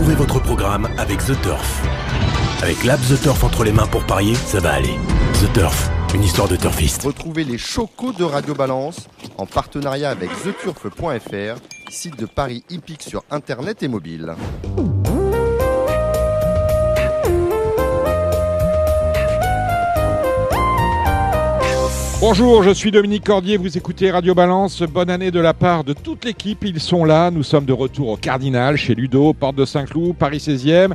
Retrouvez votre programme avec The Turf. Avec l'app The Turf entre les mains pour parier, ça va aller. The Turf, une histoire de turfiste. Retrouvez les chocos de Radio Balance en partenariat avec theturf.fr, site de paris hippique sur internet et mobile. Bonjour, je suis Dominique Cordier, vous écoutez Radio Balance. Bonne année de la part de toute l'équipe, ils sont là. Nous sommes de retour au Cardinal, chez Ludo, Porte de Saint-Cloud, Paris 16e.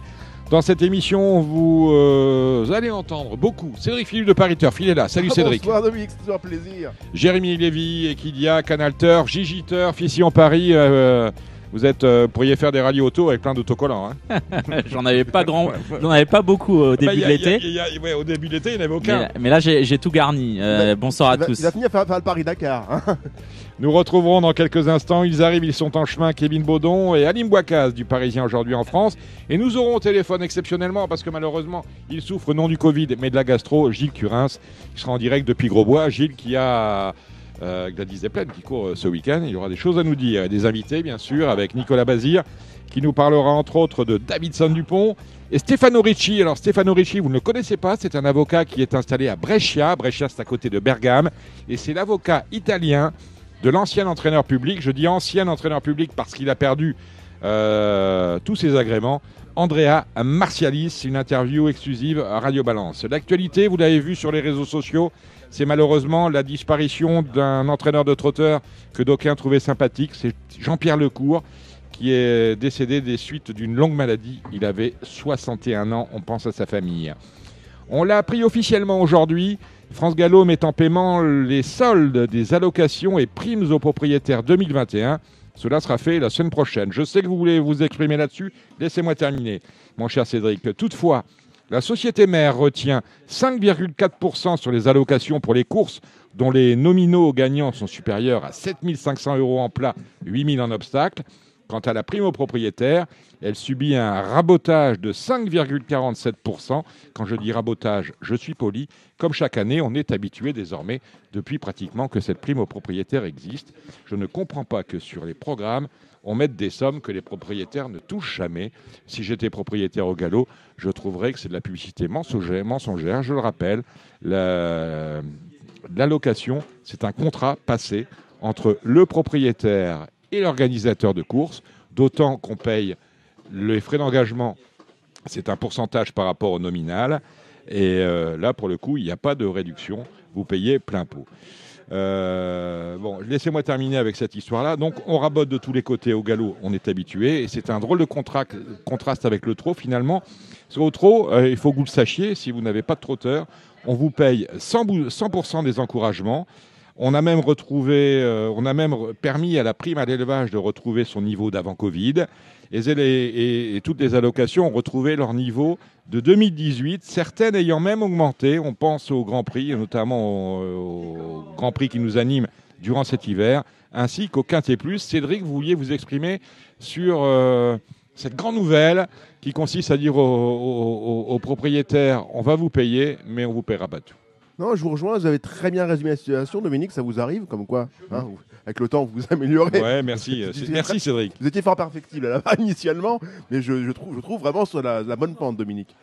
Dans cette émission, vous euh, allez entendre beaucoup. Cédric Philippe de Paris Turf, il est là. Salut Ah, Cédric. Bonsoir Dominique, c'est toujours un plaisir. Jérémy Lévy, Equidia, Canal Turf, Gigi Turf, ici en Paris. euh, vous êtes, euh, pourriez faire des radios auto avec plein d'autocollants. Hein. J'en avais pas grand, j'en avais pas beaucoup au début Bah, y de a- y a- l'été. y a- ouais, au début de l'été, il n'y en avait aucun. Mais, mais là, j'ai j'ai tout garni. Euh, bonsoir à il va, tous. Il va finir par faire le Paris-Dakar. hein. Nous retrouverons dans quelques instants, ils arrivent, ils sont en chemin, Kevin Baudon et Alim Bouakaz du Parisien aujourd'hui en France. Et nous aurons au téléphone exceptionnellement, parce que malheureusement, il souffre non du Covid, mais de la gastro, Gilles Curins, qui sera en direct depuis Grosbois. Gilles qui a euh, Gladys Zeppelin qui court euh, ce week-end. Il y aura des choses à nous dire, et des invités bien sûr, avec Nicolas Bazir, qui nous parlera entre autres de Davidson Dupont. Et Stefano Ricci, alors Stefano Ricci, vous ne le connaissez pas, c'est un avocat qui est installé à Brescia. Brescia, c'est à côté de Bergame. Et c'est l'avocat italien de l'ancien entraîneur public. Je dis ancien entraîneur public parce qu'il a perdu euh, tous ses agréments. Andrea Martialis, une interview exclusive à Radio Balance. L'actualité, vous l'avez vu sur les réseaux sociaux, c'est malheureusement la disparition d'un entraîneur de trotteur que d'aucuns trouvaient sympathique. C'est Jean-Pierre Lecourt qui est décédé des suites d'une longue maladie. Il avait 61 ans, on pense à sa famille. On l'a appris officiellement aujourd'hui. France Gallo met en paiement les soldes des allocations et primes aux propriétaires 2021. Cela sera fait la semaine prochaine. Je sais que vous voulez vous exprimer là-dessus. Laissez-moi terminer, mon cher Cédric. Toutefois, la société mère retient 5,4% sur les allocations pour les courses dont les nominaux gagnants sont supérieurs à 7500 euros en plat, 8000 en obstacle. Quant à la prime aux propriétaires, elle subit un rabotage de 5,47%. Quand je dis rabotage, je suis poli. Comme chaque année, on est habitué désormais, depuis pratiquement que cette prime aux propriétaires existe. Je ne comprends pas que sur les programmes, on mette des sommes que les propriétaires ne touchent jamais. Si j'étais propriétaire au galop, je trouverais que c'est de la publicité mensongère. Je le rappelle, la- l'allocation, c'est un contrat passé entre le propriétaire et l'organisateur de course, d'autant qu'on paye les frais d'engagement, c'est un pourcentage par rapport au nominal, et euh, là, pour le coup, il n'y a pas de réduction, vous payez plein pot. Euh, bon, laissez-moi terminer avec cette histoire-là. Donc, on rabote de tous les côtés au galop, on est habitué, et c'est un drôle de contra- contraste avec le trot finalement. Sur le trot, euh, il faut que vous le sachiez, si vous n'avez pas de trotteur, on vous paye 100, bou- 100% des encouragements. On a même retrouvé, euh, on a même permis à la prime à l'élevage de retrouver son niveau d'avant Covid. Et, toutes les allocations ont retrouvé leur niveau de 2018, certaines ayant même augmenté. On pense au Grand Prix, notamment au, au Grand Prix qui nous anime durant cet hiver, ainsi qu'au Quintet Plus. Cédric, vous vouliez vous exprimer sur euh, cette grande nouvelle qui consiste à dire aux- aux propriétaires on va vous payer, mais on vous paiera pas tout. Non, je vous rejoins, vous avez très bien résumé la situation. Dominique, ça vous arrive, comme quoi, hein, avec le temps, vous vous améliorez. Ouais, merci, euh, merci Cédric. Vous étiez fort perfectible là-bas initialement, mais je, je trouve, je trouve vraiment sur la, la bonne pente, Dominique.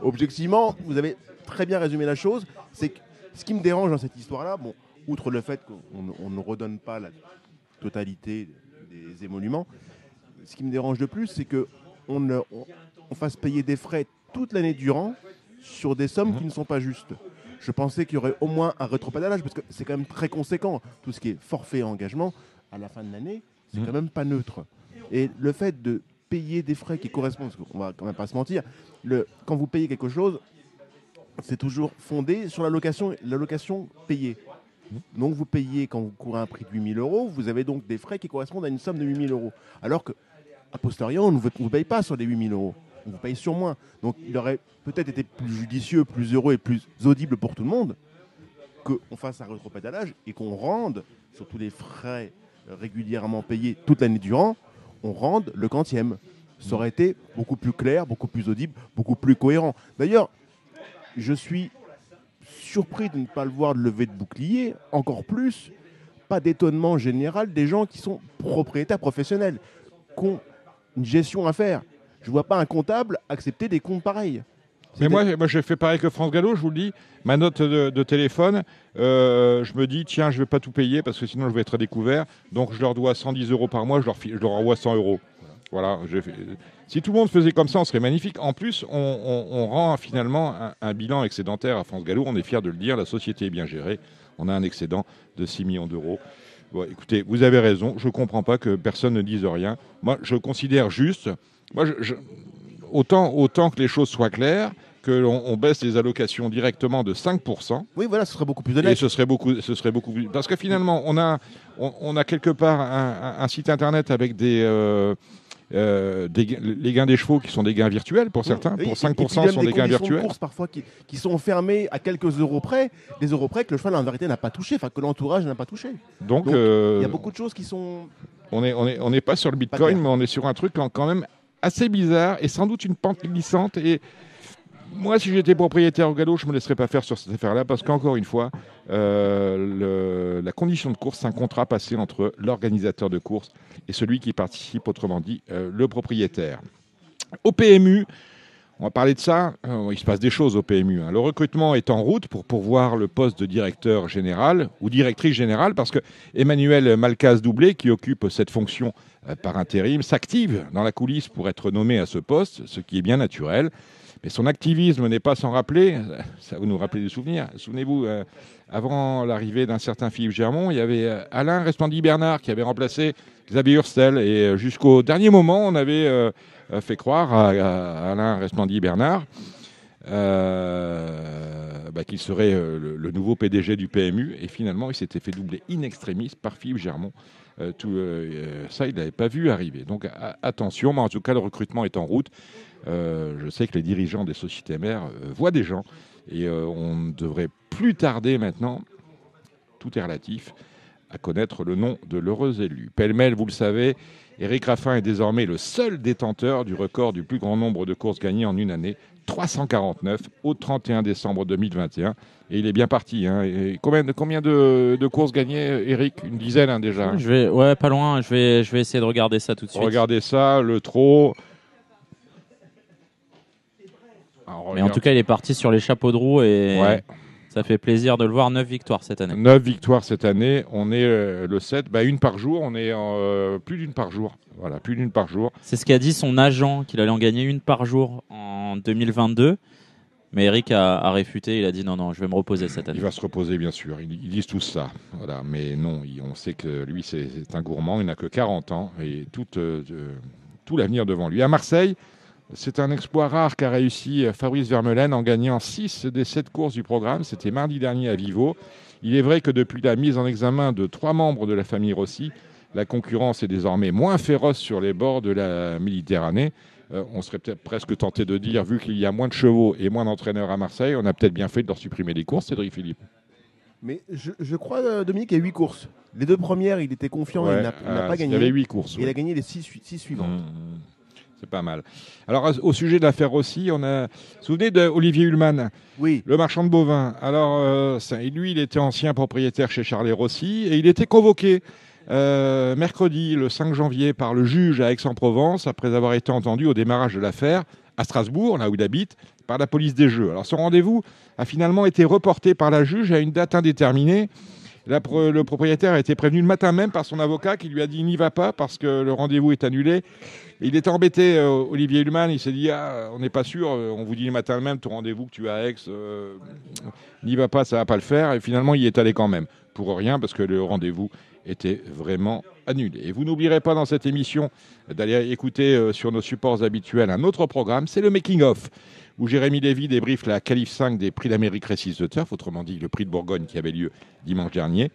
Objectivement, vous avez très bien résumé la chose. C'est que ce qui me dérange dans cette histoire-là, bon, outre le fait qu'on on ne redonne pas la totalité des émoluments, ce qui me dérange le plus, c'est que on, ne- on- on fasse payer des frais toute l'année durant sur des sommes qui ne sont pas justes. Je pensais qu'il y aurait au moins un rétropédalage, parce que c'est quand même très conséquent. Tout ce qui est forfait et engagement, à la fin de l'année, c'est Mhm. quand même pas neutre. Et le fait de payer des frais qui correspondent, parce qu'on va quand même pas se mentir, le, quand vous payez quelque chose, c'est toujours fondé sur la location, la location payée. Donc vous payez, quand vous courez un prix de 8000 euros, vous avez donc des frais qui correspondent à une somme de 8000 euros. Alors que, a posteriori, on ne vous paye pas sur les 8000 euros. On vous paye sur moins. Donc il aurait peut-être été plus judicieux, plus heureux et plus audible pour tout le monde qu'on fasse un rétropédalage et qu'on rende sur tous les frais régulièrement payés toute l'année durant, on rende le quantième. Ça aurait été beaucoup plus clair, beaucoup plus audible, beaucoup plus cohérent. D'ailleurs, je suis surpris de ne pas le voir de lever de bouclier, encore plus, pas d'étonnement général des gens qui sont propriétaires professionnels, qui ont une gestion à faire. Je vois pas un comptable accepter des comptes pareils. Mais moi, moi, je fais pareil que France Gallo, je vous le dis. Ma note de, de téléphone, euh, je me dis, tiens, je vais pas tout payer parce que sinon je vais être découvert. Donc je leur dois 110 euros par mois, je leur, fi- je leur envoie 100 euros. Voilà. je fais- Si tout le monde faisait comme ça, on serait magnifique. En plus, on, on- on rend finalement un, un bilan excédentaire à France Gallo. On est fiers de le dire. La société est bien gérée. On a un excédent de 6 millions d'euros. Bon, écoutez, vous avez raison. Je comprends pas que personne ne dise rien. Moi, je considère juste. Moi, je- je- autant, autant que les choses soient claires, que l'on on baisse les allocations directement de 5%, Oui, voilà, ce serait beaucoup plus et honnête. ce serait beaucoup, ce serait beaucoup plus. Parce que finalement, on a, on, on a quelque part un, site internet avec des, euh, euh, des les gains des chevaux qui sont des gains virtuels pour certains, Oui, pour et- 5% et puis même sont des gains conditions de virtuels. course parfois qui, qui sont fermées à quelques euros près, des euros près que le cheval en vérité n'a pas touché, enfin que l'entourage n'a pas touché. Donc, euh, Il y a beaucoup de choses qui sont. on n'est on est, on est pas sur le Bitcoin, mais on est sur un truc quand quand même assez bizarre et sans doute une pente glissante. Et moi, si j'étais propriétaire au galop, je me laisserais pas faire sur cette affaire-là parce qu'encore une fois, euh, la condition de course, c'est un contrat passé entre l'organisateur de course et celui qui participe, autrement dit, euh, le propriétaire. Au PMU, on va parler de ça. euh, il se passe des choses au PMU. hein. Le recrutement est en route pour pourvoir le poste de directeur général ou directrice générale parce que Emmanuel Malcaz-Doublé, qui occupe cette fonction euh, par intérim, s'active dans la coulisse pour être nommé à ce poste, ce qui est bien naturel. Mais son activisme n'est pas sans rappeler, ça va nous rappeler des souvenirs. Souvenez-vous, euh, avant l'arrivée d'un certain Philippe Germont, il y avait euh, Alain Resplandy-Bernard qui avait remplacé Xavier Hurstel. Et euh, jusqu'au dernier moment, on avait euh, euh, fait croire à, à Alain Resplandy-Bernard euh, bah, qu'il serait euh, le, nouveau PDG du PMU. Et finalement, il s'était fait doubler in extremis par Philippe Germont. Euh, tout, euh, euh, ça, il n'avait pas vu arriver. Donc attention, mais en tout cas, le recrutement est en route. Euh, je sais que les dirigeants des sociétés mères euh, voient des gens et euh, on devrait plus tarder maintenant, tout est relatif, à connaître le nom de l'heureux élu. Pêle-mêle, vous le savez, Éric Raffin est désormais le seul détenteur du record du plus grand nombre de courses gagnées en une année, 349 au 31 décembre 2021. Et il est bien parti. hein. Et combien de, combien de, de courses gagnées, Éric? Une dizaine hein, déjà. Je vais, ouais, pas loin. Je vais, je vais essayer de regarder ça tout de suite. Regardez ça, le trot. Alors, Mais en tout cas, il est parti sur les chapeaux de roue et Ouais. Ça fait plaisir de le voir. 9 victoires cette année. 9 victoires cette année. On est euh, le 7, bah, une par jour. On est en, euh, plus d'une par jour. Voilà, plus d'une par jour. C'est ce qu'a dit son agent, qu'il allait en gagner une par jour en 2022. Mais Eric a, a réfuté. Il a dit non, non, je vais me reposer cette année. Il va se reposer, bien sûr. Ils, ils disent tous ça. Voilà. Mais non, on sait que lui, c'est un gourmand. Il n'a que 40 ans et tout, euh, tout l'avenir devant lui. À Marseille, c'est un exploit rare qu'a réussi euh, Fabrice Vermeulen en gagnant 6 des 7 courses du programme. C'était mardi dernier à Vivo. Il est vrai que depuis la mise en examen de trois membres de la famille Rossi, la concurrence est désormais moins féroce sur les bords de la Méditerranée. Euh, on serait peut-être presque tenté de dire, vu qu'il y a moins de chevaux et moins d'entraîneurs à Marseille, on a peut-être bien fait de leur supprimer les courses, Cédric Philippe. Mais je, je crois, euh, Dominique, il y a 8 courses. Les deux premières, il était confiant, Ouais, il n'a il n'a euh, pas Il gagné. y avait huit courses. Et il a gagné les 6 suivantes. Mmh. C'est pas mal. Alors, au sujet de l'affaire aussi, on a. Vous vous souvenez d'Olivier Ullmann, Oui, le marchand de bovins Alors, euh, ça- lui, il était ancien propriétaire chez Charlet Rossi et il était convoqué euh, mercredi, le 5 janvier, par le juge à Aix-en-Provence, après avoir été entendu au démarrage de l'affaire à Strasbourg, là où il habite, par la police des jeux. Alors, son rendez-vous a finalement été reporté par la juge à une date indéterminée. Le propriétaire a été prévenu le matin même par son avocat qui lui a dit n'y va pas parce que le rendez-vous est annulé. Il était embêté, euh, Olivier Hullman. Il s'est dit ah, on n'est pas sûr. euh, On vous dit le matin même ton rendez-vous que tu as à Aix, euh, n'y va pas, ça va pas le faire. Et finalement, il est allé quand même pour rien parce que le rendez-vous était vraiment annulé. Et vous n'oublierez pas dans cette émission d'aller écouter sur nos supports habituels un autre programme, c'est le Making of, où Jérémy Lévy débriefe la qualif 5 des prix d'Amérique Récise de Turf, autrement dit le prix de Bourgogne qui avait lieu dimanche dernier,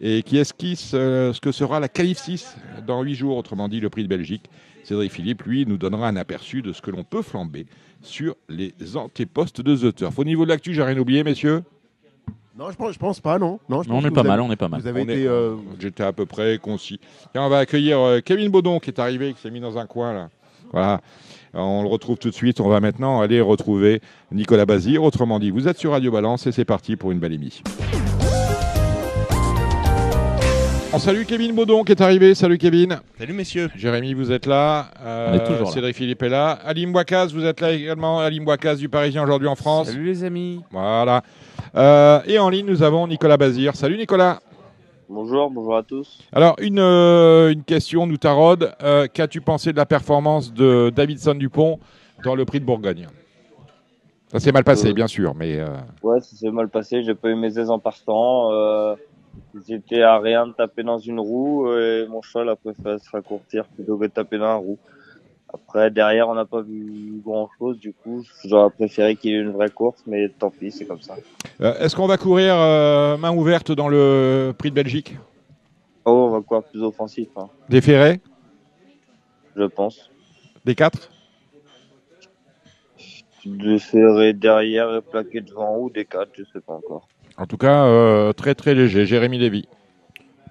et qui esquisse euh, ce que sera la qualif 6 dans 8 jours, autrement dit le prix de Belgique. Cédric Philippe, lui, nous donnera un aperçu de ce que l'on peut flamber sur les antépostes de The Turf. Au niveau de l'actu, j'ai rien oublié, messieurs? Non, je pense, je pense pas, non. non je Non, pense on est pas mal, avez- on est pas mal. Vous avez On été. est- euh, J'étais à peu près concis. Tiens, on va accueillir euh, Kevin Baudon qui est arrivé, qui s'est mis dans un coin là. Voilà. Euh, On le retrouve tout de suite. On va maintenant aller retrouver Nicolas Bazir. Autrement dit, vous êtes sur Radio Balance et c'est parti pour une belle émission. On salue Kevin Baudon qui est arrivé. Salut Kevin. Salut messieurs. Jérémy, vous êtes là. Euh, On est toujours là. Cédric Philippe est là. Alim Bouakaz, vous êtes là également. Alim Bouakaz du Parisien aujourd'hui en France. Salut les amis. Voilà. Euh, et en ligne, nous avons Nicolas Bazir. Salut Nicolas. Bonjour, bonjour à tous. Alors, une, euh, une question nous taraude. Euh, Qu'as-tu pensé de la performance de Davidson Dupont dans le prix de Bourgogne? Ça s'est mal passé, Euh, bien sûr, mais euh, Ouais, ça s'est mal passé. J'ai pas eu mes aises en partant. J'étais à rien de taper dans une roue et mon cheval a préféré se raccourcir plutôt que de taper dans la roue. Après, derrière, on n'a pas vu grand chose. Du coup, j'aurais préféré qu'il y ait une vraie course, mais tant pis, c'est comme ça. euh, est-ce qu'on va courir euh, main ouverte dans le prix de Belgique? Oh, on va courir plus offensif, hein, Des ferrets? Je pense. Des quatre? De serrer derrière et plaquer devant ou des quatre, je sais pas encore. En tout cas, euh, très très léger. Jérémy Lévy.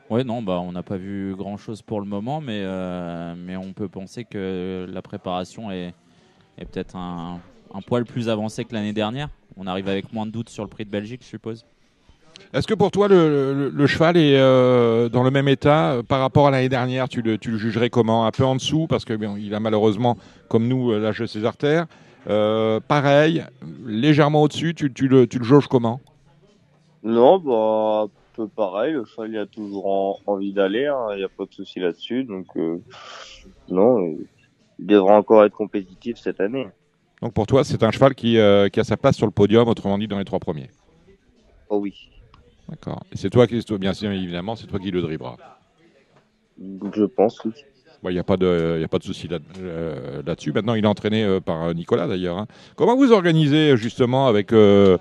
Ouais, non, bah, on n'a pas vu grand chose pour le moment, mais, euh, mais on peut penser que la préparation est, est peut-être un, un poil plus avancée que l'année dernière. On arrive avec moins de doutes sur le prix de Belgique, je suppose. Est-ce que pour toi, le, le- le cheval est euh, dans le même état euh, par rapport à l'année dernière? Tu le, tu le jugerais comment? Un peu en dessous, parce que bon, il a malheureusement, comme nous, l'âge de ses artères. Euh, pareil, légèrement au-dessus, tu, tu le, tu le jauges comment? Non, bah, peu pareil. Le cheval, il a toujours en- envie d'aller. hein, Il n'y a pas de souci là-dessus. Donc, euh, non, euh, il devra encore être compétitif cette année. Donc pour toi, c'est un cheval qui, euh, qui a sa place sur le podium, autrement dit dans les trois premiers. Oh oui, D'accord. Et c'est toi qui, bien sûr, évidemment, c'est toi qui le driveras. je pense, oui. Il n'y a pas de, y a pas de souci là, euh, là-dessus. Maintenant, il est entraîné euh, par Nicolas d'ailleurs. hein. Comment vous organisez justement avec euh,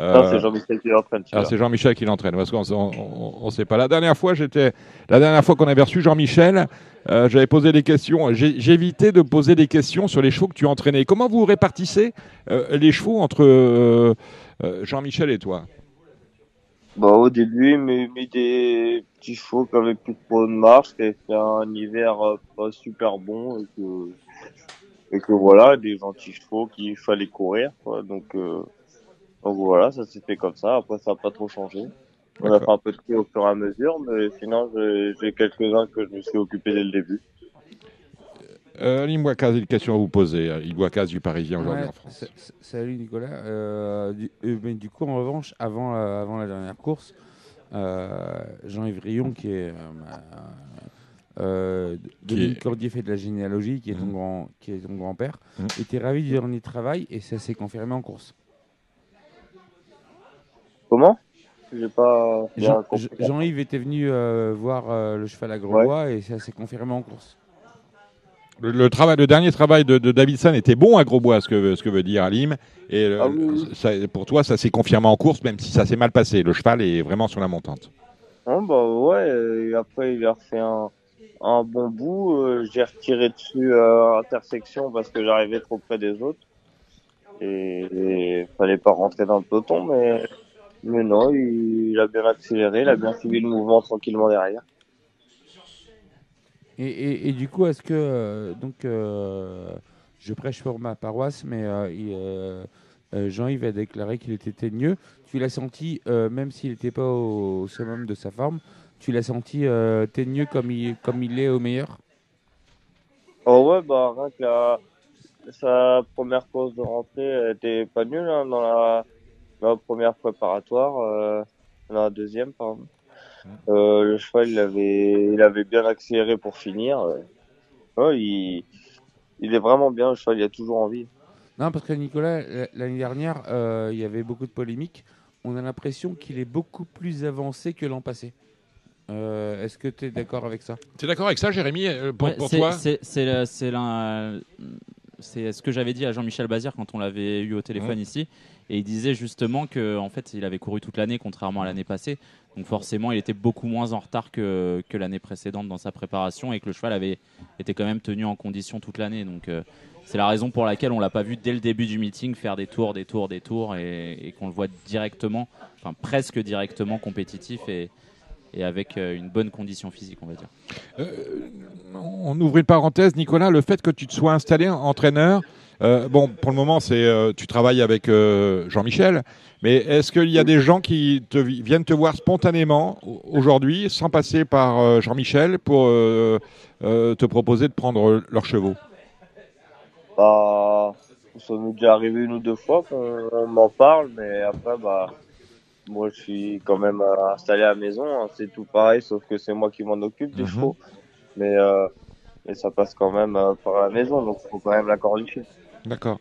euh, c'est Jean-Michel qui l'entraîne. Ah, c'est Jean-Michel qui l'entraîne, parce qu'on ne sait pas. La dernière fois, j'étais, la dernière fois qu'on avait reçu Jean-Michel, euh, j'avais posé des questions. J'évitais de poser des questions sur les chevaux que tu entraînais. Comment vous répartissez euh, les chevaux entre euh, Jean-Michel et toi? Bah, au début, il m'a mis des petits chevaux qui avaient plus trop de marche, qui avaient fait un hiver pas super bon, et que, et que voilà, des gentils chevaux qu'il fallait courir, quoi. Donc, donc voilà, ça s'est fait comme ça. Après, ça n'a pas trop changé. On a fait un peu de tri au fur et à mesure, mais sinon, j'ai quelques-uns que je me suis occupé dès le début. euh, Bouakaz, une question à vous poser. Bouakaz du Parisien aujourd'hui Ouais, en France. sa- sa- Salut Nicolas. Euh, du, euh, mais du coup, en revanche, avant, la- avant la dernière course, euh, Jean-Yves Rion, qui est. euh, euh, Dominique est- Cordier fait de la généalogie, qui est ton Mhm. grand, qui est ton grand-père, Mhm. était ravi du dernier travail et ça s'est confirmé en course. Comment J'ai pas bien Jean- compris. Jean-Yves était venu euh, voir euh, le cheval à Grosbois et ça s'est confirmé en course. Le, le travail, le dernier travail de, de Davidson était bon à Grosbois, ce que, ce que veut dire Alim. Et le- Ah oui, oui. ça- pour toi, ça s'est confirmé en course, même si ça s'est mal passé. Le cheval est vraiment sur la montante. Bon, bah ouais, euh, et après il a refait un, un bon bout. euh, J'ai retiré dessus euh, intersection parce que j'arrivais trop près des autres. Et, et fallait pas rentrer dans le peloton, mais, mais non, il, il a bien accéléré, il a bien suivi le mouvement tranquillement derrière. Et, et- et du coup, est-ce que euh, donc euh, je prêche pour ma paroisse, mais euh, Jean-Yves a déclaré qu'il était teigneux. Tu l'as senti, même s'il n'était pas au, au summum de sa forme, tu l'as senti teigneux comme il, comme il est au meilleur? Oh ouais, bah rien que la, sa première course de rentrée était pas nulle hein, dans la, la première préparatoire, euh, dans la deuxième pardon. Euh, le cheval il avait, il avait bien accéléré pour finir. euh. Ouais, il, il est vraiment bien le cheval, il a toujours envie. Non, parce que Nicolas, l'année dernière, euh, il y avait beaucoup de polémiques. On a l'impression qu'il est beaucoup plus avancé que l'an passé. Euh, Est-ce que tu es d'accord avec ça? Tu es d'accord avec ça, Jérémy? Euh, Pour, Ouais, pour toi? c'est- c'est la- c'est l'un- c'est ce que j'avais dit à Jean-Michel Bazir quand on l'avait eu au téléphone ici. Et il disait justement que en fait, il avait couru toute l'année, contrairement à l'année passée. Donc forcément, il était beaucoup moins en retard que, l'année précédente dans sa préparation et que le cheval avait été quand même tenu en condition toute l'année. Donc euh, c'est la raison pour laquelle on l'a pas vu dès le début du meeting faire des tours, des tours, des tours et, qu'on le voit directement, enfin presque directement compétitif et, avec euh, une bonne condition physique, on va dire. Euh, on ouvre une parenthèse, Nicolas, le fait que tu te sois installé en entraîneur, Euh, bon, pour le moment, c'est euh, tu travailles avec euh, Jean-Michel, mais est-ce qu'il y a des gens qui te, viennent te voir spontanément au- aujourd'hui, sans passer par Jean-Michel, pour te proposer de prendre leurs chevaux? Bah, ça m'est déjà arrivé une ou deux fois qu'on on m'en parle, mais après, bah, moi, je suis quand même installé à la maison. hein. C'est tout pareil, sauf que c'est moi qui m'en occupe des Mhm. chevaux. Mais, mais ça passe quand même euh, par la maison, donc faut quand même l'accord du chef. D'accord.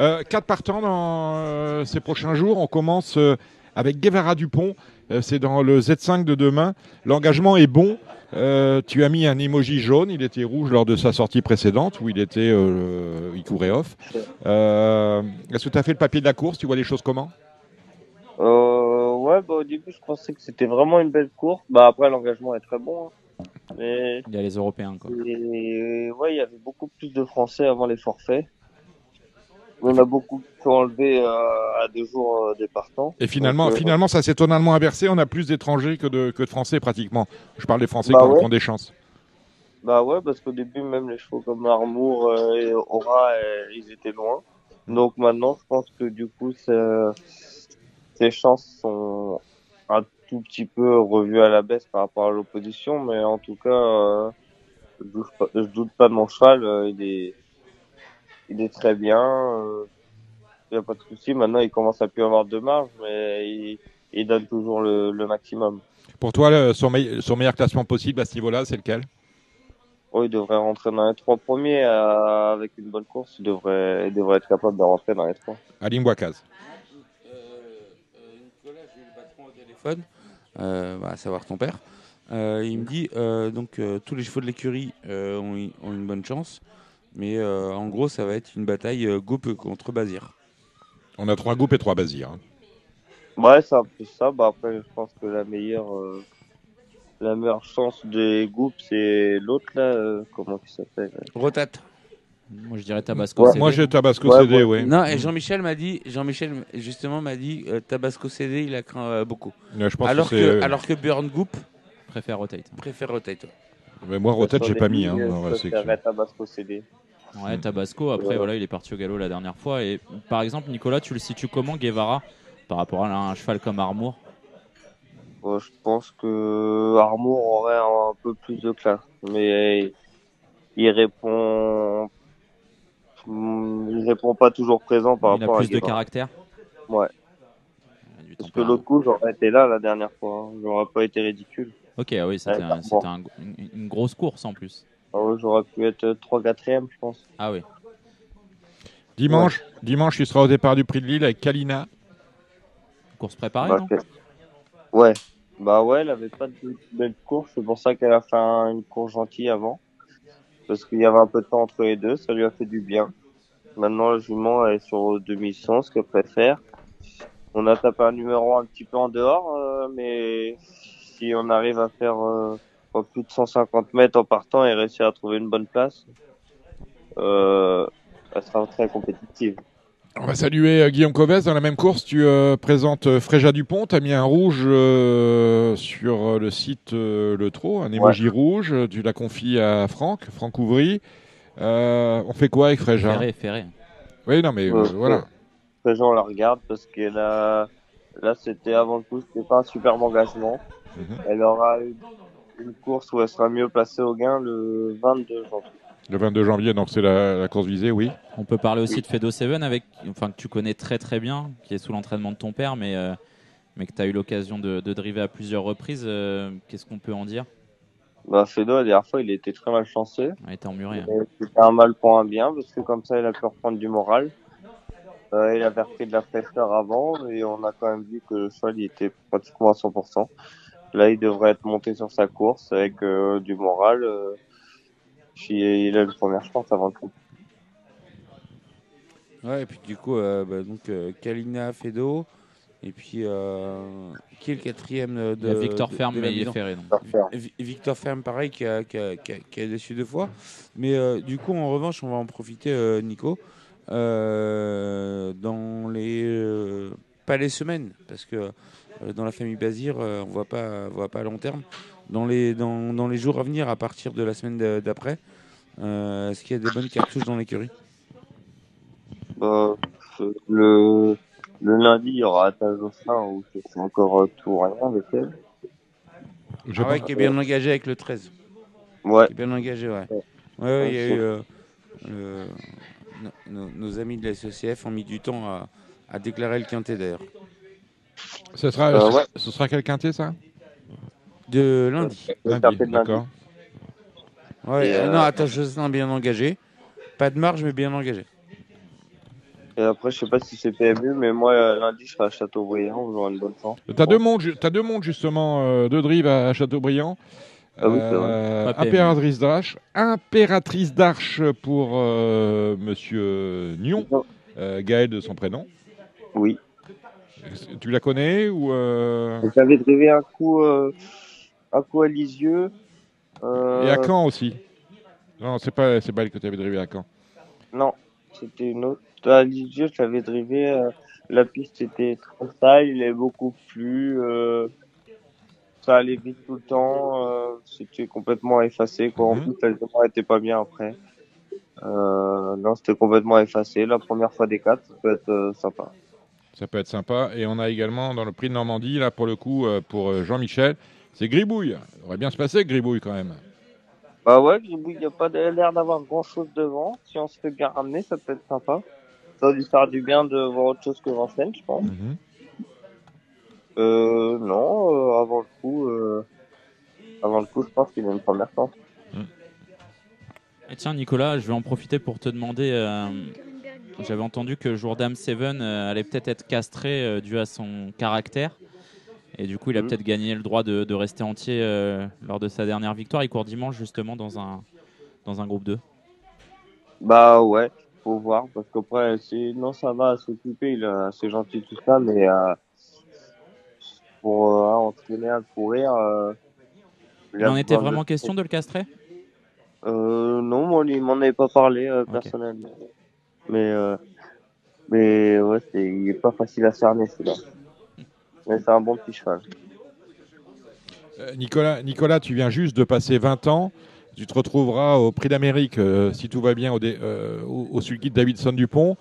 Euh, quatre partants dans euh, ces prochains jours. On commence euh, avec Guevara Dupont. Euh, c'est dans le Z5 de demain. L'engagement est bon. Euh, tu as mis un emoji jaune. Il était rouge lors de sa sortie précédente où il était, euh, il courait off. Euh, Est-ce que tu as fait le papier de la course? Tu vois les choses comment? Euh, ouais, bah, au début, je pensais que c'était vraiment une belle course. Bah, après, l'engagement est très bon. hein. Mais, Il y a les Européens, quoi. et, ouais, il y avait beaucoup plus de Français avant les forfaits. On a beaucoup pu enlever euh, à deux jours euh, des partants. Et finalement, Donc, euh, finalement, ça s'est totalement inversé. On a plus d'étrangers que de, que de Français pratiquement. Je parle des Français Bah qui ont- qui des chances. Bah ouais, parce qu'au début, même les chevaux comme Armour euh, et Aura, euh, ils étaient loin. Donc maintenant, je pense que du coup, ces chances sont un tout petit peu revues à la baisse par rapport à l'opposition. Mais en tout cas, euh, je, doute pas, je doute pas de mon cheval. euh, il est, il est très bien. Il n'y a pas de souci. Maintenant, il commence à plus avoir de marge, mais il, il donne toujours le, le maximum. Pour toi, le- son, meille- son meilleur classement possible à ce niveau-là, c'est lequel? Oh, il devrait rentrer dans les trois premiers euh, avec une bonne course. Il devrait, il devrait être capable de rentrer dans les trois. Alim Bouakaz. Nicolas, j'ai eu le patron au téléphone, euh, bah, à savoir ton père. Euh, il me dit euh, donc euh, tous les chevaux de l'écurie euh, ont, ont une bonne chance, mais euh, en gros ça va être une bataille euh, Goupe contre Bazir. On a trois groupes et trois basirs. hein. Ouais, c'est un peu ça. Bah après, je pense que la meilleure, euh, la meilleure chance des groupes, c'est l'autre là. euh, comment il s'appelle Rotate. Moi, je dirais Tabasco. Ouais, CD. Moi, j'ai Tabasco Ouais, CD, ouais. oui. Non, et Jean-Michel m'a dit, Jean-Michel justement m'a dit euh, Tabasco CD, il a craint euh, beaucoup. Ouais, Je pense Alors que, que, c'est- alors que Burn Goop préfère rotate. préfère Rotate. Mais moi, Rotate, j'ai pas mis. Hein, préférerais Tabasco CD. Ouais, Tabasco, après, voilà, il est parti au galop la dernière fois. Et par exemple, Nicolas, tu le situes comment, Guevara, par rapport à un cheval comme Armour? Bon, je pense que Armour aurait un, peu plus de classe, mais il répond, il répond pas toujours présent par Il a rapport à plus de Guevara. caractère? Ouais. Il a Parce que l'autre coup, j'aurais été là la dernière fois. hein. J'aurais pas été ridicule. Ok, ah oui, c'était Ouais, un- c'était un- une, une grosse course en plus. Ouais, j'aurais pu être 3 4 je pense. Ah oui. Dimanche, dimanche, il sera au départ du prix de Lille avec Kalina. Course préparée, Bah, non Ouais. Bah ouais, elle avait pas de belle course. C'est pour ça qu'elle a fait un- une course gentille avant. Parce qu'il y avait un peu de temps entre les deux. Ça lui a fait du bien. Maintenant, la jument elle est sur 2100, ce qu'elle préfère. On a tapé un numéro un petit peu en dehors, euh, mais si on arrive à faire euh, plus de 150 mètres en partant et réussir à trouver une bonne place, euh, elle sera très compétitive. On va saluer euh, Guillaume Covès. Dans la même course, tu euh, présentes euh, Fréja Dupont. Tu as mis un rouge euh, sur le site euh, Le Trot, un emoji rouge. Tu l'as confié à Franck, Franck Ouvry. Euh, on fait quoi avec Fréja? Ferré, ferré. Oui, non, mais euh, voilà. Les gens la regardent parce qu'elle a, là, c'était avant le coup, c'était pas un superbe engagement. Mhm. Elle aura une, une course où elle sera mieux placée au gain le 22 janvier. Le 22 janvier, donc c'est la, la course visée, oui. On peut parler aussi de Fedo Seven avec, enfin que tu connais très très bien, qui est sous l'entraînement de ton père, mais euh, mais que tu as eu l'occasion de, de driver à plusieurs reprises. euh, Qu'est-ce qu'on peut en dire? Bah, Fedo, la dernière fois, il était très mal chanceux. Il était emmuré. hein. C'était un mal pour un bien parce que comme ça, il a pu reprendre du moral. Euh, il avait repris de la fraîcheur avant et on a quand même vu que le cheval, il était pratiquement à 100%. Là, il devrait être monté sur sa course avec euh, du moral. euh, puis il a une première chance avant tout. Ouais, et puis du coup, euh, bah, donc euh, Kalina, Fedo, et puis euh, qui est le quatrième de Victor de- Ferme, de mais il est ferré. donc. Vi- Victor Ferme, pareil, qui a, qui a, qui a- qui a déçu deux fois. Mais euh, du coup, en revanche, on va en profiter, euh, Nico, euh, dans les. euh, pas les semaines, parce que dans la famille Bazir, euh, on ne voit pas, on voit pas à long terme. Dans les, dans, dans les jours à venir, à partir de la semaine d'après, euh, est-ce qu'il y a des bonnes cartouches dans l'écurie? Bah, le, le lundi, il y aura Atajosa où c'est encore euh, tout rien avec elle. Je Ah ouais, qui est bien engagé avec le 13. Ouais. Qui est bien engagé, ouais. Ouais. Ouais, ouais, il y a eu. euh, le- no- no- nos amis de la SOCF ont mis du temps à, à déclarer le quintet d'ailleurs. Ce sera, Euh, ce- ouais. ce sera quel quintet, ça? De lundi. Le Lundi, quintet de lundi. D'accord. Ouais, euh, euh, non, attends, Jocelyn bien engagé. Pas de marge, mais bien engagé. Et après, je sais pas si c'est PMU, mais moi, euh, lundi, je serai à Châteaubriand, j'aurai une bonne chance. T'as deux mondes, t'as deux mondes justement, euh, deux drives à, Châteaubriand. Ah oui, c'est vrai. Euh, impératrice d'Arche, impératrice d'Arche pour euh, Monsieur Nion, euh, Gaël de son prénom. Oui. Tu la connais ou euh, J'avais drivé un coup, euh, un coup à Lisieux. Euh, et à Caen aussi Non, c'est pas, c'est pas elle que tu avais drivé à Caen. Non, c'était une autre. À Lisieux, j'avais drivé. euh, la piste était trop sale, il est beaucoup plu. euh, ça allait vite tout le temps. euh, c'était complètement effacé. Quoi. En Mhm. plus, l'altement était pas bien après. Euh, non, c'était complètement effacé. La première fois des quatre, ça peut être euh, sympa. Ça peut être sympa. Et on a également dans le prix de Normandie, là pour le coup, euh, pour euh, Jean-Michel, c'est Gribouille. Ça aurait bien se passer Gribouille quand même. Bah ouais, Gribouille, il n'y a pas de- l'air d'avoir grand chose devant. Si on se fait bien ramener, ça peut être sympa. Ça va lui faire du bien de voir autre chose que Vincennes, je pense. Mhm. Euh, non, euh, avant le coup, euh, avant le coup, je pense qu'il a une première chance. Et tiens, Nicolas, je vais en profiter pour te demander. J'avais entendu que Jourdam Seven euh, allait peut-être être castré euh, dû à son caractère. Et du coup, il a Mhm. peut-être gagné le droit de, de rester entier euh, lors de sa dernière victoire. Il court dimanche, justement, dans un, dans un groupe 2. Bah ouais, faut voir, parce qu'après, non, ça va s'occuper, il est assez gentil tout ça, mais, euh, pour, euh, hein, entraîner à courir, Il en était de- vraiment question de le castrer? Non, moi, il m'en avait pas parlé, personnellement. Mais, euh, mais ouais, c'est, il est pas facile à cerner, celui-là. Mais c'est un bon petit cheval. Euh, Nicolas, Nicolas, tu viens juste de passer 20 ans. Tu te retrouveras au Prix d'Amérique, euh, si tout va bien, au, dé- euh, au, au sulky de Davidson Dupont.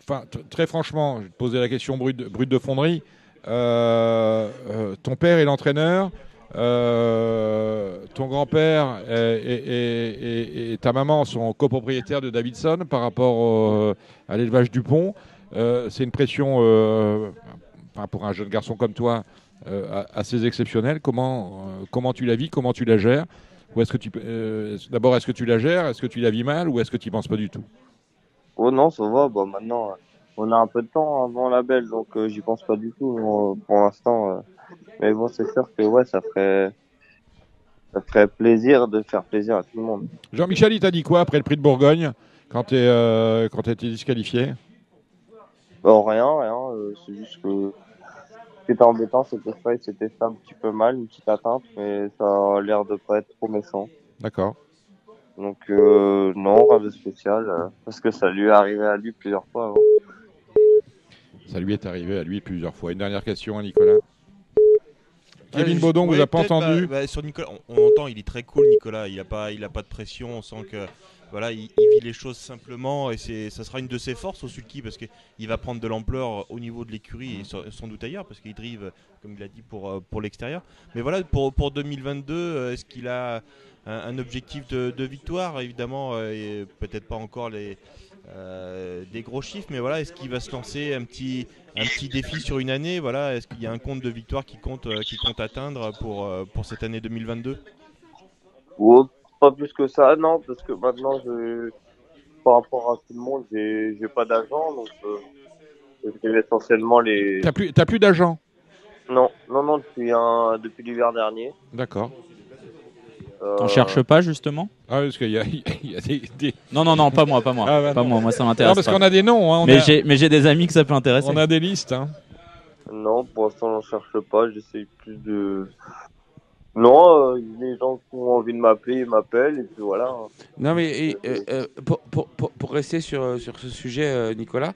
Enfin, très franchement, je vais te poser la question brute, brute de fonderie. Euh, euh, ton père est l'entraîneur. Euh, ton grand-père et, ta maman sont copropriétaires de Davidson par rapport au- à l'élevage Dupont. Euh, C'est une pression euh, pour un jeune garçon comme toi euh, assez exceptionnelle. Comment, euh, comment tu la vis Comment tu la gères? Euh, d'abord est-ce que tu la gères? Est-ce que tu la vis mal? Ou est-ce que tu y penses pas du tout? Oh non, ça va, bah maintenant, euh, on a un peu de temps avant la belle, donc euh, j'y pense pas du tout euh, pour l'instant. Mais bon, c'est sûr que ouais, ça ferait, ça ferait plaisir de faire plaisir à tout le monde. Jean-Michel, il t'a dit quoi après le prix de Bourgogne quand tu euh, quand été disqualifié? Bon, rien, rien, euh, c'est juste que ce qui était embêtant, c'était ça, il s'était fait un petit peu mal, une petite atteinte, mais ça a l'air de pas être trop méchant. D'accord. Donc euh, non, rien de spécial, euh, parce que ça lui est arrivé à lui plusieurs fois. avant. Ça lui est arrivé à lui plusieurs fois. Une dernière question Nicolas? Kevin Baudon, vous a pas entendu bah, bah, Sur Nicolas, on, on entend, il est très cool, Nicolas. Il a pas, il a pas de pression. On sent que voilà, il, il vit les choses simplement et c'est, ça sera une de ses forces au sulky parce qu'il va prendre de l'ampleur au niveau de l'écurie et sans, sans doute ailleurs parce qu'il drive, comme il a dit, pour euh, pour l'extérieur. Mais voilà, pour pour 2022, euh, est-ce qu'il a un, un objectif de, de victoire? Évidemment, euh, et peut-être pas encore les euh, des gros chiffres, mais voilà, est-ce qu'il va se lancer un petit un petit défi sur une année Voilà, est-ce qu'il y a un compte de victoire qui compte euh, qui compte atteindre pour euh, pour cette année 2022 Oh, pas plus que ça, non, parce que maintenant, je, par rapport à tout le monde, j'ai, j'ai pas d'agent, donc euh, fais essentiellement les. T'as plus, t'as plus d'agent Non, non, non, depuis un, depuis l'hiver dernier. D'accord. Euh, T'en cherches pas, justement? Ah, parce qu'il y a, il y a des, des- Non, non, non, pas moi, pas moi. Ah, bah pas non. moi, moi ça Non, m'intéresse parce pas. qu'on a des noms. hein, on, Mais a, j'ai mais j'ai des amis que ça peut intéresser. on a des listes. hein. Non, pour l'instant, j'en cherche pas. J'essaye plus de. Non, euh, les gens qui ont envie de m'appeler, ils m'appellent, et puis voilà. Non, mais et, euh, euh, pour, pour, pour, pour rester sur, sur ce sujet, euh, Nicolas,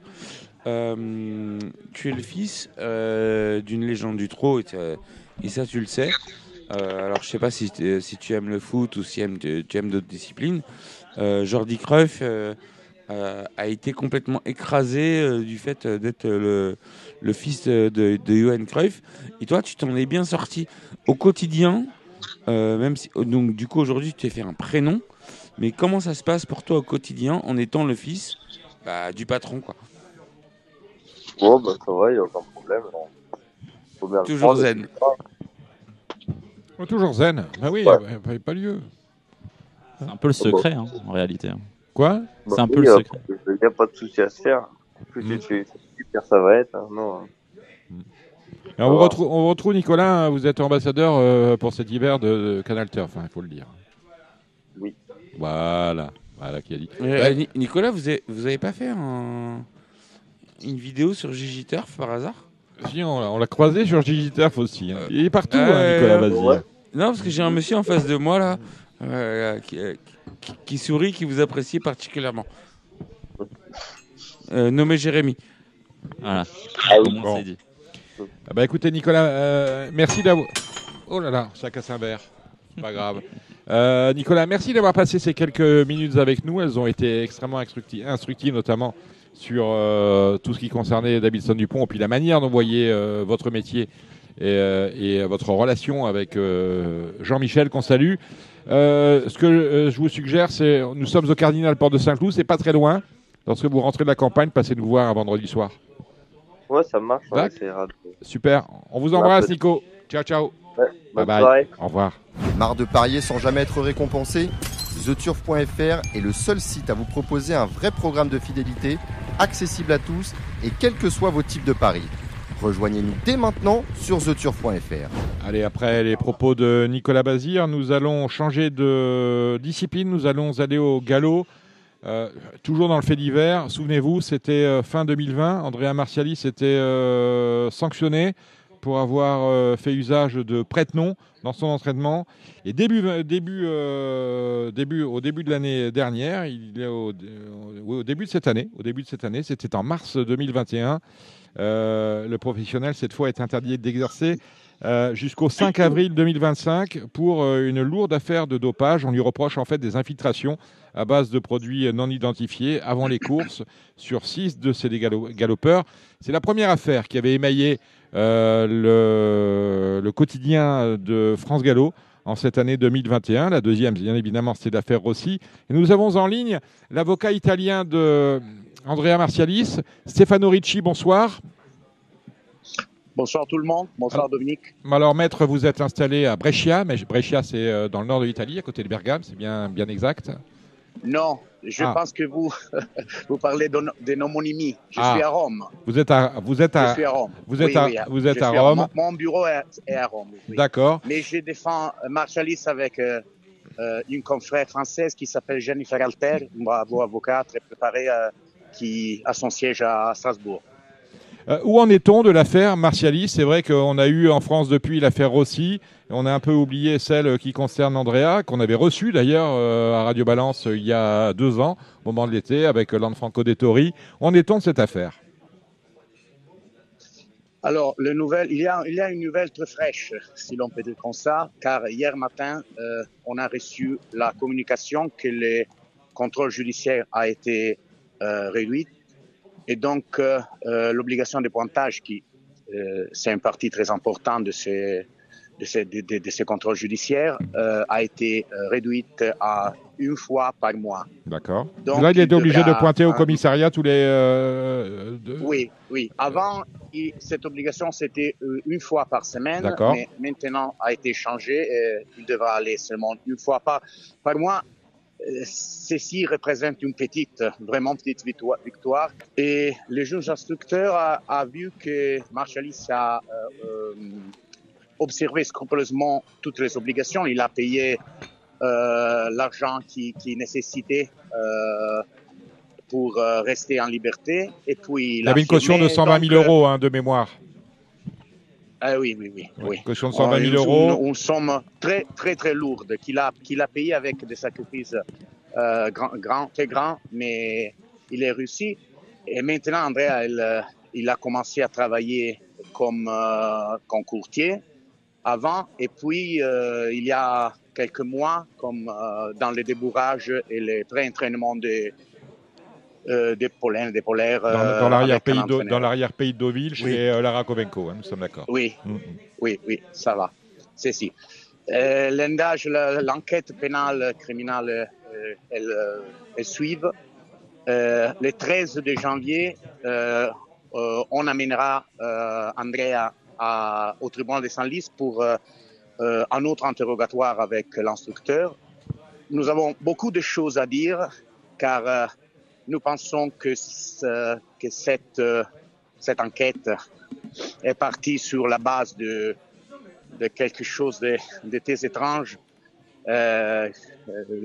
euh, tu es le fils euh, d'une légende du trot, et ça, tu le sais. Euh, alors, je sais pas si, t- si tu aimes le foot ou si aimes- tu, tu aimes d'autres disciplines. Euh, Jordi Cruyff euh, euh, a été complètement écrasé euh, du fait euh, d'être le, le fils de, de, Johan Cruyff. Et toi, tu t'en es bien sorti au quotidien, euh, même si donc du coup aujourd'hui tu t'es fait un prénom. Mais comment ça se passe pour toi au quotidien en étant le fils bah, du patron quoi? Bon, bah, ça va, il a aucun problème. non. Faut bien le Toujours zen. Oh, toujours zen. Bah oui, Ouais. euh, pas, pas lieu. C'est un peu le secret, hein, en réalité. Quoi? Bah, C'est un peu oui, le secret. Il n'y a pas de souci à se faire. Plus Mm. plus pire ça va être. hein, Non. hein. Et on, vous retrouve, on vous retrouve, Nicolas, hein, vous êtes ambassadeur euh, pour cet hiver de, de Canal Turf, hein, il faut le dire. Oui. Voilà, voilà qui a dit. Euh, Ni- Nicolas, vous avez, vous avez pas fait un- une vidéo sur Gigi Turf par hasard? Si, on, l'a- croisé sur Gigi Turf aussi. hein. Il est partout, Euh, hein, Nicolas, euh, vas-y. ouais. Non, parce que j'ai un monsieur en face de moi là euh, qui, euh, qui- qui sourit, qui vous apprécie particulièrement. Euh, nommé Jérémy. Voilà. Ah oui. Bon. c'est dit. Ah bah écoutez, Nicolas, euh, merci d'avoir. Oh là là, ça casse un verre. C'est Pas grave. Euh, Nicolas, merci d'avoir passé ces quelques minutes avec nous. Elles ont été extrêmement instructi- instructives, notamment sur euh, tout ce qui concernait Davidson Dupont, et puis la manière dont vous voyez euh, votre métier et, euh, et votre relation avec euh, Jean-Michel, qu'on salue. Euh, ce que je vous suggère, c'est nous sommes au Cardinal Port de Saint-Cloud, c'est pas très loin. Lorsque vous rentrez de la campagne, passez nous voir un vendredi soir. Ouais, ça marche. De... Super. On vous embrasse, Nico. Ciao, ciao. Ouais, Bye bye. soirée. Au revoir. Marre de parier sans jamais être récompensé TheTurf.fr est le seul site à vous proposer un vrai programme de fidélité, accessible à tous et quels que soient vos types de paris. Rejoignez-nous dès maintenant sur TheTurf.fr. Allez, après les propos de Nicolas Bazir, nous allons changer de discipline. Nous allons aller au galop. Euh, toujours dans le fait divers. Souvenez-vous, c'était euh, fin 2020. Andrea Martialis était euh, sanctionné pour avoir euh, fait usage de prête-nom dans son entraînement. Et début, début, euh, début, au début de l'année dernière, il est au, début de cette année, au début de cette année, c'était en mars 2021. euh, le professionnel cette fois est interdit d'exercer euh, jusqu'au 5 avril 2025 pour euh, une lourde affaire de dopage. On lui reproche en fait des infiltrations à base de produits non identifiés avant les courses sur six de ces galo- galopeurs. C'est la première affaire qui avait émaillé euh, le, le quotidien de France Gallo en cette année 2021. La deuxième, bien évidemment, c'est l'affaire Rossi. Et nous avons en ligne l'avocat italien de Andrea Martialis, Stefano Ricci. Bonsoir. Bonsoir tout le monde, bonsoir Dominique. Alors, maître, vous êtes installé à Brescia, mais Brescia, c'est euh, dans le nord de l'Italie, à côté de Bergame, c'est bien, bien exact? Non, je Ah. pense que vous, vous parlez d'une homonymie. Je Ah. suis à Rome. Vous êtes à, vous êtes Je à, suis à Rome. vous êtes Oui, à- oui, vous êtes à Rome. Mon, mon bureau est, est à Rome. oui. d'accord. Mais je défends euh, Marchalis avec euh, euh, une confrère française qui s'appelle Jennifer Alter, une bravo avocate très préparée, euh, qui a son siège à Strasbourg. Euh, où en est-on de l'affaire Martialis C'est vrai qu'on a eu en France depuis l'affaire Rossi. On a un peu oublié celle qui concerne Andrea, qu'on avait reçue d'ailleurs euh, à Radio Balance euh, il y a deux ans, au moment de l'été, avec euh, Lanfranco Dettori. Où en est-on de cette affaire? Alors, il, y a, une nouvelle très fraîche, si l'on peut dire comme ça, car hier matin, euh, on a reçu la communication que le contrôle judiciaire a été euh, réduit. Et donc, euh, euh, l'obligation de pointage, qui euh, c'est une partie très importante de ces, de ces, de, de- de ces contrôles judiciaires, euh, a été euh, réduite à une fois par mois. D'accord. Donc, Là, il était obligé de pointer au commissariat tous les. euh, deux- Oui, oui. Avant, il- cette obligation, c'était euh, une fois par semaine, D'accord. mais maintenant a été changé. et il devra aller seulement une fois par, par mois. Euh, Ceci représente une petite, vraiment petite victoire. Et le juge instructeur a, a vu que Marchalis a euh, euh, observé scrupuleusement toutes les obligations. Il a payé euh, l'argent qui, qui nécessitait euh, pour euh, rester en liberté. Et puis, il, Il avait une caution de affirmé, 120 000 donc, euros hein, de mémoire. Ah oui, oui, oui. Oui. Caution de 120 000 Une- euros. Une, une somme très, très, très lourde qu'il a, qu'il a payé avec des sacrifices euh, grand, très grands, mais il est réussi. Et maintenant, Andrea, il, euh, il a commencé à travailler comme, euh, comme courtier avant, et puis euh, il y a quelques mois, comme euh, dans le débourrage et le pré-entraînement de, euh, des pollens, des polaires. Dans, dans l'arrière-pays de Deauville, chez Oui. euh, Lara Kovenko, hein, nous sommes d'accord. Oui, Mm. oui, oui, ça va. C'est si. L'endage, l'enquête pénale criminelle, elle, elle le 13 de janvier, on amènera Andrea à- au tribunal de Saint-Lys pour euh, euh, un autre interrogatoire avec l'instructeur. Nous avons beaucoup de choses à dire car euh, nous pensons que, ce- que cette, euh, cette enquête est partie sur la base de, de quelque chose de, de très étrange. Euh,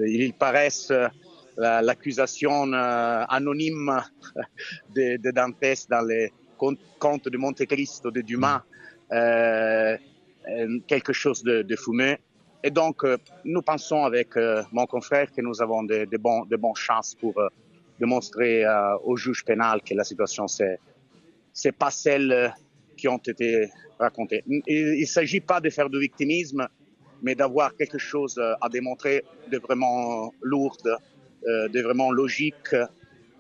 il paraissent euh, la- l'accusation euh, anonyme de, de Dantès dans les contes de Monte Cristo de Dumas, quelque chose de, de fumeux. Et donc, euh, nous pensons avec euh, mon confrère que nous avons de, de, bons, de bonnes chances pour euh, démontrer euh, au juge pénal que la situation c'est c'est pas celle euh, qui ont été racontées. Il ne s'agit pas de faire du victimisme, mais d'avoir quelque chose euh, à démontrer de vraiment lourde, euh, de vraiment logique,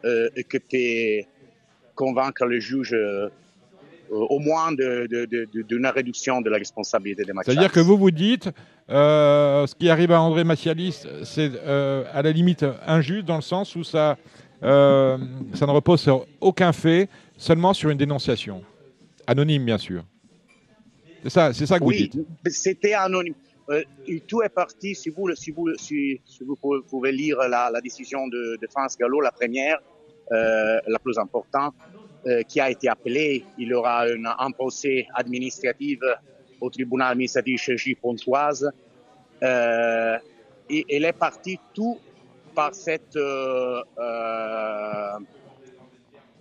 euh, et que peut convaincre le juge euh, au moins de- de- de- de- d'une réduction de la responsabilité des C'est-à-dire que vous vous dites, euh, ce qui arrive à André Macialis, c'est euh, à la limite injuste dans le sens où ça, euh, ça ne repose sur aucun fait, seulement sur une dénonciation. Anonyme, bien sûr. C'est ça, c'est ça que vous dites. c'était anonyme. Euh, tout est parti, si vous, si vous, si, si vous pouvez, lire la, la décision de, de France Gallo, la première, euh, la plus importante, euh, qui a été appelée. Il y aura un procès administratif au tribunal administratif Cergy Pontoise. Euh, et elle est partie tout par cette euh, euh,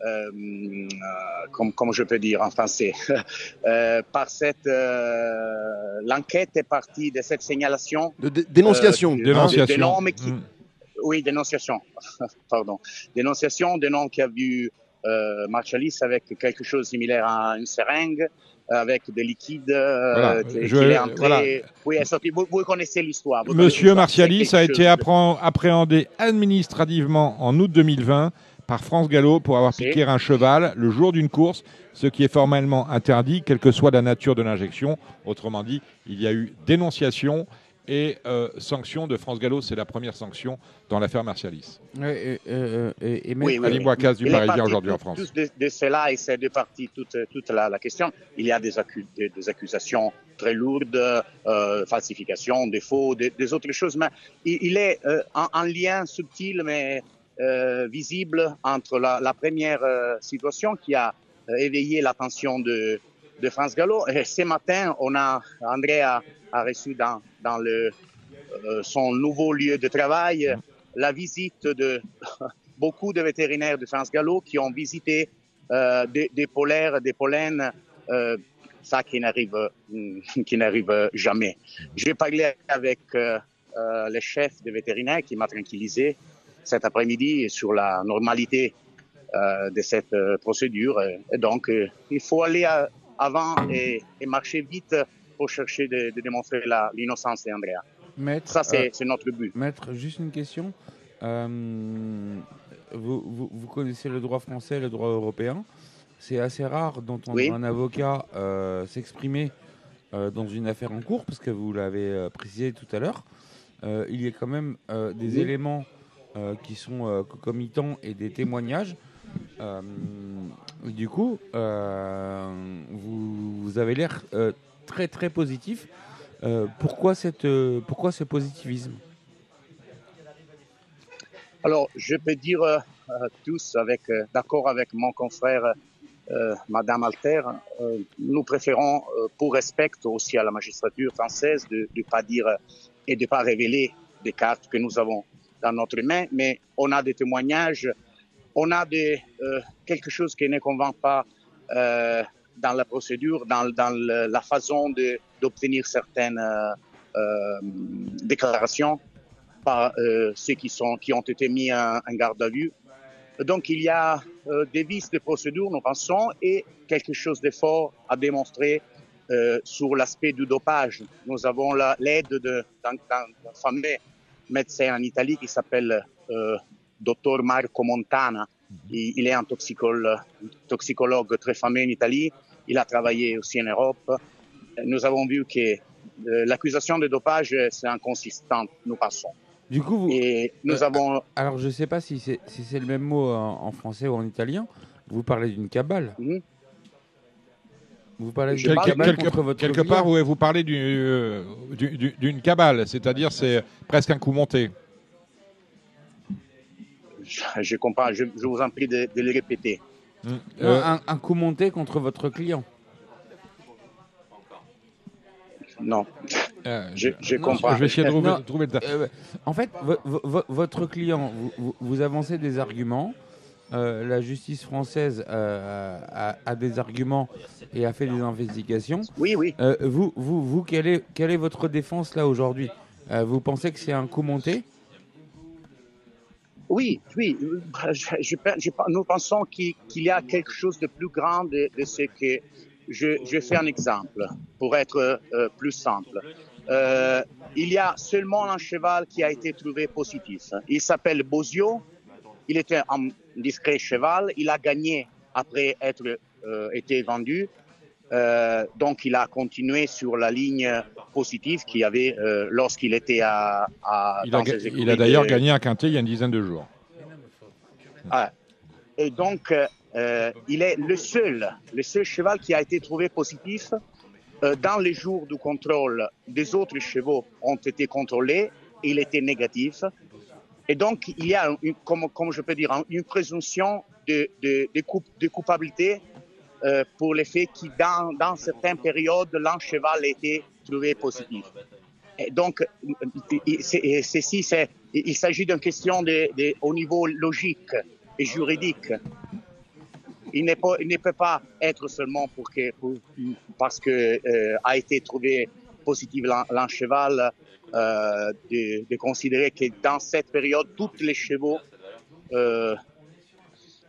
euh, euh, comme, comme je peux dire en français, euh, par cette euh, l'enquête est partie de cette signalation De dé- dénonciation. euh, de- Dénonciation. de qui, Mm. oui, dénonciation, pardon, dénonciation de noms qui a vu euh, avec quelque chose de similaire à une seringue, avec des liquides euh, qui- je- entré. voilà. Oui. Vous, vous connaissez l'histoire? Monsieur. Martialis a été de- appréhendé administrativement en août 2020 par France Gallo pour avoir piqué un cheval le jour d'une course, ce qui est formellement interdit, quelle que soit la nature de l'injection. Autrement dit, il y a eu dénonciation et euh, sanction de France Gallo. C'est la première sanction dans l'affaire Martialis. Et, euh, et- et même- Oui, oui, Ali oui. Du Parisien aujourd'hui en France. tout De, de cela, et c'est de partie toute, toute la, la question. Il y a des, accu- des, des accusations très lourdes, euh, falsification, défaut, des, des autres choses, mais il, il est euh, un, un lien subtil mais euh, visible entre la, la première euh, situation qui a éveillé l'attention de, de France Gallo. Et ce matin, on a André a, a reçu dans, dans euh, son nouveau lieu de travail la visite de beaucoup de vétérinaires de France Gallo qui ont visité euh, des, polaires, des pollens, euh, ça qui n'arrive, qui n'arrive jamais. J'ai parlé avec euh, euh, le chef des vétérinaires qui m'a tranquillisé cet après-midi sur la normalité de cette procédure. Donc, il faut aller avant et marcher vite chercher de, de démontrer l'innocence d'Andrea. Ça, c'est euh, c'est notre but. Maître, juste une question. Euh, vous, vous- vous connaissez le droit français, le droit européen. C'est assez rare d'entendre Oui. un avocat euh, s'exprimer dans une affaire en cours, parce que vous l'avez précisé tout à l'heure. Il y a quand même des Oui. éléments qui sont concomitants et des témoignages. Du coup, vous, vous avez l'air très très positif. Euh, pourquoi, cette, euh, pourquoi ce positivisme? Alors, je peux dire euh, tous, avec, d'accord avec mon confrère Madame Alter, nous préférons, pour respect aussi à la magistrature française, de ne pas dire et de ne pas révéler des cartes que nous avons dans notre main, mais on a des témoignages, on a quelque chose qui ne convainc pas dans la procédure, dans, dans la façon d'obtenir certaines euh, euh, déclarations par euh, ceux qui, sont, qui ont été mis en, en garde à vue. Donc il y a euh, des vices de procédure, nous pensons, et quelque chose de fort à démontrer euh, sur l'aspect du dopage. Nous avons la- l'aide d'un- d'un fameux médecin en Italie qui s'appelle euh, Dr Marco Montana, Il, est un toxicologue, très fameux en Italie. Il a travaillé aussi en Europe. Nous avons vu que euh, l'accusation de dopage, c'est inconsistant, nous passons. Du coup, vous, Et nous Euh, avons... alors je sais pas si c'est si c'est le même mot en, en français ou en italien. Vous parlez d'une cabale. Mhm. Vous parlez d'une cabale quelque contre votre quelque part, où vous parlez euh, du- du- d'une cabale, c'est-à-dire c'est presque un coup monté. Je, comprends, je, je vous en prie de, de le répéter. Non, Euh, un, un coup monté contre votre client. Non, euh, je, je Non, comprends. je vais essayer de trouver, Non. de trouver le. Euh, en fait, vo- vo- vo- votre client, vous, avancez des arguments. euh, la justice française euh, a, a des arguments et a fait des investigations. Oui, oui. Euh, vous, vous, vous, quelle est, quelle est votre défense là aujourd'hui? Euh, Vous pensez que c'est un coup monté? Oui, oui. Je- nous pensons qu'il y a quelque chose de plus grand de, ce que je, fais un exemple pour être euh, plus simple. Euh, il y a seulement un cheval qui a été trouvé positif. Il s'appelle Bozio. Il était un discret cheval. Il a gagné après être euh, été vendu. Euh, donc il a continué sur la ligne positive qu'il avait euh, lorsqu'il était à, à Il a, il d'ailleurs de- gagné un quintet il y a une dizaine de jours. Ah. Et donc, euh, il est le seul, le seul cheval qui a été trouvé positif. Dans les jours du contrôle, des autres chevaux ont été contrôlés et il était négatif. Et donc, il y a, une, comme, comme je peux dire, une présomption de, de, de, coup- de culpabilité euh, pour le fait que dans, certaines périodes, l'un cheval a été trouvé positif. Donc, c'est- ceci, il s'agit d'une question au niveau logique et juridique. Il, ne peut pas être seulement parce que euh, a été trouvé positif l'un cheval, euh, de, de considérer que dans cette période, tous les chevaux euh,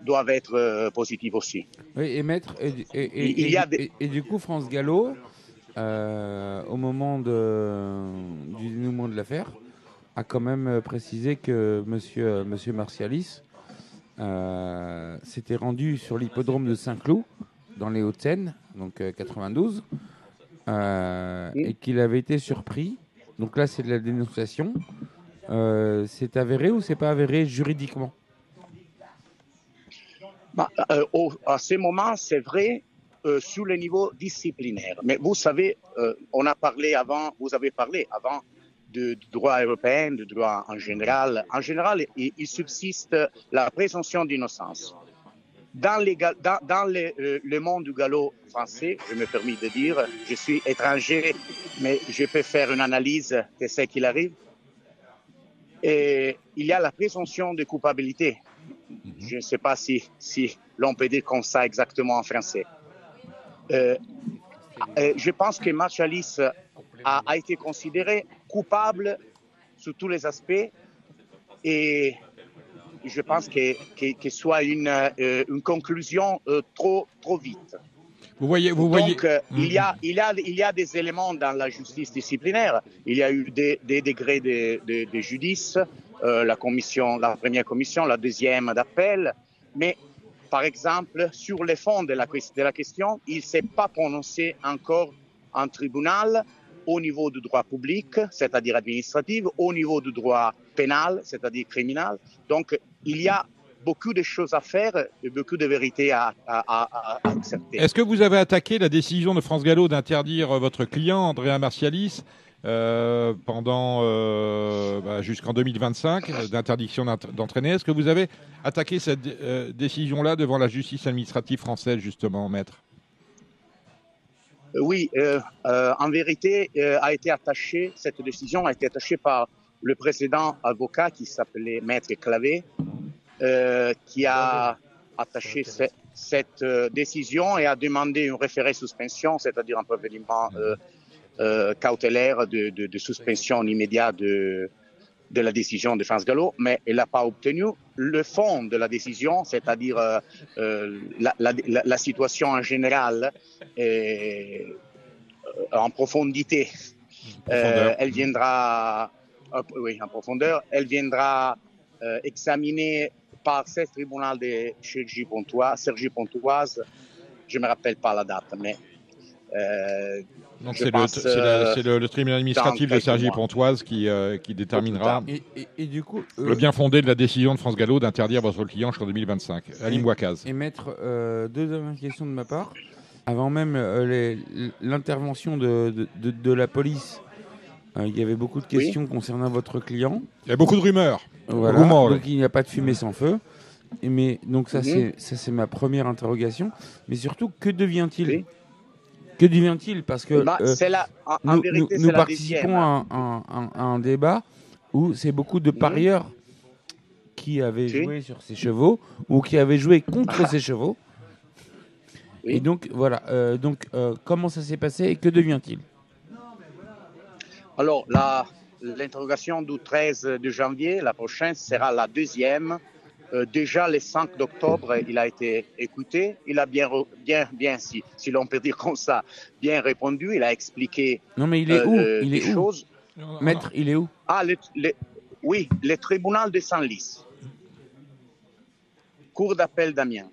doivent être euh, positifs aussi. Oui, et maître, et, et- et- Il- y a des- et- du coup, France Gallo, euh, au moment de, du dénouement de l'affaire, a quand même euh, précisé que monsieur, monsieur Martialis euh, s'était rendu sur l'hippodrome de Saint-Cloud, dans les Hauts-de-Seine, donc euh, 92, euh, Oui. et qu'il avait été surpris. Donc là, c'est de la dénonciation. C'est avéré ou c'est pas avéré juridiquement? Bah, euh, au- à ce moment, c'est vrai euh, sur le niveau disciplinaire. Mais vous savez, euh, on a parlé avant, vous avez parlé avant du droit européen, du droit en général. En général, il, subsiste la présomption d'innocence. Dans, les, dans, dans le, euh, le monde du galop français, je me permets de dire, je suis étranger, mais je peux faire une analyse de ce qu'il arrive. Et il y a la présomption de culpabilité. Je ne sais pas si, si l'on peut dire comme ça exactement en français. Euh, euh, je pense que Marchalis a, a été considéré coupable sur tous les aspects et je pense que, que, que soit une, euh, une conclusion euh, trop, trop vite. Vous voyez, vous voyez. Donc, euh, Mhm. il, y a, il, y a, il y a des éléments dans la justice disciplinaire. Il y a eu des, des degrés de, de, de judice, la, commission, la première commission, la deuxième d'appel. Mais, par exemple, sur le fond de la, question, il ne s'est pas prononcé encore en tribunal au niveau du droit public, c'est-à-dire administratif, au niveau du droit pénal, c'est-à-dire criminel. Donc, il y a beaucoup de choses à faire et beaucoup de vérités à, accepter. Est-ce que vous avez attaqué la décision de France Gallo d'interdire euh, votre client, Andrea Martialis, euh, pendant euh, bah, jusqu'en 2025, euh, d'interdiction d'ent- d'entraîner. Est-ce que vous avez attaqué cette euh, décision-là devant la justice administrative française, justement, maître? Oui, euh, euh, en vérité, euh, a été attachée, cette décision a été attachée par le précédent avocat qui s'appelait Maître Clavé, euh, qui a attaché ce- cette euh, décision et a demandé une référé suspension, c'est-à-dire un préveniment euh, euh, cautelaire de, de suspension immédiate de, de la décision de France Gallo, mais elle n'a pas obtenu le fond de la décision, c'est-à-dire euh, euh, la, la, la, la situation en général et, euh, en profondité. Profondeur. Euh, elle viendra, oui, en profondeur, elle viendra euh, examiner par ce tribunal de Sergi Pontoise, Sergi Pontoise. Je me rappelle pas la date, mais Donc c'est le, euh, c'est le- le tribunal administratif de Sergi. Pontoise qui, euh, qui déterminera Et, et- et du coup, euh, le bien fondé de la décision de France Gallo d'interdire votre client jusqu'en 2025. Alim Bouakaz. Et mettre euh, deux dernières questions de ma part. Avant même euh, l'intervention de, de, de- de la police, euh, il y avait beaucoup de Oui. questions concernant votre client. Il y a beaucoup de rumeurs. Voilà. Rumeurs, donc il n'y a pas de fumée sans feu. Et mais donc ça Mhm. c'est ça c'est ma première interrogation. Mais surtout que devient-il Oui. Que devient-il Parce que bah, euh, c'est la, en, en nous, vérité, nous- c'est nous la participons deuxième. à un, débat où c'est beaucoup de parieurs qui avaient joué sur ces chevaux ou qui avaient joué contre ces chevaux. Oui. Et donc voilà. euh, donc euh, comment ça s'est passé et que devient-il Alors, l'interrogation du 13 de janvier, la prochaine, sera la deuxième. Euh, déjà, le 5 d'octobre, il a été écouté. Il a bien, bien, bien si, si l'on peut dire comme ça, bien répondu. Il a expliqué Non mais il est euh, où? euh, Il est où? choses. Maître, il est où? Ah, le, le- oui, le tribunal de Senlis. Cour d'appel d'Amiens.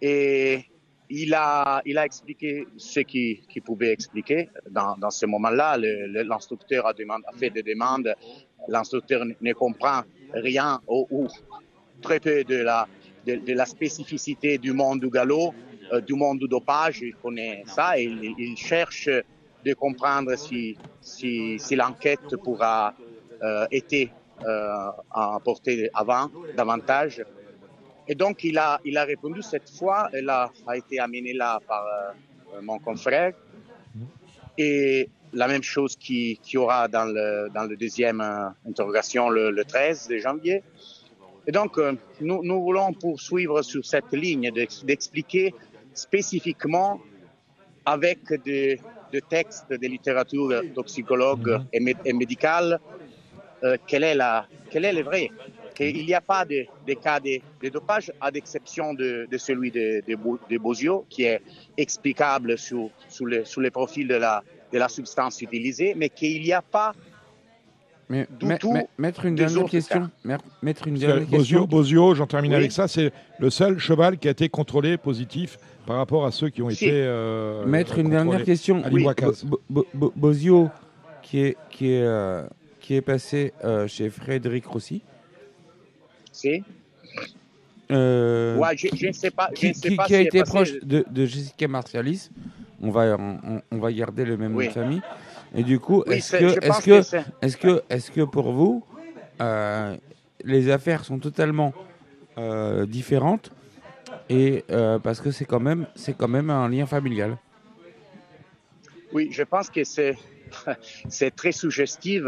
Et il a, il a expliqué ce qu'il qu'il pouvait expliquer. Dans, dans ce moment-là, l'instructeur a, demandé- a fait des demandes. L'instructeur ne- ne comprend rien ou, ou très peu de la, de, la spécificité du monde du galop, euh, du monde du dopage. Il connaît ça et il, cherche de comprendre si, si, l'enquête pourra euh, être euh, apportée avant davantage. Et donc, il a, il a répondu cette fois, elle a, a été amenée là par euh, mon confrère. Et la même chose qui, qui aura dans le, dans le deuxième interrogation le, le 13 de janvier. Et donc, euh, nous, nous voulons poursuivre sur cette ligne d'ex- d'expliquer spécifiquement avec des de textes de littérature toxicologue et, mé- et médicale euh, quelle est la quel est le vrai. Qu'il n'y a pas de, de cas de, de dopage à l'exception de, de celui de, de, Bo- de Bosio qui est explicable sur, sur, le, sur le profil de la, de la substance utilisée mais qu'il n'y a pas Mais mettre une dernière question. Mettre une dernière question. Bosio, j'en termine Oui. avec ça, c'est le seul cheval qui a été contrôlé positif par rapport à ceux qui ont Si. été. euh, Mettre une dernière question. Ali Bouakaz. Bo- Bo- Bo- Bosio, qui est, qui est, euh, qui est passé euh, chez Frédéric Rossi. c'est euh, ouais, je, je ne sais pas je qui, ne sais qui- pas qui a si été proche de, de Jessica Martialis. On va, on, on va garder le même Oui. nom de famille. Et du coup, oui, est-ce que, est-ce que, est-ce que, est-ce que pour vous, euh, les affaires sont totalement euh, différentes et euh, parce que c'est quand même, c'est quand même un lien familial? oui je pense que c'est c'est très suggestif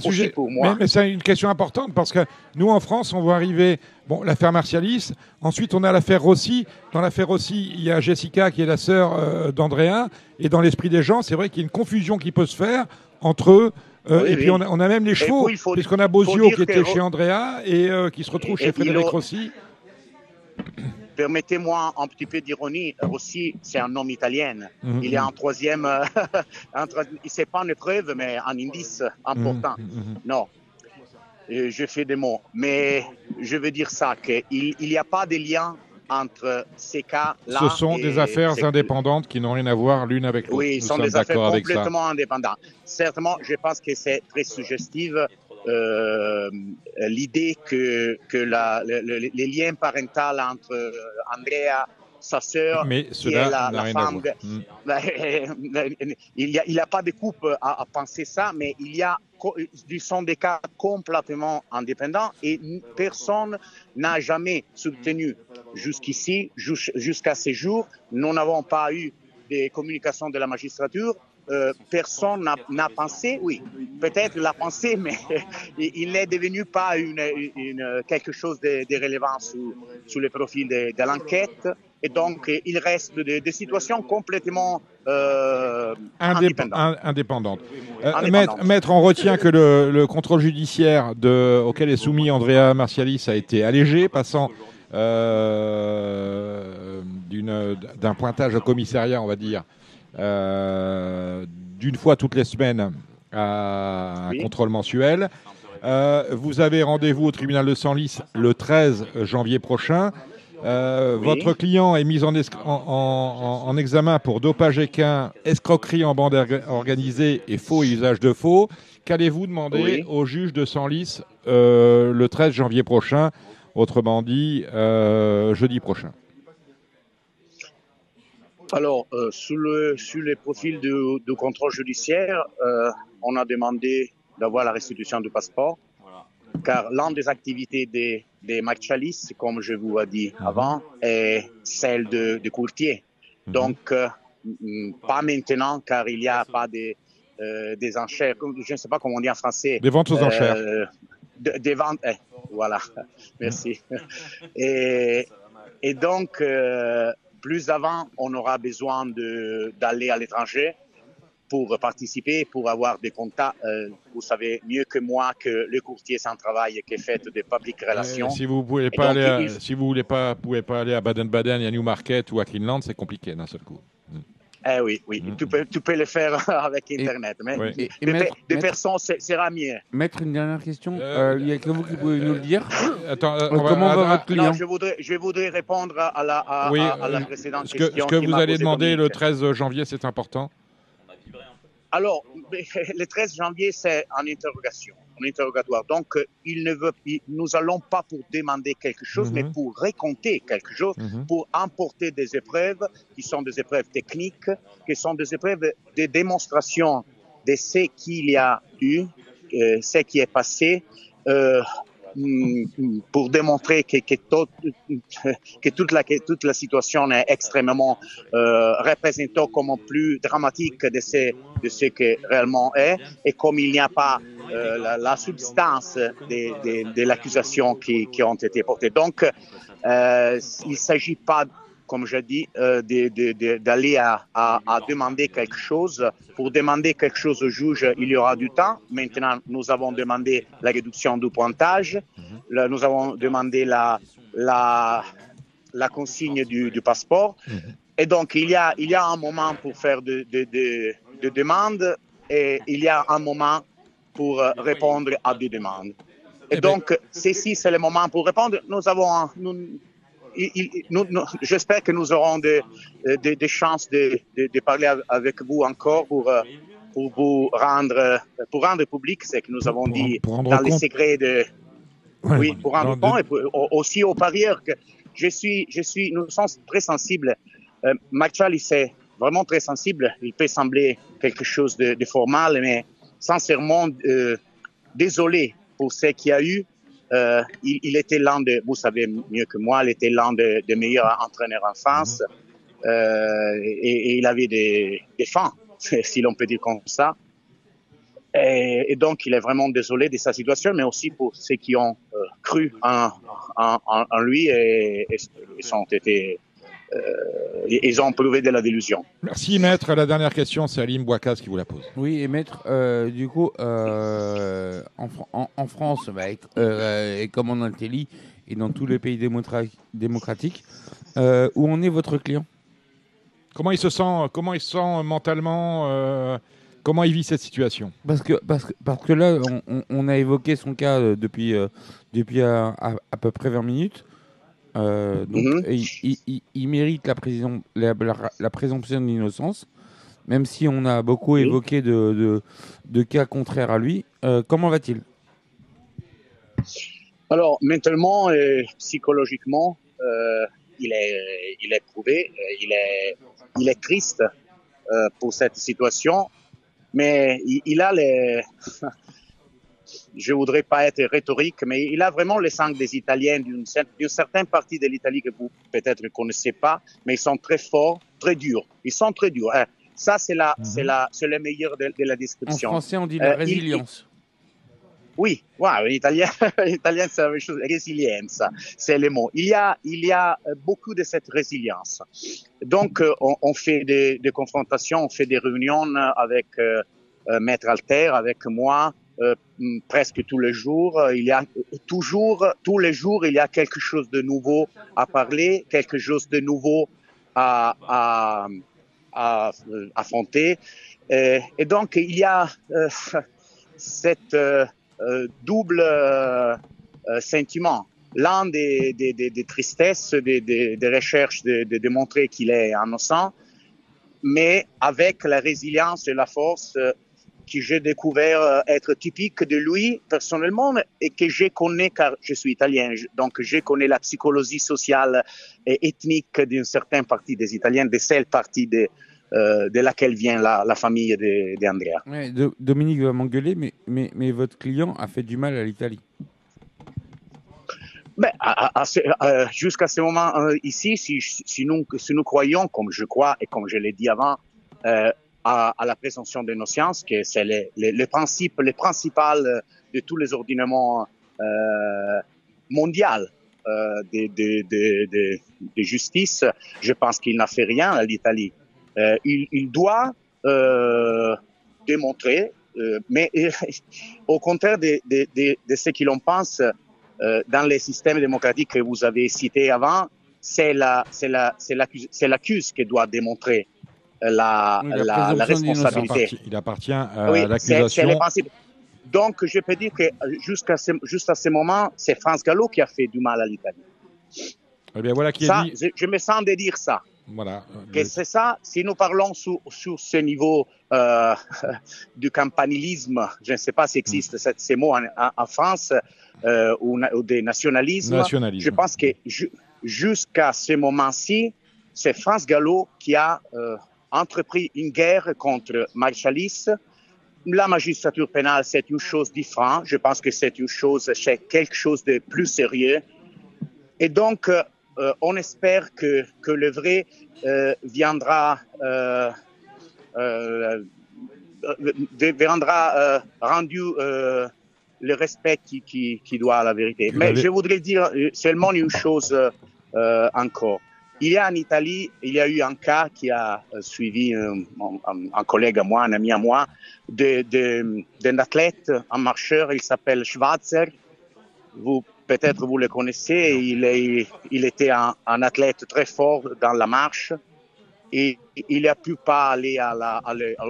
C'est sujet- pour moi Mais, mais c'est une question importante parce que nous, en France, on voit arriver bon, l'affaire Martialis. Ensuite, on a l'affaire Rossi. Dans l'affaire Rossi, il y a Jessica qui est la sœur euh, d'Andrea. Et dans l'esprit des gens, c'est vrai qu'il y a une confusion qui peut se faire entre eux. Euh, Oui, et puis, on a, on a même les chevaux, puisqu'on a Bosio qui était chez Andrea et euh, qui se retrouve Et- chez et Frédéric Rossi. Permettez-moi un petit peu d'ironie. Rossi, c'est un nom italien. Mhm. Il est en troisième, euh, c'est pas une preuve, mais un indice important. Mhm, mhm. Non, Euh, je fais des mots. Mais je veux dire ça, qu'il il n'y a pas de lien entre ces cas-là. Ce sont des affaires ces- indépendantes qui n'ont rien à voir l'une avec l'autre. Oui, ce sont des affaires complètement indépendantes. Certainement, je pense que c'est très suggestif euh, l'idée que, que la, le- le- les liens parentaux entre euh, Andrea, sa sœur, Mais qui cela est la, la femme, Mm. il n'y a, a pas de coupe à, à penser ça, mais il y a, ce sont des cas complètement indépendants et personne n'a jamais soutenu jusqu'ici, jus- jusqu'à ce jour, nous n'avons pas eu des communications de la magistrature. Euh, personne n'a- pensé, oui, peut-être l'a pensé, mais il n'est devenu pas une, une- quelque chose de, de relevant sous, sous le profil de, de l'enquête. Et donc, il reste des, des situations complètement euh, Indép- indépendantes. in- indépendante. Euh, Indépendante. maître, on retient que le, le contrôle judiciaire de, auquel est soumis Andrea Martialis a été allégé, passant euh, d'un pointage au commissariat, on va dire, d'une fois toutes les semaines à un contrôle mensuel. Euh, vous avez rendez-vous au tribunal de Senlis le 13 janvier prochain. Euh, Oui. Votre client est mis en, en- en- en examen pour dopage équin, escroquerie en bande orga- organisée et faux et usage de faux. Qu'allez-vous demander Oui. au juge de Senlis euh, le 13 janvier prochain, autrement dit euh, jeudi prochain? Alors, euh, sur, le, sur le profil du, du contrôle judiciaire, euh, on a demandé d'avoir la restitution du passeport, car l'une des activités des, des comme je vous ai dit avant, est celle de, de courtier. Donc, euh, pas maintenant, car il n'y a pas de, euh, des enchères, je ne sais pas comment on dit en français. Des ventes aux enchères. Euh, de- des ventes, eh, voilà, merci. Et, et donc, euh, plus avant, on aura besoin d'aller à l'étranger pour participer, pour avoir des contacts. Euh, vous savez mieux que moi que le courtier sans travail qui est fait de public relations. Euh, si vous pouvez Et pas donc, aller, à- il- si vous voulez pas, pouvez pas aller à Baden-Baden à Newmarket ou à Greenland, c'est compliqué d'un seul coup. Eh oui, oui, tu, peux, tu peux le faire avec Internet. mais Ouais. Et, et de, maître, de maître- personnes, ce sera mieux. maître, une dernière question. Euh, Euh, Il y a que vous qui pouvez nous le dire. Attends, euh, on va- comment va ah, votre client Non, je voudrais, je voudrais répondre à la, à, Oui, à- à la précédente Ce que, question. ce que vous allez demander le Dominique. 13 janvier, c'est important. Alors, le 13 janvier, c'est en interrogation, en interrogatoire. Donc, euh, il ne veut, il- nous allons pas pour demander quelque chose, Mhm. mais pour raconter quelque chose, Mhm. pour emporter des épreuves qui sont des épreuves techniques, qui sont des épreuves de démonstration de ce qu'il y a eu, euh, ce qui est passé, euh, pour démontrer que, que, tout- que toute, la, situation est extrêmement euh, représentée comme plus dramatique de ce, de que réellement est, et comme il n'y a pas euh, la, substance de, de, l'accusation qui, qui ont été portées. Donc, euh, il ne s'agit pas, comme je dis, euh, d'aller à, à, à demander quelque chose. Pour demander quelque chose au juge, il y aura du temps. Maintenant, nous avons demandé la réduction du pointage. Là, nous avons demandé la, la, la consigne du, du passeport. Et donc, il y, a, il y a un moment pour faire de, de, de, de demandes et il y a un moment pour euh, répondre à des demandes. Et Eh ben- donc, ceci, c'est le moment pour répondre. Nous avons, nous, j'espère que nous aurons des euh, des- des chances de, de, de parler av- avec vous encore pour, euh, pour vous rendre, euh, pour rendre public ce que nous avons Pour- dit pour dans les compte. secrets de, Ouais. oui, pour rendre compte et pour- aussi aux parieurs que je suis, je suis, nous sommes très sensibles. Euh, il c'est vraiment très sensible. Il peut sembler quelque chose de, de formal, mais sincèrement, euh, désolé pour ce qu'il y a eu. Euh, il, il était l'un de, vous savez mieux que moi, il était l'un des meilleurs entraîneurs en France. Euh, et, et il avait des, des fins, si l'on peut dire comme ça. Et, et donc, il est vraiment désolé de sa situation, mais aussi pour ceux qui ont euh, cru en, en, en, en lui et, et, et sont été, ils ont prouvé de la délusion. Merci, maître. La dernière question, c'est Alim Bouakas qui vous la pose. Oui, et maître, euh, du coup, euh, en, Fran- en- en France, bah, et, euh, et comme en Intelli et dans tous les pays démocratiques, euh, où en est votre client? Comment il se sent, comment il se sent mentalement euh, Comment il vit cette situation? Parce que, parce, que, parce que là, on, on- on a évoqué son cas euh, depuis, euh, depuis à, à- à peu près 20 minutes. Euh, donc, Mhm. il, il- il- il mérite la, présum- la, la- la présomption d'innocence, même si on a beaucoup Oui. évoqué de, de, de cas contraires à lui. Euh, comment va-t-il? Alors, mentalement et psychologiquement, euh, il, est, il est prouvé, il est, il est triste pour cette situation, mais il a les... Je voudrais pas être rhétorique, mais il a vraiment les sang des Italiens d'une cer- d'une certaine partie de l'Italie que vous peut-être ne connaissez pas, mais ils sont très forts, très durs. Ils sont très durs. hein. Ça, c'est la, c'est la, c'est le meilleur de, de la En description. français, on dit Euh, la il- résilience. Oui, ouais, en italien, en italien c'est la même chose. Résilience, c'est le mot. Il y a, il y a euh, beaucoup de cette résilience. Donc, euh, on, on fait des, des confrontations, on fait des réunions avec euh, Maître Alter, avec moi, euh, mm, presque tous les jours. Il y a euh, toujours, tous les jours, il y a quelque chose de nouveau à parler, quelque chose de nouveau à, à, à euh, affronter. Et, donc, il y a euh, cette euh, euh, double euh, euh, sentiment. L'un des, des, des, des tristesses, des, recherches de, de démontrer qu'il est innocent, mais avec la résilience et la force euh, que j'ai découvert euh, être typique de lui personnellement et que je connais car je suis italien. Donc, je connais la psychologie sociale et ethnique d'une certaine partie des Italiens, de celle partie de, euh, de laquelle vient la, la famille de, de Andrea. Ouais, Do- Dominique va m'engueuler, mais, mais, mais votre client a fait du mal à l'Italie. Ben, euh, jusqu'à ce moment euh, ici, si, si, nous, si nous croyons, comme je crois et comme je l'ai dit avant, euh, à, à la présomption de sciences, que c'est le, le, le principe, le principal de tous les ordonnements euh, mondiaux euh, de, de, de, de, justice, je pense qu'il n'a fait rien à l'Italie. Euh, il, il doit euh, démontrer, euh, mais au contraire de, de, ce que l'on pense, euh, dans les systèmes démocratiques que vous avez cités avant, c'est la, la, c'est c'est l'accuse qui doit démontrer euh, la, Oui, la responsabilité. Il appartient à Oui, l'accusation. Donc, je peux dire que euh, jusqu'à ce, juste à ce moment, c'est France Gallo qui a fait du mal à l'Italie. Eh bien, voilà qui est Ça, dit. je, je me sens de dire ça. Voilà. Que c'est ça, si nous parlons sur, sur ce niveau euh, du campanilisme, je ne sais pas s'il existe ce- ces mots en, en- en France, euh, ou, des nationalismes, Nationalisme. je pense que ju- jusqu'à ce moment-ci, c'est France Gallo qui a euh, entrepris une guerre contre Marchalis. La magistrature pénale, c'est une chose différente. Je pense que c'est une chose, c'est quelque chose de plus sérieux. Et donc, euh, on espère que, que le vrai euh, viendra, euh, viendra rendu le respect qui, qui, qui doit à la vérité. Mais je voudrais dire seulement une chose encore. Il y a en Italie, il y a eu un cas qui a euh, suivi euh, un, collègue à moi, un ami à moi, d'un athlète, un marcheur, il s'appelle Schwarzer. Vous peut-être vous le connaissez. Il, était un, athlète très fort dans la marche et il n'a pu pas aller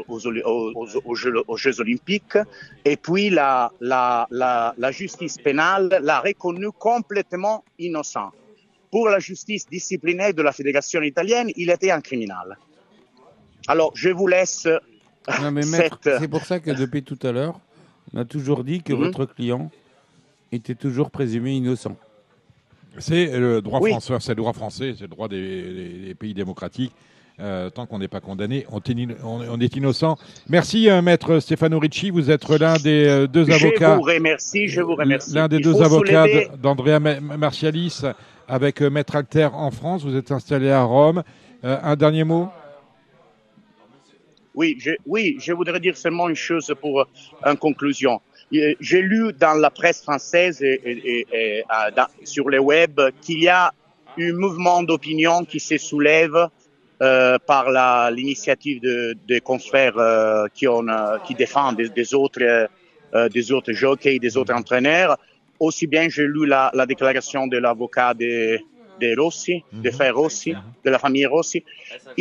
aux, Jeux, olympiques. Et puis la justice pénale l'a reconnu complètement innocent. Pour la justice disciplinaire de la fédération italienne, il était un criminel. Alors, je vous laisse Non, mais maître, cette... c'est pour ça que depuis tout à l'heure, on a toujours dit que Mhm. votre client était toujours présumé innocent. C'est le droit Oui. français, c'est le droit français, c'est le droit des, des- des pays démocratiques. Euh, tant qu'on n'est pas condamné, on, est on- innocent. Merci, euh, maître Stefano Ricci. Vous êtes l'un des euh, deux Je avocats. vous remercie, je vous remercie. L'un des Il deux avocats d'Andrea Ma- Martialis avec euh, Maître Alter en France. Vous êtes installé à Rome. Euh, un dernier mot? Oui, je, oui, je voudrais dire seulement une chose pour euh, en conclusion. J'ai lu dans la presse française et, sur le web qu'il y a un mouvement d'opinion qui se soulève par l'initiative de, des confrères qui, défendent des, autres, des autres jockeys, des autres entraîneurs. Aussi bien, j'ai lu la, la déclaration de l'avocat de, de Rossi, de frère Rossi, de la famille Rossi.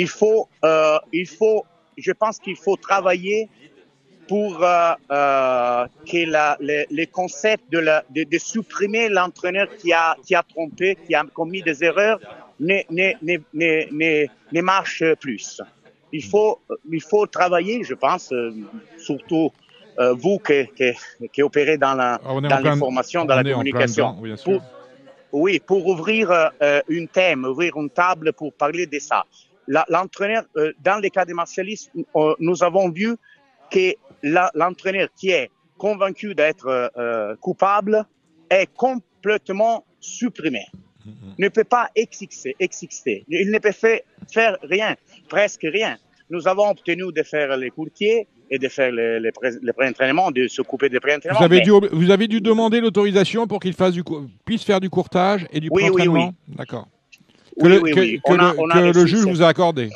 Il faut, euh, il faut, je pense qu'il faut travailler pour euh, euh, que la, le, le concept de, la, de, de supprimer l'entraîneur qui a, qui a trompé, qui a commis des erreurs, ne, ne, ne, ne, ne, ne marche plus. Il faut, il faut travailler, je pense, euh, surtout euh, vous qui, qui, qui opérez dans la, Ah, dans l'information, on dans la communication. dedans, oui. Pour- oui, pour ouvrir euh, une thème, ouvrir une table pour parler de ça. L'entraîneur, euh, dans les cas de martialisme, euh, nous avons vu que l'entraîneur qui est convaincu d'être euh, euh, coupable est complètement supprimé. Ne peut pas exister, exister. Il ne peut faire, faire rien, presque rien. Nous avons obtenu de faire les courtiers et de faire les, les, pré- les pré-entraînements, de s'occuper des pré-entraînements. vous avez, mais- dû, vous avez dû demander l'autorisation pour qu'il puisse faire du courtage et du Oui, oui, pré-entraînement oui. D'accord. Que, Oui, le, oui, que- a- le- que juge vous a accordé.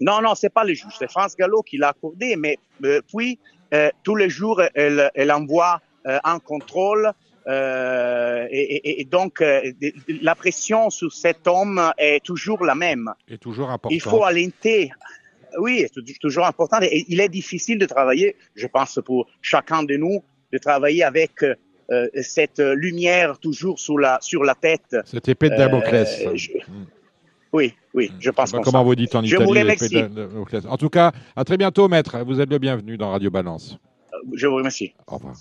Non, non, c'est pas le juge, c'est France Gallo qui l'a accordé, mais euh, puis euh, tous les jours, elle, elle envoie euh, un contrôle euh, et, et- et donc euh, la pression sur cet homme est toujours la même. Et toujours important. Il faut alimenter, oui, c'est toujours important. Et il est difficile de travailler, je pense, pour chacun de nous, de travailler avec euh, cette lumière toujours sur la, sur la tête. Cette épée de Damoclès. Euh, je- Oui, oui, je pense pas comme comment vous dites en Je Italie. vous l'épée de Damoclès. En tout cas, à très bientôt, maître. Vous êtes le bienvenu dans Radio Balance. Je vous remercie. Au revoir.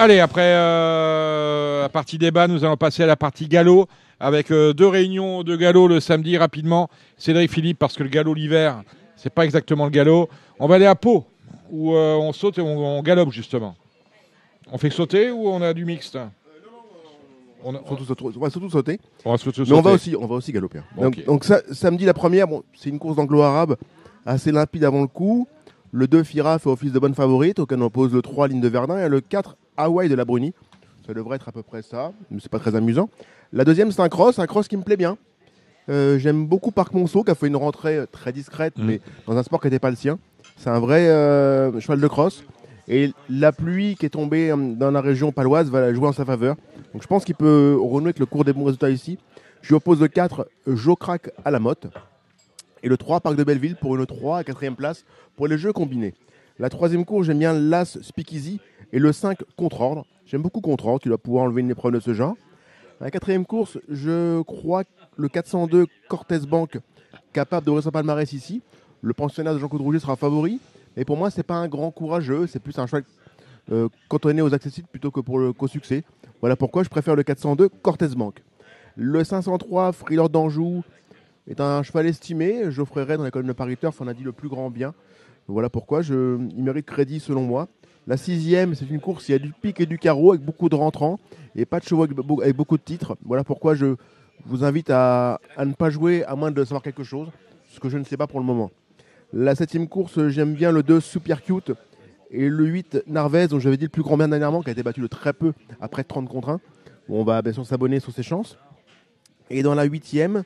Allez, après euh, la partie débat, nous allons passer à la partie galop avec euh, deux réunions de galop le samedi rapidement. Cédric Philippe, parce que le galop l'hiver, c'est pas exactement le galop. On va aller à Pau, où euh, on saute et on, on galope justement. On fait sauter ou on a du mixte? On, a- Surtout sauter- on va surtout sauter. on va sauter. Mais on va aussi, on va aussi galoper. Donc, Ok. donc ça, samedi la première, bon, c'est une course d'anglo-arabe assez limpide avant le coup. Le 2 Fira fait office de bonne favorite, auquel on oppose le 3 Ligne de Verdun et le 4 Hawaii de la Bruni. Ça devrait être à peu près ça, mais c'est pas très amusant. La deuxième c'est un cross, un cross qui me plaît bien. Euh, J'aime beaucoup Parc Monceau qui a fait une rentrée euh, très discrète, Mhm. mais dans un sport qui n'était pas le sien. C'est un vrai euh, cheval de cross. Et la pluie qui est tombée dans la région paloise va jouer en sa faveur. Donc je pense qu'il peut renouer avec le cours des bons résultats ici. Je lui oppose le 4, Jocrac à la motte. Et le 3, Parc de Belleville pour une 3 à 4 place pour les jeux combinés. La troisième course, j'aime bien l'As Speakeasy et le 5 Contre-Ordre. J'aime beaucoup Contre-Ordre, tu dois pouvoir enlever une épreuve de ce genre. La quatrième course, je crois le 402 Cortez Bank, capable d'ouvrir son palmarès ici. Le pensionnaire de Jean-Claude Rouget sera favori. Mais pour moi, c'est pas un grand courageux, c'est plus un cheval euh, cantonné aux accessibles plutôt que pour qu'au succès. Voilà pourquoi je préfère le 402 Cortez Bank. Le 503 Freelord d'Anjou est un cheval estimé. Geoffrey Ray dans l'école de Paris Turf en a dit le plus grand bien. Voilà pourquoi je, il mérite crédit selon moi. La sixième, c'est une course, il y a du pic et du carreau avec beaucoup de rentrants et pas de chevaux avec, be- avec beaucoup de titres. Voilà pourquoi je vous invite à, ne pas jouer à moins de savoir quelque chose, ce que je ne sais pas pour le moment. La septième course, j'aime bien le 2 Super Cute et le 8 Narvez, dont j'avais dit le plus grand bien dernièrement, qui a été battu de très peu après 30 contre 1. Bon, on va bien sûr s'abonner sur ses chances. Et dans la huitième,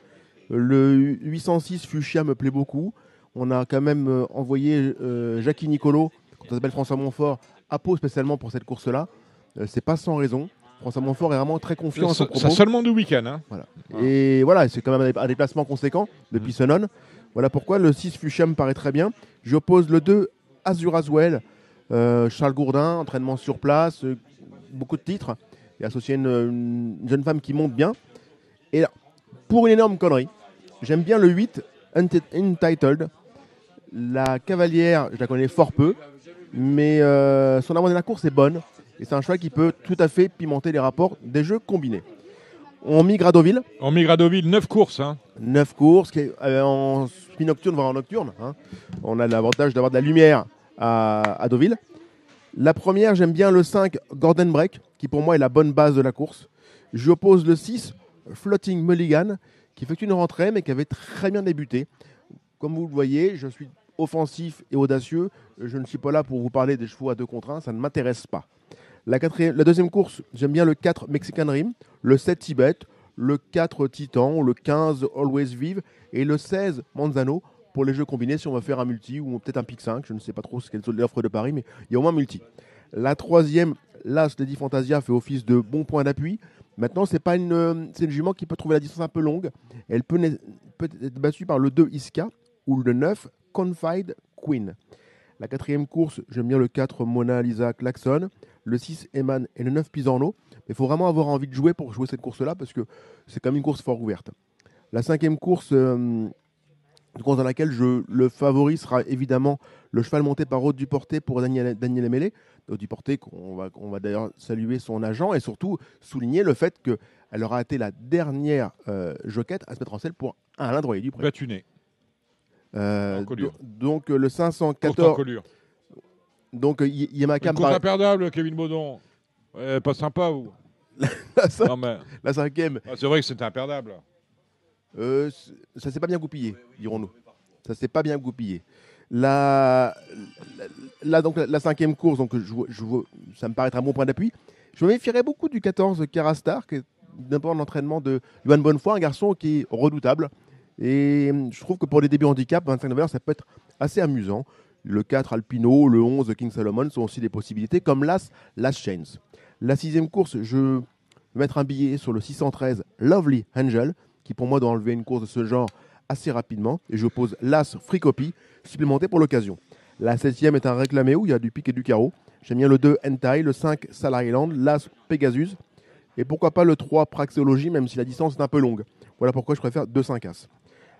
le 806 Fuchsia me plaît beaucoup. On a quand même euh, envoyé euh, Jackie Nicolo, quand on s'appelle François Montfort, à Pau spécialement pour cette course-là. Euh, c'est pas sans raison. François Montfort est vraiment très confiant en son ça seulement du week-end. Hein. Voilà. Et voilà, c'est quand même un déplacement conséquent depuis Mhm. Senon. Voilà pourquoi le 6 Fuchsia me paraît très bien. J'oppose le 2 Azur Aswell, euh, Charles Gourdin, entraînement sur place, euh, beaucoup de titres, et associé à une, une jeune femme qui monte bien. Et là, pour une énorme connerie, j'aime bien le 8 Unti- Untitled. La cavalière, je la connais fort peu, mais euh, son avance de la course est bonne. Et c'est un cheval qui peut tout à fait pimenter les rapports des jeux combinés. On migre à Deauville. On migre à Deauville, 9 courses. Hein. 9 courses euh, en semi-nocturne, voire en nocturne. hein. On a l'avantage d'avoir de la lumière à, à Deauville. La première, j'aime bien le 5 Gordon Break, qui pour moi est la bonne base de la course. Je oppose le 6 Floating Mulligan, qui effectue une rentrée, mais qui avait très bien débuté. Comme vous le voyez, je suis offensif et audacieux. Je ne suis pas là pour vous parler des chevaux à deux contre un, ça ne m'intéresse pas. La, deuxième course, j'aime bien le 4 Mexican Rim, le 7 Tibet, le 4 Titan, le 15 Always Vive et le 16 Manzano pour les jeux combinés si on va faire un multi ou peut-être un pic 5. Je ne sais pas trop ce qu'est l'offre de Paris, mais il y a au moins multi. La troisième, l'As Lady Fantasia fait office de bon point d'appui. Maintenant, c'est pas une, c'est une jument qui peut trouver la distance un peu longue. Elle peut, peut être battue par le 2 Iska ou le 9 Confide Queen. La quatrième course, j'aime bien le 4 Mona Lisa Klaxon, le 6 Eman et le 9 Pisorno. Mais il faut vraiment avoir envie de jouer pour jouer cette course-là parce que c'est quand même une course fort ouverte. La cinquième course, euh, course dans laquelle je, le favori sera évidemment le cheval monté par Aude Duporté pour Daniel, Daniel Emelé. Aude Duporté, qu'on va, on va d'ailleurs saluer son agent et surtout souligner le fait qu'elle aura été la dernière euh, joquette à se mettre en selle pour Alain Droyer du Pré. Batuné. Euh, do- donc le Courte en 514, colure. donc euh, Y- me course paraît- imperdable, Kevin Baudon. Ouais, pas sympa, vous. la, cin- Non, mais la cinquième, ah, c'est vrai que c'était imperdable. Euh, c- ça s'est pas bien goupillé, dirons-nous. Ça s'est pas bien goupillé. La, la, la- donc, la, la cinquième course, donc, je, ça me paraît être un bon point d'appui. Je me méfierais beaucoup du 14 Carastar, qui est d'abord l'entraînement de Johan Bonnefoy, un garçon qui est redoutable. Et hum, je trouve que pour les débuts handicap, 25 novembre, ça peut être assez amusant. Le 4 Alpino, le 11 King Solomon sont aussi des possibilités, comme l'As Last Chains. La sixième course, je vais mettre un billet sur le 613 Lovely Angel, qui pour moi doit enlever une course de ce genre assez rapidement. Et je oppose l'As Free Copy, supplémenté pour l'occasion. La septième est un réclamé où il y a du pic et du carreau. J'aime bien le 2 Entai, le 5 Salaryland, l'As Pegasus. Et pourquoi pas le 3 Praxéologie, même si la distance est un peu longue. Voilà pourquoi je préfère 2-5 As.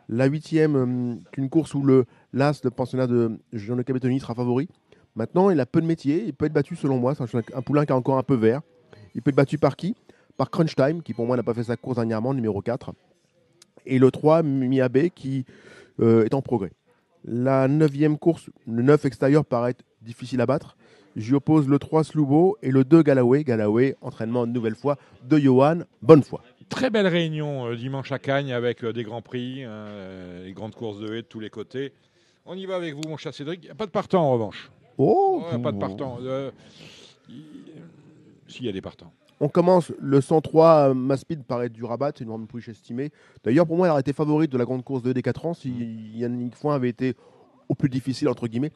La huitième, euh, une course où le l'As, le pensionnat de Jean-Luc Cabetoni, sera favori. Maintenant, il a peu de métier. Il peut être battu, selon moi. C'est un, poulain qui est encore un peu vert. Il peut être battu par qui? Par Crunch Time, qui pour moi n'a pas fait sa course dernièrement, numéro 4. Et le 3, Miabe, qui euh, est en progrès. La neuvième course, le 9 extérieur, paraît difficile à battre. J'y oppose le 3 Slubo et le 2 Galloway. Galloway, entraînement une nouvelle fois de Johan. Bonne foi. Très belle réunion euh, dimanche à Cagnes avec euh, des grands prix, euh, les grandes courses de haie de tous les côtés. On y va avec vous, mon cher Cédric. Il n'y a pas de partant en revanche. Oh Ouais, pas de partant. Euh, il- S'il y a des partants. On commence le 103 euh, Maspid paraît du rabat, c'est une grande pouliche estimée. D'ailleurs, pour moi, elle aurait été favorite de la grande course de des 4 ans si Yannick Foin avait été au plus difficile, entre guillemets.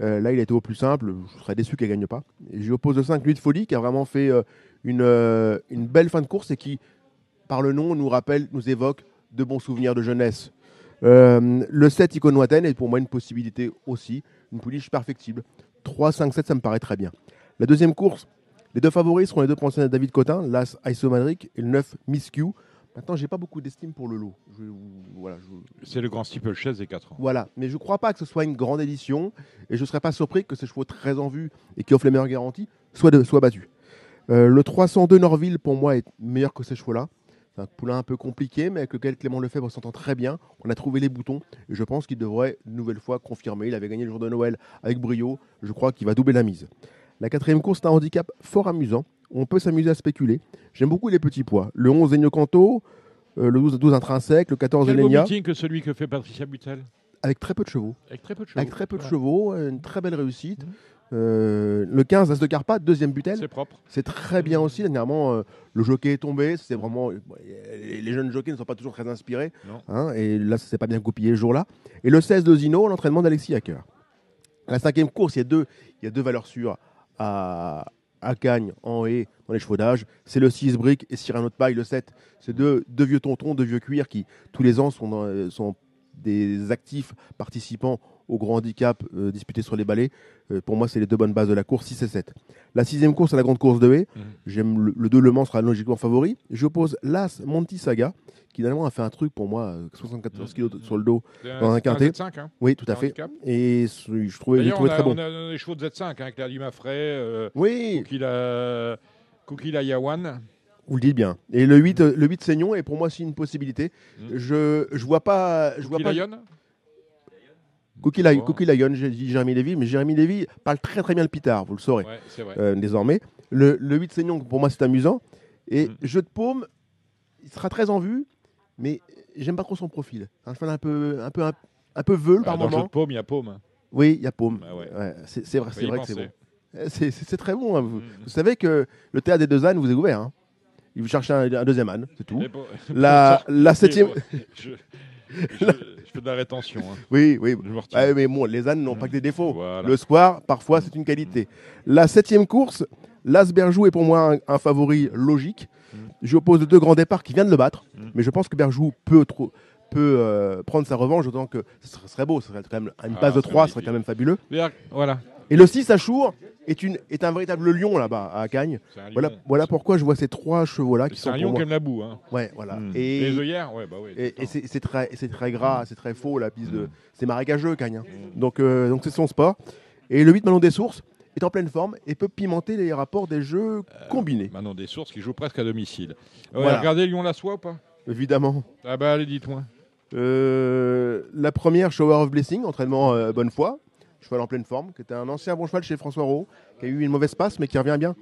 Euh, là, il a été au plus simple. Je serais déçu qu'elle gagne pas. Et J'y oppose le 5 Nuit de Folie qui a vraiment fait euh, une, euh, une belle fin de course et qui, par le nom, nous rappelle, nous évoque de bons souvenirs de jeunesse. Euh, le 7 Icône Watten est pour moi une possibilité aussi, une pouliche perfectible. 3, 5, 7, ça me paraît très bien. La deuxième course, les deux favoris seront les deux pensionnats de David Cotin, l'As Isomadric et le 9 Miss Q. Maintenant, j'ai pas beaucoup d'estime pour le lot. Je- voilà, je- C'est le grand steeplechase des 4 ans. voilà, mais je crois pas que ce soit une grande édition et je serais pas surpris que ces chevaux très en vue et qui offrent les meilleures garanties soient, de- soient battus. Euh, le 302 Norville, pour moi, est meilleur que ces chevaux-là. C'est un poulain un peu compliqué, mais avec lequel Clément Lefebvre s'entend très bien. On a trouvé les boutons et je pense qu'il devrait une nouvelle fois confirmer. Il avait gagné le jour de Noël avec brio. Je crois qu'il va doubler la mise. La quatrième course, c'est un handicap fort amusant. On peut s'amuser à spéculer. J'aime beaucoup les petits poids. Le 11 Ennio Canto, euh, le 12, 12 Intrinsèque, le 14 Quel beau Elenia, meeting que celui que fait Patricia Butel. avec très peu de chevaux. Avec très peu de chevaux. Avec très peu de chevaux, une très belle réussite. Euh, le 15, As de Carpath, deuxième butel. C'est propre. C'est très bien aussi. Dernièrement, euh, le jockey est tombé. C'est vraiment. bon, Les jeunes jockeys ne sont pas toujours très inspirés. Non. hein, et là, ça s'est pas bien goupillé ce jour-là. Et le 16 de Zino, l'entraînement d'Alexis Hacker. La cinquième course, il y a deux, il y a deux valeurs sûres à, à Cagnes, en haie, dans les chevaux d'âge. C'est le 6 briques et Cyrano de Paille, le 7. C'est deux, deux vieux tontons, deux vieux cuirs qui, tous les ans, sont, dans- sont des actifs participants au grand handicap euh, disputé sur les balais. Euh, pour moi, c'est les deux bonnes bases de la course, 6 et 7. La sixième course, c'est la grande course de haie. Mhm. J'aime le, le 2 Le Mans sera logiquement favori. J'oppose l'As Monty Saga, qui finalement a fait un truc pour moi, euh, 74 kg sur le dos. Dans un quintet. Z5, hein. Oui, tout à fait. handicap. Et je trouvais, on a, très bon. on a des chevaux de Z5 hein, avec Dumas-Fray, euh, Oui, Koukila, Yawan. vous le dites bien. Et le 8, euh, le 8 Seignon est pour moi aussi une possibilité. Mhm. Je je vois pas. Je vois pas Cookie Oh. Cookie Lion, j'ai dit Jérémy Lévy, mais Jérémy Lévy parle très très bien le pitard, vous le saurez. Ouais, c'est vrai. euh, désormais. Le, le 8 Seignon, pour moi, c'est amusant. Et Mhm. Jeu de paume, il sera très en vue, mais j'aime pas trop son profil. Un cheval un peu, un peu, un, un peu veule Bah, par dans le jeu moment. de paume, il y a paume. Oui, il y a paume. Bah ouais. Ouais, c'est vrai, que c'est bon. C'est- très bon. hein. Vous, Mhm. vous savez que le théâtre des deux ânes vous est ouvert. hein. Il vous cherche un, un deuxième âne, c'est tout. La, la septième. Je, je- je fais de la rétention. hein. Oui, oui. Je retiens. Ouais, mais bon, les ânes n'ont pas que des défauts. Voilà. Le soir, parfois, c'est une qualité. La septième course, Las Berjou est pour moi un, un favori logique. Mm. J'oppose deux grands départs qui viennent de le battre, Mm. mais je pense que Berjou peut, trop- peut euh, prendre sa revanche, d'autant que ce serait, beau, ce serait quand même une Ah, passe de c'est 3, ce serait quand même fabuleux. Voilà. Et le 6 à Chour est, une, est un véritable lion là-bas à Cagnes. C'est un Voilà, voilà pourquoi je vois ces trois chevaux-là qui C'est sont un pour lion qui aime la boue. Hein. Ouais, voilà. Mm. Et, Les œillères Ouais, bah oui. et, c'est c'est très, c'est très gras, c'est très faux la piste de. Mm. C'est marécageux, Cagnes. hein. Mm. Donc euh, donc c'est son sport. Et le 8 Manon des Sources est en pleine forme et peut pimenter les rapports des jeux combinés. temps. Manon des sources qui joue presque à domicile. Euh, Voilà. Regardez Lyon la soie ou pas? Évidemment. Ah bah allez, dites-moi. Euh, la première, Shower of Blessing, entraînement euh, bonne foi. Cheval en pleine forme, qui était un ancien bon cheval chez François Rowe, qui a eu une mauvaise passe, mais qui revient bien.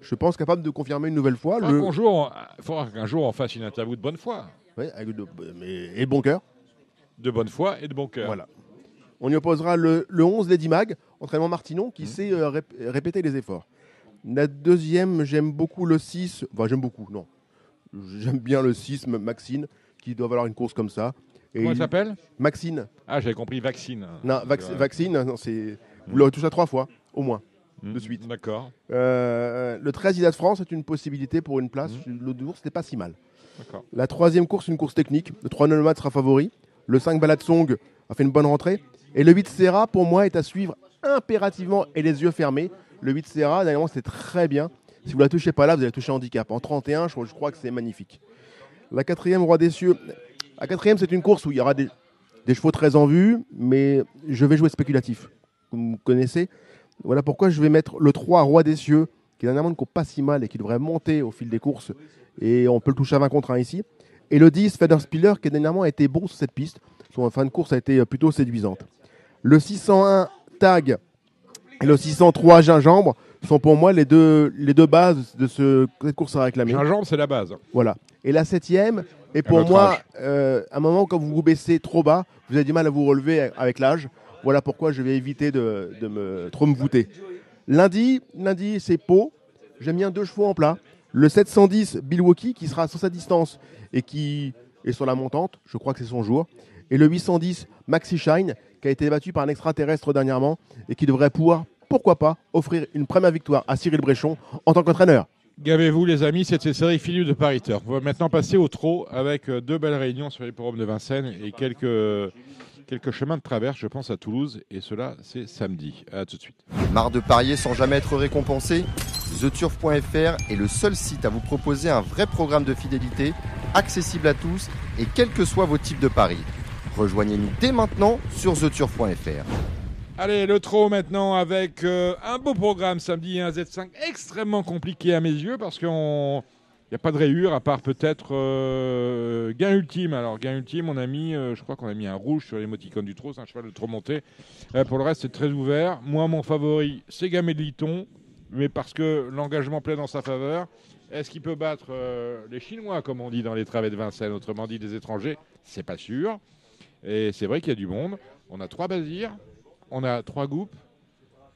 Je pense capable de confirmer une nouvelle fois. Il Le... faudra qu'un jour, faudra qu'un jour on fasse une interview de bonne foi. Ouais, avec de- mais- et de bon cœur. De bonne foi et de bon cœur. Voilà. On y opposera le, le 11, Lady Mag, entraînement Martinon, qui Mmh. sait euh, rép- répéter les efforts. La deuxième, j'aime beaucoup le 6. Enfin, j'aime beaucoup, non. J'aime bien le 6, M- Maxine, qui doit valoir une course comme ça. Et Comment elle s'appelle Maxine. Ah, j'avais compris vaccine. Non, vac- Ouais. Vaccine, non, c'est. Mmh. Vous l'aurez touché à trois fois, au moins. de suite. D'accord. Euh, le 13 Ida de France est une possibilité pour une place. L'autre course, c'était pas si mal. La troisième course, une course technique. Le 3 Nomad sera favori. Le 5 Balade Song a fait une bonne rentrée. Et le 8 Serra, pour moi, est à suivre impérativement et les yeux fermés. Le 8 Serra, d'ailleurs, c'est très bien. Si vous la touchez pas là, vous allez toucher handicap. En 31, je, je crois que c'est magnifique. La quatrième, Roi des Cieux. La quatrième, c'est une course où il y aura des, des chevaux très en vue, mais je vais jouer spéculatif. Comme vous connaissez. Voilà pourquoi je vais mettre le 3, Roi des Cieux, qui est un qui pas si mal et qui devrait monter au fil des courses. Et on peut le toucher à 20 contre 1 ici. Et le 10, Feather Spiller, qui dernièrement a été bon sur cette piste. Son fin de course a été plutôt séduisante. Le 601, Tag, et le 603, Gingembre, sont pour moi les deux, les deux bases de ce, cette course à réclamer. Gingembre, c'est la base. Voilà. Et la septième est pour moi, euh, un moment quand vous vous baissez trop bas, vous avez du mal à vous relever avec l'âge. Voilà pourquoi je vais éviter de, de me trop me voûter. Lundi, lundi c'est Pau. J'aime bien deux chevaux en plat. Le 710 Milwaukee qui sera sur sa distance et qui est sur la montante. Je crois que c'est son jour. Et le 810 Maxi Shine qui a été battu par un extraterrestre dernièrement et qui devrait pouvoir, pourquoi pas, offrir une première victoire à Cyril Bréchon en tant qu'entraîneur. Gavez-vous les amis, c'était série Philippe de Paris Turf. On va maintenant passer au trot avec euh, deux belles réunions sur l'hipporome de Vincennes et quelques, quelques chemins de traverse, je pense, à Toulouse. Et cela, c'est samedi. À tout de suite. Marre de parier sans jamais être récompensé? TheTurf.fr est le seul site à vous proposer un vrai programme de fidélité, accessible à tous et quels que soient vos types de paris. Rejoignez-nous dès maintenant sur TheTurf.fr. Allez, le trot maintenant avec euh, un beau programme samedi un Z5 extrêmement compliqué à mes yeux parce qu'il n'y a pas de rayure à part peut-être euh, gain ultime. Alors, gain ultime, on a mis, euh, je crois qu'on a mis un rouge sur l'émoticône du trot, c'est un cheval de trot monté. Pour le reste, c'est très ouvert. Moi, mon favori, c'est Gamay de Liton, mais parce que l'engagement plaît dans sa faveur. Est-ce qu'il peut battre les Chinois, comme on dit dans les travées de Vincennes, autrement dit des étrangers? C'est pas sûr. Et c'est vrai qu'il y a du monde. On a trois Bazirs, on a trois groupes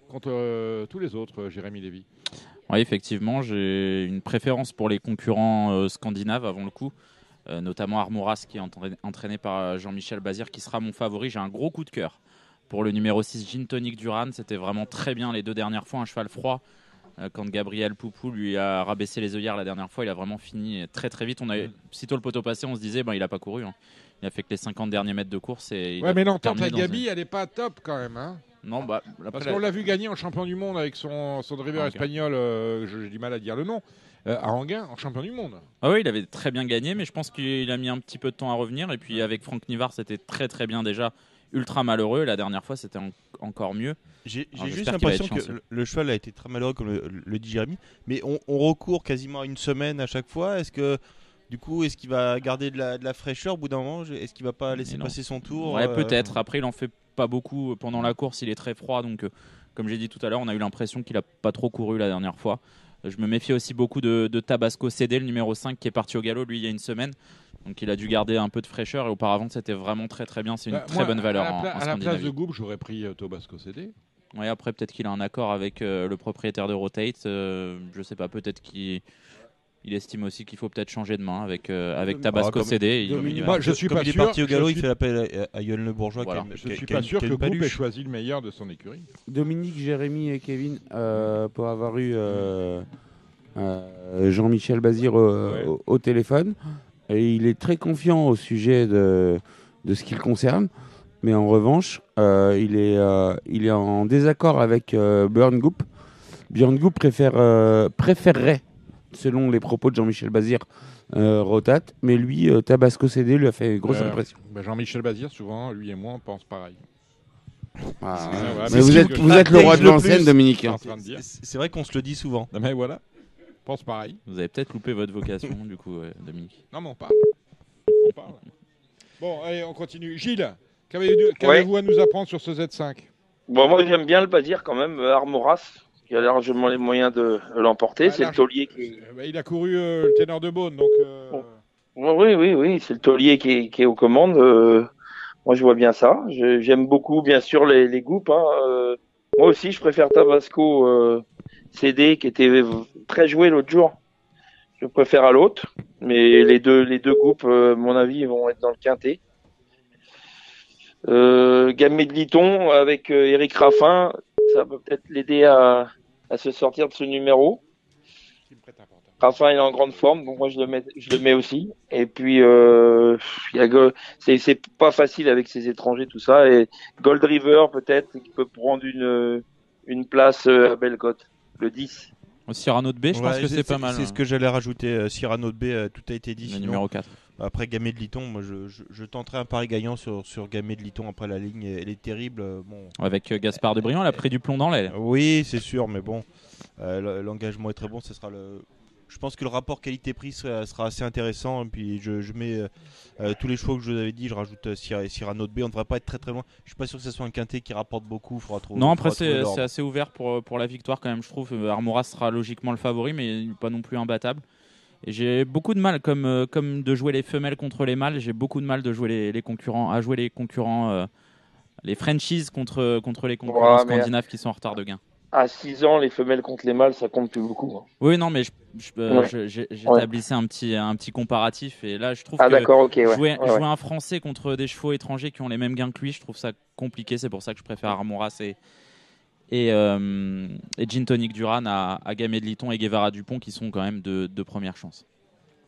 contre euh, tous les autres, euh, Jérémy Lévy. Oui, effectivement, j'ai une préférence pour les concurrents euh, scandinaves avant le coup, euh, notamment Armoras qui est entraîné, entraîné par Jean-Michel Bazir qui sera mon favori. J'ai un gros coup de cœur pour le numéro 6 Gin Tonic Duran. C'était vraiment très bien les deux dernières fois, un cheval froid. Quand Gabriel Poupou lui a rabaissé les œillères la dernière fois, il a vraiment fini très très vite. On a, sitôt le poteau passé, on se disait, ben, il a pas couru. hein. Il a fait que les 50 derniers mètres de course. Et Ouais, mais l'entente dans Gabi, elle n'est pas top quand même. Hein Non, bah, Parce qu'on la- vu gagner en champion du monde avec son, son driver espagnol, euh, j'ai du mal à dire le nom, euh, à Anguin, en champion du monde. Ah oui, il avait très bien gagné, mais je pense qu'il a mis un petit peu de temps à revenir. Et puis avec Franck Nivard, c'était très très bien déjà. Ultra malheureux. La dernière fois, c'était en- encore mieux. J'ai juste l'impression que le cheval a été très malheureux, comme le, le dit Jérémy. Mais on, on recourt quasiment à une semaine à chaque fois. Est-ce que, du coup, est-ce qu'il va garder de la, de la fraîcheur au bout d'un moment? Est-ce qu'il va pas laisser passer son tour Ouais, euh, peut-être. Après, il en fait pas beaucoup pendant la course. Il est très froid, donc euh, comme j'ai dit tout à l'heure, on a eu l'impression qu'il a pas trop couru la dernière fois. Euh, Je me méfie aussi beaucoup de, de Tabasco CD, le numéro 5, qui est parti au galop, lui, il y a une semaine. Donc il a dû garder un peu de fraîcheur et auparavant c'était vraiment très très bien. C'est une Bah, très moi, bonne valeur À la, en, pla- en à la place de Goup, j'aurais pris euh, Tobasco CD. Ouais, après peut-être qu'il a un accord avec euh, le propriétaire de Rotate. euh, je sais pas, peut-être qu'il il estime aussi qu'il faut peut-être changer de main avec, euh, avec Tabasco comme- CD. il- Moi, je suis comme pas il est sûr, parti au je galop, suis- il fait appel à, à Le Bourgeois. Voilà. qui a- Je suis pas sûr que Goup ait choisi le meilleur de son écurie. Dominique, Jérémy et Kevin, euh, pour avoir eu euh, euh, Jean-Michel Bazir au, Ouais. au- au téléphone, et il est très confiant au sujet de, de ce qui le concerne. Mais en revanche, euh, il, est, euh, il est en désaccord avec euh, Björn Goop. Björn Goop préfère, euh, préférerait, selon les propos de Jean-Michel Bazir, euh, Rotat. Mais lui, euh, Tabasco CD lui a fait une grosse Euh, impression. bah, Jean-Michel Bazir, souvent, lui et moi, on pense pareil. Ah, ouais, mais vous êtes, vous le roi de plus. Dominique. C'est vrai qu'on se le dit souvent. Non, mais voilà, pense pareil. Vous avez peut-être loupé votre vocation, du coup, Dominique. Non, mais on parle. On parle. Bon, allez, on continue. Gilles, qu'avez-vous à nous apprendre sur ce Z5 Bon, moi, j'aime bien le Bazir quand même, euh, Armoras, qui a largement les moyens de l'emporter. Ah, c'est le taulier qui. Euh, bah, Il a couru euh, le ténor de Beaune, donc. euh, Bon. Oui, oui, oui, c'est le taulier qui est, qui est aux commandes. euh, moi, je vois bien ça. J'aime beaucoup, bien sûr, les, les groupes. hein, moi aussi, je préfère Tabasco CD, qui était très joué l'autre jour. Je préfère à l'autre. Mais les deux, les deux groupes, à mon avis, vont être dans le quintet. Euh, Gamay de Liton avec Eric Raffin, ça peut peut-être l'aider à, à se sortir de ce numéro. Rafa il est en grande forme, donc moi je le mets, je le mets aussi. Et puis euh, il y a Go- c'est c'est pas facile avec ces étrangers tout ça. Et Gold River peut-être qui peut prendre une une place euh, à Bellecote, le 10. Cyrano de B, je pense que c'est pas mal. C'est ce que j'allais rajouter. euh, Cyrano de B, euh, tout a été dit. Le sinon, numéro 4. Après Gamay de Liton, moi je, je, je tenterai un pari gagnant sur, sur Gamay de Liton. Après la ligne, elle est terrible. euh, Bon. Avec euh, Gaspard de Briand, elle a pris du plomb dans l'aile. Oui, c'est sûr, mais bon, euh, le- l'engagement est très bon. Ce sera le. Je pense que le rapport qualité-prix sera, sera assez intéressant. Et puis je, je mets euh, tous les chevaux que je vous avais dit. Je rajoute Cyr- Cyrano de B. On ne devrait pas être très très loin. Je suis pas sûr que ce soit un quintet qui rapporte beaucoup. Faudra trouver. Non, après c'est assez ouvert pour, pour la victoire quand même, je trouve. Armora sera logiquement le favori, mais pas non plus imbattable. J'ai beaucoup de mal, comme, euh, comme de jouer les femelles contre les mâles, j'ai beaucoup de mal de jouer les, les concurrents, à jouer les concurrents, euh, les franchises contre, contre les concurrents Ouais, scandinaves qui sont en retard de gain. À 6 ans, les femelles contre les mâles, ça compte plus beaucoup. hein. Oui, non, mais je- je- euh, Ouais. j'établissais un, petit, un petit comparatif. Et là, je trouve Ah, que d'accord, ok, ouais. jouer, jouer un Français contre des chevaux étrangers qui ont les mêmes gains que lui, je trouve ça compliqué. C'est pour ça que je préfère Armoras et, et, euh, et Gin Tonic Duran à, à Gamay de Liton et Guevara Dupont qui sont quand même de, de première chance.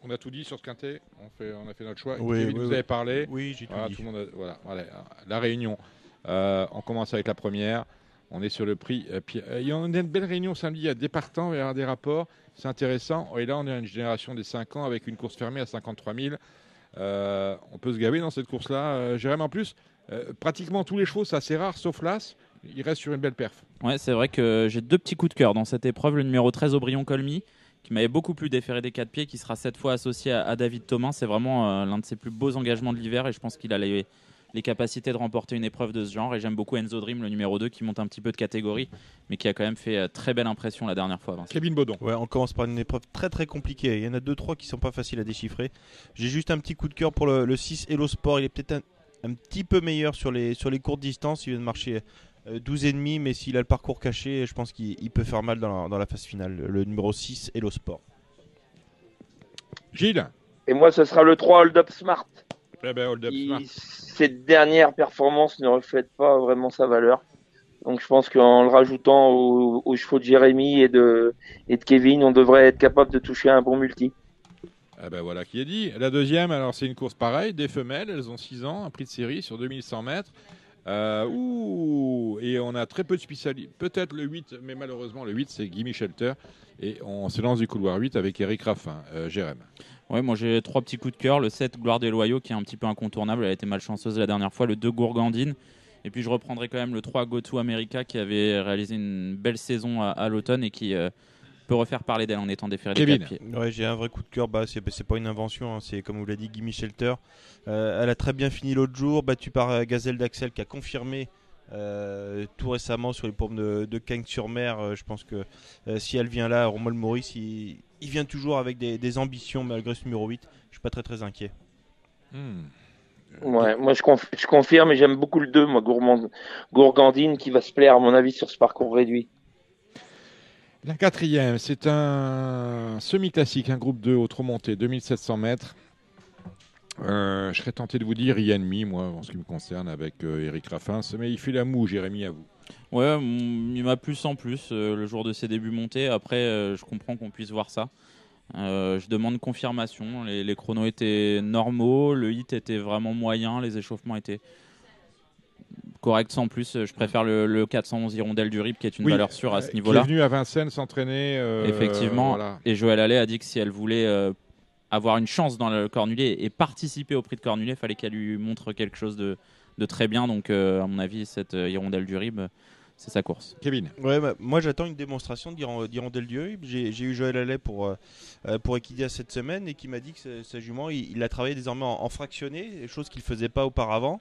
On a tout dit sur ce quintet. On, fait, on a fait notre choix. Oui, Kevin, oui, vous oui. avez parlé. Oui, j'ai tout Voilà, dit. tout le monde a- voilà, voilà, la réunion. Euh, on commence avec la première. On est sur le prix. euh, Pierre- euh, Il a une belle réunion samedi à Départant. Va y avoir des rapports. C'est intéressant. Et là, on est à une génération des 5 ans avec une course fermée à 53 000. Euh, on peut se gaver dans cette course-là. Euh, Jérém, en plus, euh, pratiquement tous les chevaux, c'est assez rare, sauf l'As. Il reste sur une belle perf. Ouais, c'est vrai que j'ai deux petits coups de cœur dans cette épreuve. Le numéro 13, Aubryon Colmy, qui m'avait beaucoup plu déféré des 4 pieds, qui sera cette fois associé à, à David Thomas. C'est vraiment euh, l'un de ses plus beaux engagements de l'hiver et je pense qu'il a les, les capacités de remporter une épreuve de ce genre. Et j'aime beaucoup Enzo Dream, le numéro 2, qui monte un petit peu de catégorie, mais qui a quand même fait euh, très belle impression la dernière fois. Vincent. Kevin Baudon. Ouais, on commence par une épreuve très très compliquée. Il y en a deux trois qui sont pas faciles à déchiffrer. J'ai juste un petit coup de cœur pour le, le 6 Hello Sport. Il est peut-être un, un petit peu meilleur sur les sur les courtes distances. Il vient de marcher euh, 12 et demi, mais s'il a le parcours caché, je pense qu'il il peut faire mal dans la, dans la phase finale. Le, numéro 6 Hello Sport. Gilles Et moi, ce sera le 3 Hold Up Smart. Eh ben, hold up, qui, smart. cette dernière performance ne reflète pas vraiment sa valeur. Donc je pense qu'en le rajoutant aux, aux chevaux de Jérémy et de, et de Kevin, on devrait être capable de toucher un bon multi. Ah ben voilà qui est dit. La deuxième, alors c'est une course pareille, des femelles, elles ont 6 ans, un prix de série sur 2100 mètres. Euh, ouh, et on a très peu de spécialistes. Peut-être le 8, mais malheureusement le 8 c'est Gimme Shelter. Et on se lance du couloir 8 avec Eric Raffin. Euh, Jérém. Ouais, moi j'ai trois petits coups de cœur. Le 7, Gloire des Loyaux, qui est un petit peu incontournable. Elle a été malchanceuse la dernière fois. Le 2, Gourgandine. Et puis je reprendrai quand même le 3, Go to America, qui avait réalisé une belle saison à, l'automne et qui euh, peut refaire parler d'elle en étant déféré des Kevin. quatre pieds. Ouais, j'ai un vrai coup de cœur. Bah, c'est c'est pas une invention. hein. C'est comme vous l'a dit, Gimme Shelter. Euh, elle a très bien fini l'autre jour, battue par euh, Gazelle d'Axel qui a confirmé euh, tout récemment sur les paumes de, de Cagnes-sur-Mer. Euh, je pense que euh, si elle vient là, Romuald Maurice, il, il vient toujours avec des, des ambitions malgré ce numéro 8. Je suis pas très très inquiet. Hmm. Ouais, moi je, conf- je confirme et j'aime beaucoup le 2, moi, Gourmand- Gourgandine, qui va se plaire, à mon avis, sur ce parcours réduit. La quatrième, c'est un semi-classique, un groupe 2 autre montée, 2700 mètres. Euh, je serais tenté de vous dire Yanmi, moi, en ce qui me concerne, avec euh, Eric Raffin. Mais il fait la moue, Jérémy, à vous. Ouais, il m'a plus en plus euh, le jour de ses débuts montés. Après, euh, je comprends qu'on puisse voir ça. Euh, je demande confirmation. Les chronos étaient normaux, le hit était vraiment moyen, les échauffements étaient corrects sans plus. Je préfère le, le 411 Hirondelle du RIP qui est une Oui, valeur sûre à euh, ce Qui niveau-là. est venu à Vincennes s'entraîner. euh, Effectivement. voilà. Et Joël Allais a dit que si elle voulait euh, avoir une chance dans le Cornulier et participer au prix de Cornulier, il fallait qu'elle lui montre quelque chose de, de très bien. Donc, euh, à mon avis, cette euh, Hirondelle du RIB, euh, c'est sa course. Kevin. Ouais, bah, moi j'attends une démonstration d'Hiron- d'Hirondelle Dieu. J'ai eu Joël Allais pour, euh, euh, pour Equidia cette semaine et qui m'a dit que sa- sa jument, il, il a travaillé désormais en, en fractionné, chose qu'il ne faisait pas auparavant.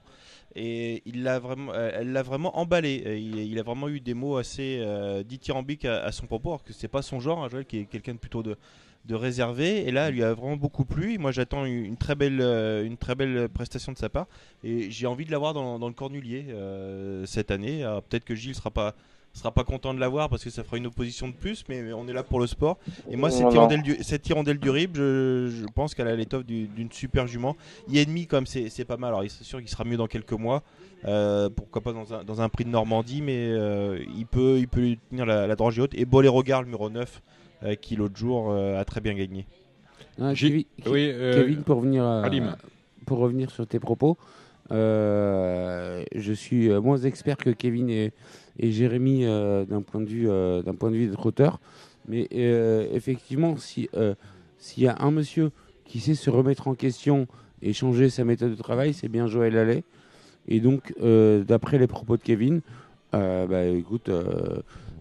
Et il l'a vraiment, euh, elle l'a vraiment emballé. Euh, Il, il a vraiment eu des mots assez euh, dithyrambiques à, à son propos, alors que c'est pas son genre, hein, Joël, qui est quelqu'un de plutôt de, de réservé. Et là, elle lui a vraiment beaucoup plu. Moi, j'attends une, très belle, euh, une très belle prestation de sa part. Et j'ai envie de l'avoir dans, dans le Cornulier euh, cette année. Peut-être que Gilles sera pas sera pas content de l'avoir parce que ça fera une opposition de plus, mais on est là pour le sport. Et moi, cette hirondelle du, cette hirondelle du Rib, je, je pense qu'elle a l'étoffe du- d'une super jument. Yennemi, comme c'est c'est pas mal. Alors, c'est sûr qu'il sera mieux dans quelques mois. Euh, pourquoi pas dans un, dans un prix de Normandie, mais euh, il, peut, il peut lui tenir la, la haute. Et Boléro Gare, le numéro 9, euh, qui l'autre jour euh, a très bien gagné. Ah, J'ai- Kevin, oui, euh, Kevin, pour à- Alim. pour revenir sur tes propos, euh, je suis euh, moins expert que Kevin et, et Jérémy euh, d'un point de vue euh, d'un point de vue d'être auteur, mais euh, effectivement, si euh, s'il y a un monsieur qui sait se remettre en question et changer sa méthode de travail, c'est bien Joël Allais. Et donc, euh, d'après les propos de Kevin, euh, bah, écoute, euh,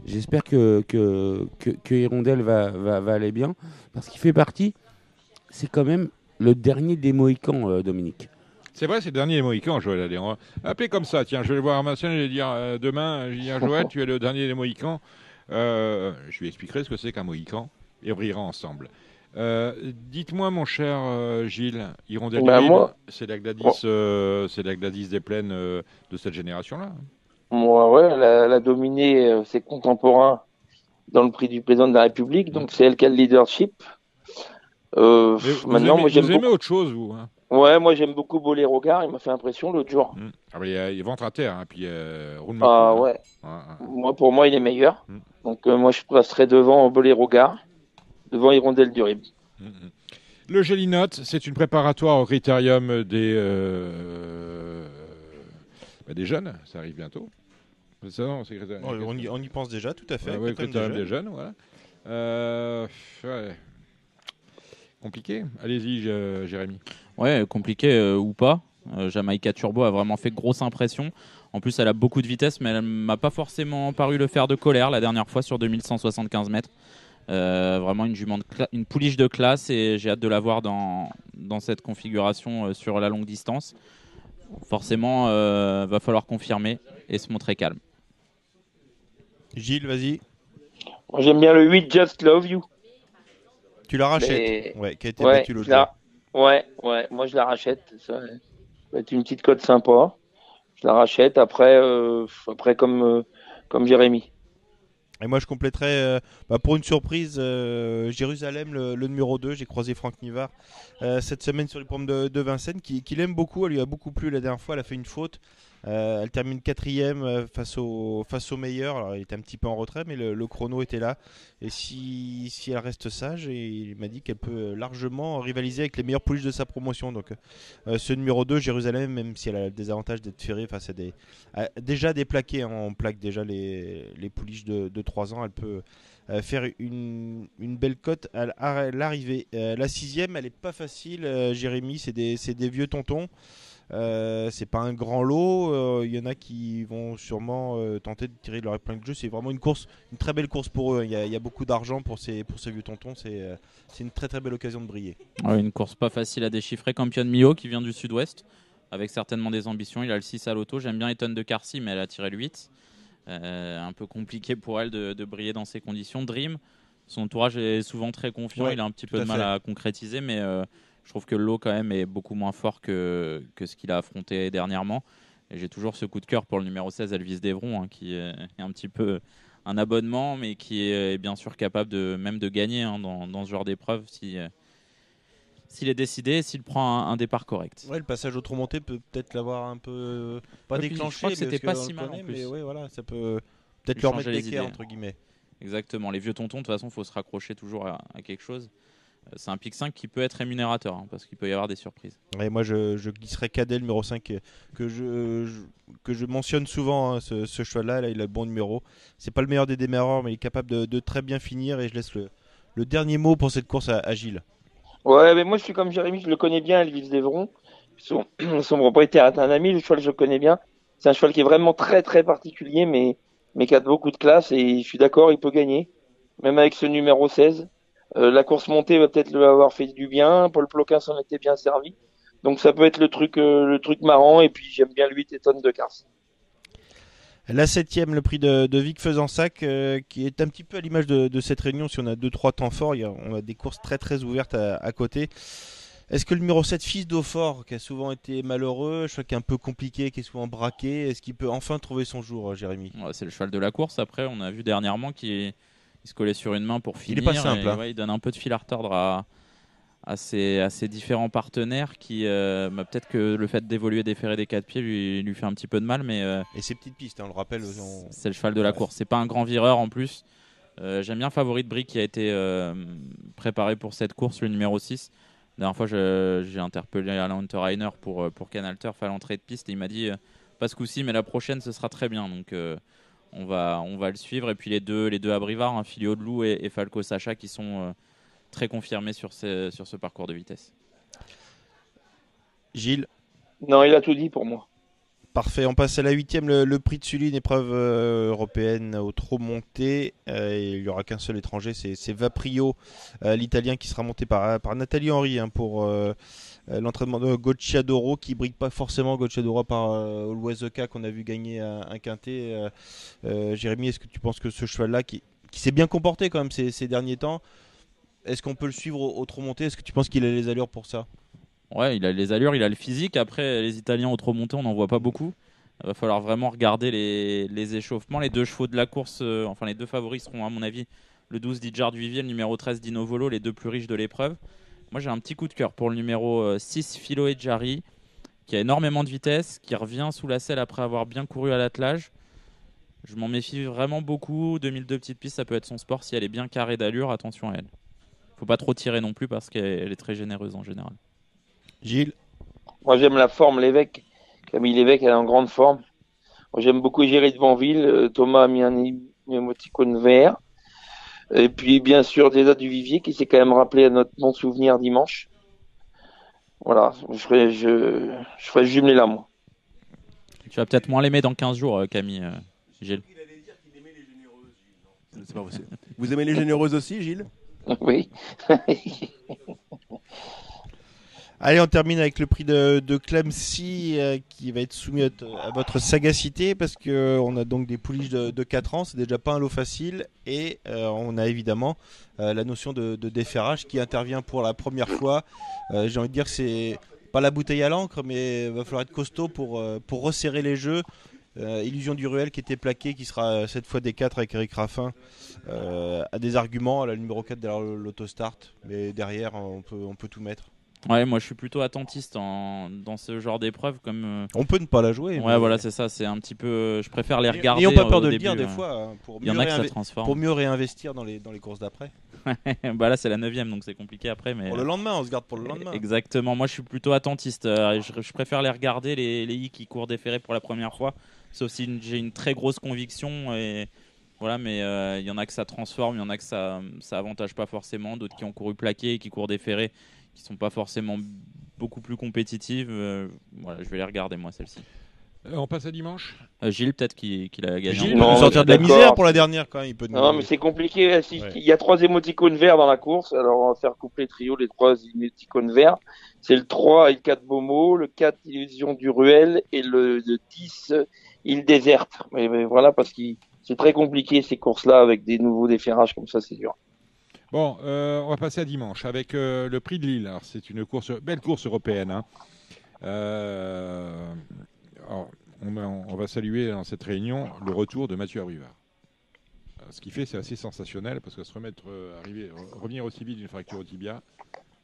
j'espère que, que, que, que Hirondelle va, va, va aller bien, parce qu'il fait partie, c'est quand même le dernier des Mohicans, euh, Dominique. C'est vrai, c'est le dernier des Mohicans, Joël. Allez, on va appeler comme ça. Tiens, je vais le voir à Martial et lui dire euh, demain, je vais dire Joël, tu es le dernier des Mohicans. Euh, je lui expliquerai ce que c'est qu'un Mohican et on brillera ensemble. Euh, Dites-moi, mon cher euh, Gilles, Hirondelle Bah, c'est la Gladys, euh, c'est la Gladys des plaines euh, de cette génération-là. Moi, ouais, elle a, elle a dominé euh, ses contemporains dans le prix du président de la République, donc c'est elle qui a le leadership. Euh, vous maintenant, aimez, moi j'aime vous aimez beaucoup. autre chose, vous hein Ouais, moi j'aime beaucoup Boléro Gare, il m'a fait impression l'autre jour. Hmm. Ah, mais il il ventre à terre, hein, puis euh, roulement. Ah hein. ouais. Moi, pour moi, il est meilleur. Mm. Donc euh, moi je passerai devant Boléro Gare, devant Hirondelle du Rib. Mm, mm. Le Gélinote, c'est une préparatoire au critérium des, euh, bah, des jeunes. Ça arrive bientôt. C'est ça, non c'est critérium- on, y, on y pense déjà, tout à fait. Ouais, ouais, le Critérium critérium des des jeunes, voilà. Euh, ouais. Compliqué. Allez-y, Jé- Jérémy. Ouais, compliqué euh, ou pas. Euh, Jamaïca Turbo a vraiment fait grosse impression. En plus, elle a beaucoup de vitesse, mais elle m'a pas forcément paru le faire de colère la dernière fois sur 2175 mètres. Euh, vraiment une jument, de une pouliche de classe et j'ai hâte de la voir dans, dans cette configuration euh, sur la longue distance. Forcément, euh, va falloir confirmer et se montrer calme. Gilles, vas-y. Moi j'aime bien le 8 Just Love You. Tu la rachètes. Mais- Ouais, qui a été Ouais, battu l'autre je la- ouais, ouais, moi je la rachète. Ça va être une petite cote sympa. Je la rachète après, euh, après comme, euh, comme Jérémy. Et moi, je compléterais euh, bah, pour une surprise euh, Jérusalem, le, le numéro 2. J'ai croisé Franck Nivard euh, cette semaine sur les pommes de, de Vincennes, qui, qui l'aime beaucoup. Elle lui a beaucoup plu la dernière fois. Elle a fait une faute. Euh, elle termine quatrième euh, face au face au meilleur. Il était un petit peu en retrait, mais le, chrono était là. Et si, elle reste sage, il m'a dit qu'elle peut largement rivaliser avec les meilleures pouliches de sa promotion. Donc, euh, ce numéro 2, Jérusalem, même si elle a le désavantage d'être ferrée face à des déjà déplaqué, hein, on plaque déjà les, les pouliches de, de 3 ans, elle peut faire une, belle cote à, l'arrivée. La sixième, elle est pas facile, Jérémy, des, c'est des vieux tontons. Euh, c'est pas un grand lot, euh, il y en a qui vont sûrement euh, tenter de tirer leur épingle de jeu. C'est vraiment une course, une très belle course pour eux. hein. Il y a, il y a beaucoup d'argent pour ces, pour ces vieux tontons. C'est euh, une très très belle occasion de briller. Ouais, une course pas facile à déchiffrer. Campion Mio qui vient du sud-ouest, avec certainement des ambitions. Il a le 6 à l'auto. J'aime bien Eton de Carcy, mais elle a tiré le 8. Euh, un peu compliqué pour elle de, de briller dans ces conditions. Dream, son entourage est souvent très confiant. Ouais, il a un petit peu de mal fait. à concrétiser, mais euh, je trouve que le lot quand même est beaucoup moins fort que, que ce qu'il a affronté dernièrement. Et j'ai toujours ce coup de cœur pour le numéro 16, Elvis Devron, hein, qui est est un petit peu un abonnement, mais qui est bien sûr capable de même de gagner hein, dans, dans ce genre d'épreuve si, euh, s'il est décidé s'il prend un, un départ correct. Ouais, le passage au monté peut peut-être l'avoir un peu euh, pas Ouais, puis je déclenché, crois que c'était pas si mal, en connaît, plus. mais ouais, voilà, ça peut peut-être leur mettre les idées. entre guillemets. Exactement. Les vieux tontons, de toute façon, il faut se raccrocher toujours à, à quelque chose. Euh, C'est un pic 5 qui peut être rémunérateur, hein, parce qu'il peut y avoir des surprises. Et moi, je, je glisserais Cadet, le numéro 5, euh, que je, je- que je mentionne souvent, hein, ce, ce cheval-là. Là, il a le bon numéro. C'est pas le meilleur des démarreurs, mais il est capable de, de très bien finir. Et je laisse le, le dernier mot pour cette course à, à Gilles. Ouais, mais moi je suis comme Jérémy, je le connais bien, Elvis Devron. Son, son propriétaire est un ami, le cheval je le connais bien. C'est un cheval qui est vraiment très très particulier, mais, mais qui a beaucoup de classe et je suis d'accord, il peut gagner. Même avec ce numéro 16. Euh, la course montée va peut-être lui avoir fait du bien, Paul Ploquin s'en était bien servi. Donc ça peut être le truc, euh, le truc marrant et puis j'aime bien lui et tonnes de Cars. La septième, le prix de, de Vic Faisansac, euh, qui est un petit peu à l'image de, de cette réunion. Si on a deux trois temps forts, il y a- on a des courses très très ouvertes à, à côté. Est-ce que le numéro 7, fils d'Aufort, qui a souvent été malheureux, je crois qu'il est un peu compliqué, qui est souvent braqué, est-ce qu'il peut enfin trouver son jour, Jérémy? Ouais, c'est le cheval de la course. Après, on a vu dernièrement qu'il il se collait sur une main pour Il finir. est pas simple, et, hein. ouais, il donne un peu de fil à retordre à, à, ses, à ses différents partenaires. Qui euh, bah, peut-être que le fait d'évoluer des des quatre pieds lui, lui fait un petit peu de mal, mais euh, Et ses petites pistes, hein, on le rappelle. on- c'est le cheval de la course. C'est pas un grand vireur en plus. Euh, J'aime bien Favori de Brick qui a été euh, préparé pour cette course, le numéro 6. La dernière fois, j'ai interpellé Alain Unterreiner pour, pour Canal Turf à l'entrée de piste et il m'a dit euh, pas ce coup-ci, mais la prochaine ce sera très bien. Donc euh, on, va, on va le suivre. Et puis les deux, les deux à Brivard, hein, Filio de Loup et, et Falco Sacha qui sont euh, très confirmés sur ce, sur ce parcours de vitesse. Gilles Non, il a tout dit pour moi. Parfait, on passe à la huitième, le, le prix de Sully, une épreuve euh, européenne au trop monté. Euh, il n'y aura qu'un seul étranger, c'est Vaprio, euh, l'italien qui sera monté par, par Nathalie Henry hein, pour l'entraînement de Gocciadoro, qui brigue pas forcément Gocciadoro par euh, Loiseca qu'on a vu gagner un, un quintet. Euh, euh, Jérémy, est-ce que tu penses que ce cheval-là, qui, s'est bien comporté quand même ces, derniers temps, est-ce qu'on peut le suivre au, au trop monté? Est-ce que tu penses qu'il a les allures pour ça? Ouais, il a les allures, il a le physique. Après, les Italiens au trop monté, on n'en voit pas beaucoup. Il va falloir vraiment regarder les, échauffements. Les deux chevaux de la course, euh, enfin les deux favoris seront à mon avis le 12 Dijard Vivier, le numéro 13 Dino Volo, les deux plus riches de l'épreuve. Moi j'ai un petit coup de cœur pour le numéro euh, 6 Philo et Jari, qui a énormément de vitesse, qui revient sous la selle après avoir bien couru à l'attelage. Je m'en méfie vraiment beaucoup. 2002 petites pistes, ça peut être son sport. Si elle est bien carrée d'allure, attention à elle. Faut pas trop tirer non plus parce qu'elle est très généreuse en général. Gilles? Moi, j'aime la forme, l'évêque. Camille Lévesque, elle est en grande forme. Moi, j'aime beaucoup Géry de Banville. Euh, Thomas a mis un émoticône vert. Et puis, bien sûr, Désa du Vivier, qui s'est quand même rappelé à notre bon souvenir dimanche. Voilà, je ferai, je, je ferai jumeler là, moi. Tu vas peut-être moins l'aimer dans 15 jours, euh, Camille. euh, Gilles. C'est pas possible. Vous aimez les généreuses aussi, Gilles? Oui. Allez, on termine avec le prix de, de Clemcy euh, qui va être soumis à, à votre sagacité parce que euh, on a donc des pouliches de, de 4 ans, c'est déjà pas un lot facile et euh, on a évidemment euh, la notion de, déferrage qui intervient pour la première fois. J'ai envie de dire que c'est pas la bouteille à l'encre, mais il va falloir être costaud pour, pour resserrer les jeux. Illusion du Ruel qui était plaqué, qui sera cette fois des 4 avec Eric Raffin, a des arguments, la numéro 4 derrière l'autostart, mais derrière on peut, on peut tout mettre. Ouais, moi je suis plutôt attentiste en, dans ce genre d'épreuve comme. euh, On peut ne pas la jouer. Ouais, mais- voilà, c'est ça. C'est un petit peu. Je préfère les regarder. N'ayons pas euh, peur de le début, dire des fois, pour Il y en mieux. Pour mieux réinvestir dans les, dans les courses d'après. bah là, c'est la 9 donc c'est compliqué après. Mais Pour le lendemain, on se garde pour le lendemain. Exactement. Moi, je suis plutôt attentiste. Euh, je, je préfère les regarder, les, les i qui courent des ferrés pour la première fois. Sauf si j'ai une très grosse conviction. Et voilà, mais euh, il y en a que ça transforme, il y en a que ça, ça avantage pas forcément. D'autres qui ont couru plaqué et qui courent des ferrés qui sont pas forcément beaucoup plus compétitives. Euh, voilà, je vais les regarder, moi, celle-ci. Euh, on passe à dimanche Euh, Gilles, peut-être qu'il a gagné. Gilles, il nous sortir de la misère pour la dernière quand même. Il peut Non, mais c'est compliqué. Ouais. Il y a trois émoticônes verts dans la course. Alors, on va faire coupler trio les trois émoticônes verts. C'est le 3 et le 4 Bomo, le 4 Illusion du Ruel et le, le 10 Île Déserte. Mais, mais voilà, parce que c'est très compliqué ces courses-là avec des nouveaux déferrages comme ça, c'est dur. Bon, euh, on va passer à dimanche avec euh, le prix de Lille. C'est une course, belle course européenne. hein. Euh, alors, on, va saluer dans cette réunion le retour de Mathieu Abrivard. Ce qu'il fait, c'est assez sensationnel parce que se remettre, arriver, revenir aussi vite d'une fracture au tibia.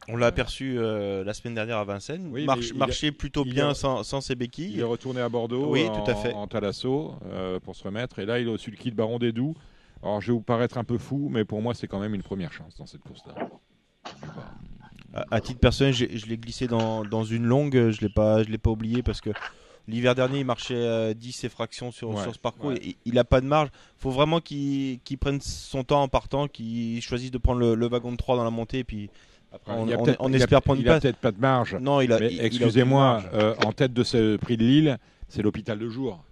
On l'a aperçu la semaine dernière à Vincennes. Oui, il a- marchait plutôt il bien a- sans, sans ses Il béquilles. est retourné à Bordeaux Oui, en, tout à fait. en Thalasso euh, pour se remettre. Et là, il est au sulky de Baron des Doux. Alors, je vais vous paraître un peu fou, mais pour moi, c'est quand même une première chance dans cette course-là. À, à titre personnel, je l'ai glissé dans, dans une longue. Je l'ai pas, je l'ai pas oublié parce que l'hiver dernier, il marchait euh, 10 et fractions sur, Ouais, sur ce parcours. ouais. et il a pas de marge. faut vraiment qu'il qu'il prenne son temps en partant, qu'il choisisse de prendre le, le wagon de 3 dans la montée. Et puis après, on, Il a on- peut-être- on il a- espère prendre une Il a place. peut-être pas de marge. Non, il a. Il- il excusez-moi, euh, en tête de ce prix de Lille, c'est l'hôpital de jour.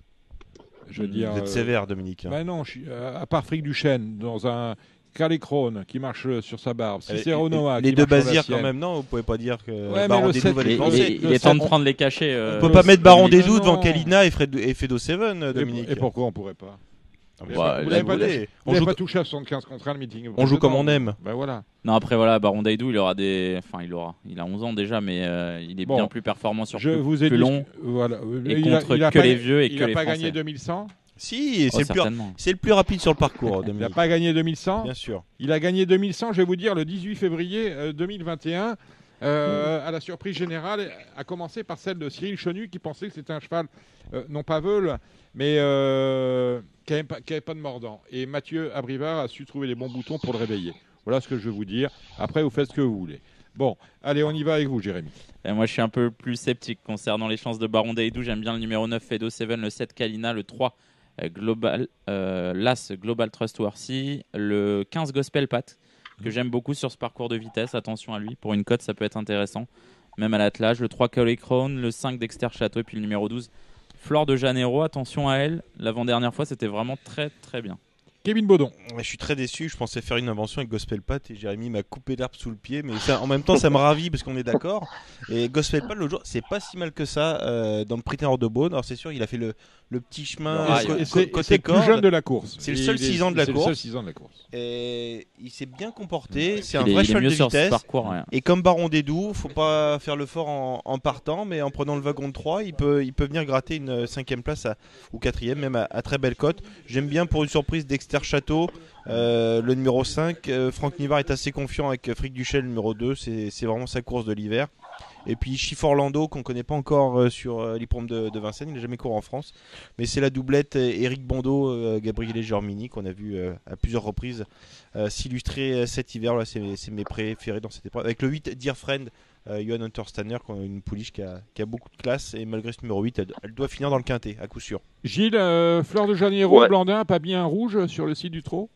Je veux dire. Vous êtes euh, sévère, Dominique. hein. bah non, je suis- euh, à part Frick Duchesne, dans un Calécrone qui marche euh, sur sa barbe, Euh, Cicero Noah les qui deux Bazirs quand même, non Vous pouvez pas dire que Baron des Doux va les il- est temps de prendre les cachets. euh, On peut pas mettre Baron des Doux devant. Kalina et, Fedo Seven, Et- Dominique. Et, pourquoi on pourrait pas? Ah, Vous pas- pas, On joue- pas touché à 75 contre 1 le meeting. On joue comme on aime. Ben voilà. Non, après voilà, Baron Daidou, il aura des. Enfin, il aura. Il a 11 ans déjà, mais euh, il est Bon. bien plus performant sur Je plus, vous ai plus dit. long. Voilà. et il a- contre il a que pas- les vieux et il que a les pas Français. gagné 2100. Si, Oh, c'est le, plus, certainement. c'est le plus rapide sur le parcours, Il n'a pas gagné 2100. Bien sûr. Il a gagné 2100, je vais vous dire, le 18 février euh, 2021, euh, à la surprise générale, à commencer par celle de Cyril Chenu, qui pensait que c'était un cheval, euh, non pas veule, mais euh, qui n'avait pas, de mordant. Et Mathieu Abrivard a su trouver les bons boutons pour le réveiller. Voilà ce que je veux vous dire. Après, vous faites ce que vous voulez. Bon, allez, on y va avec vous, Jérémy. Moi, je suis un peu plus sceptique concernant les chances de Baron Daidou. J'aime bien le numéro 9, Fedo 7, le 7, Kalina, le 3, euh, Global, l'As, Global Trustworthy, le 15, Gospel Pat, que j'aime beaucoup sur ce parcours de vitesse. Attention à lui. Pour une cote, ça peut être intéressant. Même à l'attelage. Le 3, Coley Crown, le 5, Dexter Château, et puis le numéro 12, Flore de Janeiro. Attention à elle. L'avant-dernière fois, c'était vraiment très, très bien. Kevin Baudon. Je suis très déçu. Je pensais faire une invention avec Gospel Pat et Jérémy m'a coupé l'herbe sous le pied. Mais ça, en même temps, ça me ravit parce qu'on est d'accord. Et Gospel Pat, l'autre jour, c'est pas si mal que ça euh, dans le Prétendant de Beaune. Alors, c'est sûr, il a fait le, le petit chemin Ah, Et co- c'est- co- c'est côté c'est le plus jeune de la course. C'est le seul est- 6 ans de la c'est le seul course. 6 ans de la course. Et il s'est bien comporté. C'est un est, vrai il est cheval mieux de sur ce vitesse. parcours. ouais. Et comme Baron Dédou, faut pas faire le fort en, en partant, mais en prenant le wagon de 3, il peut, il peut venir gratter une euh, cinquième place à- ou quatrième, même à, à très belle cote. J'aime bien pour une surprise Château, euh, le numéro 5. Euh, Franck Nivard est assez confiant avec Frick Duchel, numéro 2. C'est vraiment sa course de l'hiver. Et puis Chiffre Orlando, qu'on connaît pas encore euh, sur l'hippodrome de, Vincennes, il n'a jamais couru en France. Mais c'est la doublette Eric Bondo, Gabriele Germini, qu'on a vu à plusieurs reprises s'illustrer cet hiver. C'est mes préférés dans cette épreuve. Avec le 8, Dear Friend, Johan Untersteiner, qui a une pouliche qui a, qui a beaucoup de classe. Et malgré ce numéro 8, elle, elle doit finir dans le quintet, à coup sûr. Gilles, euh, Fleur de Janeiro, Ouais. Blandin, pas bien rouge sur le site du trot?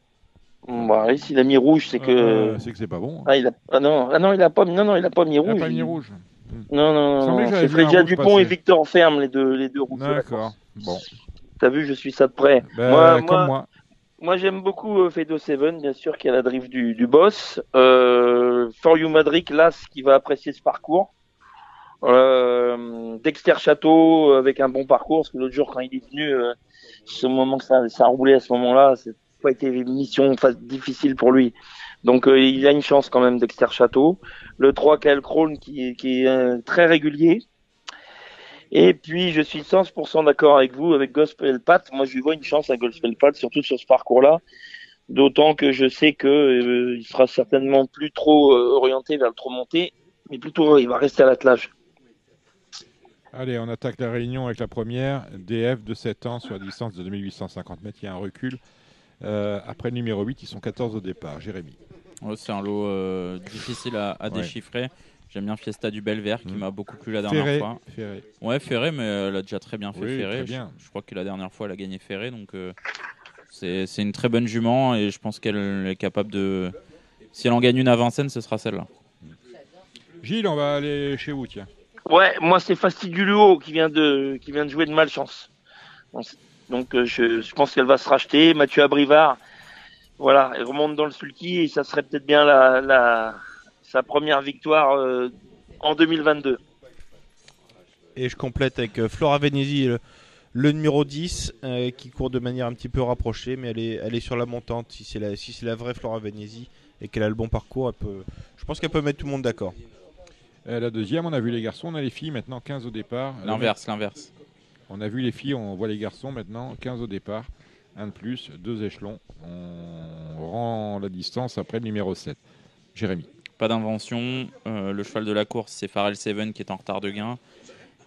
Bah, oui, s'il a mis rouge, c'est que. Euh, C'est que c'est pas bon. hein. Ah, il a... ah non, ah non, il a pas, non, non, il a pas mis Il rouge. a pas mis Il- rouge. Non, non, Il non, C'est Frédia Dupont et Victor Ferme, les deux, les deux. D'accord. Bon. T'as vu, je suis ça de près. Ben, moi, comme moi, moi. Moi, j'aime beaucoup euh, Fedo Seven, bien sûr, qui a la drift du, du boss. Euh, For You Madrid, Las, qui va apprécier ce parcours. Euh, Dexter Château, euh, avec un bon parcours, parce que l'autre jour, quand il est venu, euh, ce moment que ça, ça a roulé à ce moment-là, c'est pas été une mission difficile pour lui. Donc, euh, il a une chance quand même, Dexter Château. Le 3, Kyle Krohn, qui, est- qui est euh, très régulier. Et puis, je suis 100% d'accord avec vous, avec Gospel Pat. Moi, je lui vois une chance à Gospel Pat, surtout sur ce parcours-là. D'autant que je sais que euh, il sera certainement plus trop euh, orienté vers le trop monté, mais plutôt il va rester à l'attelage. Allez, on attaque la réunion avec la première. DF de 7 ans sur la distance de 2850 mètres. Il y a un recul. Euh, après le numéro 8, ils sont 14 au départ. Jérémy. Ouais, c'est un lot euh, difficile à, à Ouais. déchiffrer. J'aime bien Fiesta du Belvert qui Mm. m'a beaucoup plu la dernière Ferré. fois. Ferré. Ouais, Ferré, mais elle a déjà très bien fait Oui, Ferré. très Je- bien. Je, crois que la dernière fois, elle a gagné Ferré. Donc, euh, c'est une très bonne jument et je pense qu'elle est capable de. Si elle en gagne une à Vincennes, ce sera celle-là. Gilles, on va aller chez vous, tiens. Ouais, moi c'est Fastiduluo qui vient de qui vient de jouer de malchance. Donc, euh, je, je pense qu'elle va se racheter. Mathieu Abrivard, voilà, elle remonte dans le sulky et ça serait peut-être bien la, la sa première victoire euh, en 2022. Et je complète avec euh, Flora Venezi, le, le numéro 10, euh, qui court de manière un petit peu rapprochée, mais elle est, elle est sur la montante. Si c'est la, si c'est la vraie Flora Venezi et qu'elle a le bon parcours, elle peut, je pense qu'elle peut mettre tout le monde d'accord. Euh, la deuxième, on a vu les garçons, on a les filles, maintenant 15 au départ. L'inverse, l'inverse. On a vu les filles, on voit les garçons maintenant, 15 au départ. Un de plus, deux échelons. On rend la distance après le numéro 7. Jérémy. Pas d'invention. Euh, le cheval de la course, c'est Pharrell Seven qui est en retard de gain.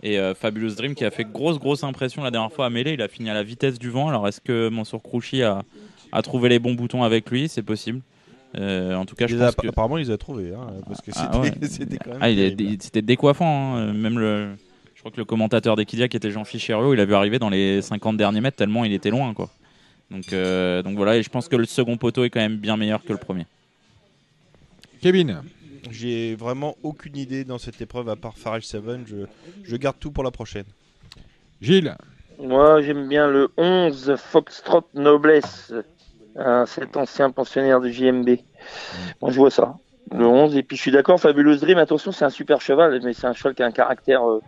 Et euh, Fabulous Dream qui a fait grosse, grosse impression la dernière fois à Mêlée. Il a fini à la vitesse du vent. Alors, est-ce que Mansour Krouchi a, a trouvé les bons boutons avec lui? C'est possible. Euh, en tout cas, je a- pense que. Apparemment, il les a trouvés, hein, parce que c'était Ah ouais. c'était quand même. Ah, c'était décoiffant. hein. Même le, je crois que le commentateur d'Equidia, qui était Jean-Philippe Cherriot, il a vu arriver dans les 50 derniers mètres tellement il était loin. Quoi. Donc, euh, donc voilà, et je pense que le second poteau est quand même bien meilleur que le premier. Kevin. J'ai vraiment aucune idée dans cette épreuve à part Farrell Seven. Je, je garde tout pour la prochaine. Gilles. Moi j'aime bien le 11 Foxtrot Noblesse, hein, cet ancien pensionnaire du JMB. Moi je vois ça. Le 11 et puis je suis d'accord, Fabulous Dream, attention c'est un super cheval, mais c'est un cheval qui a un caractère euh,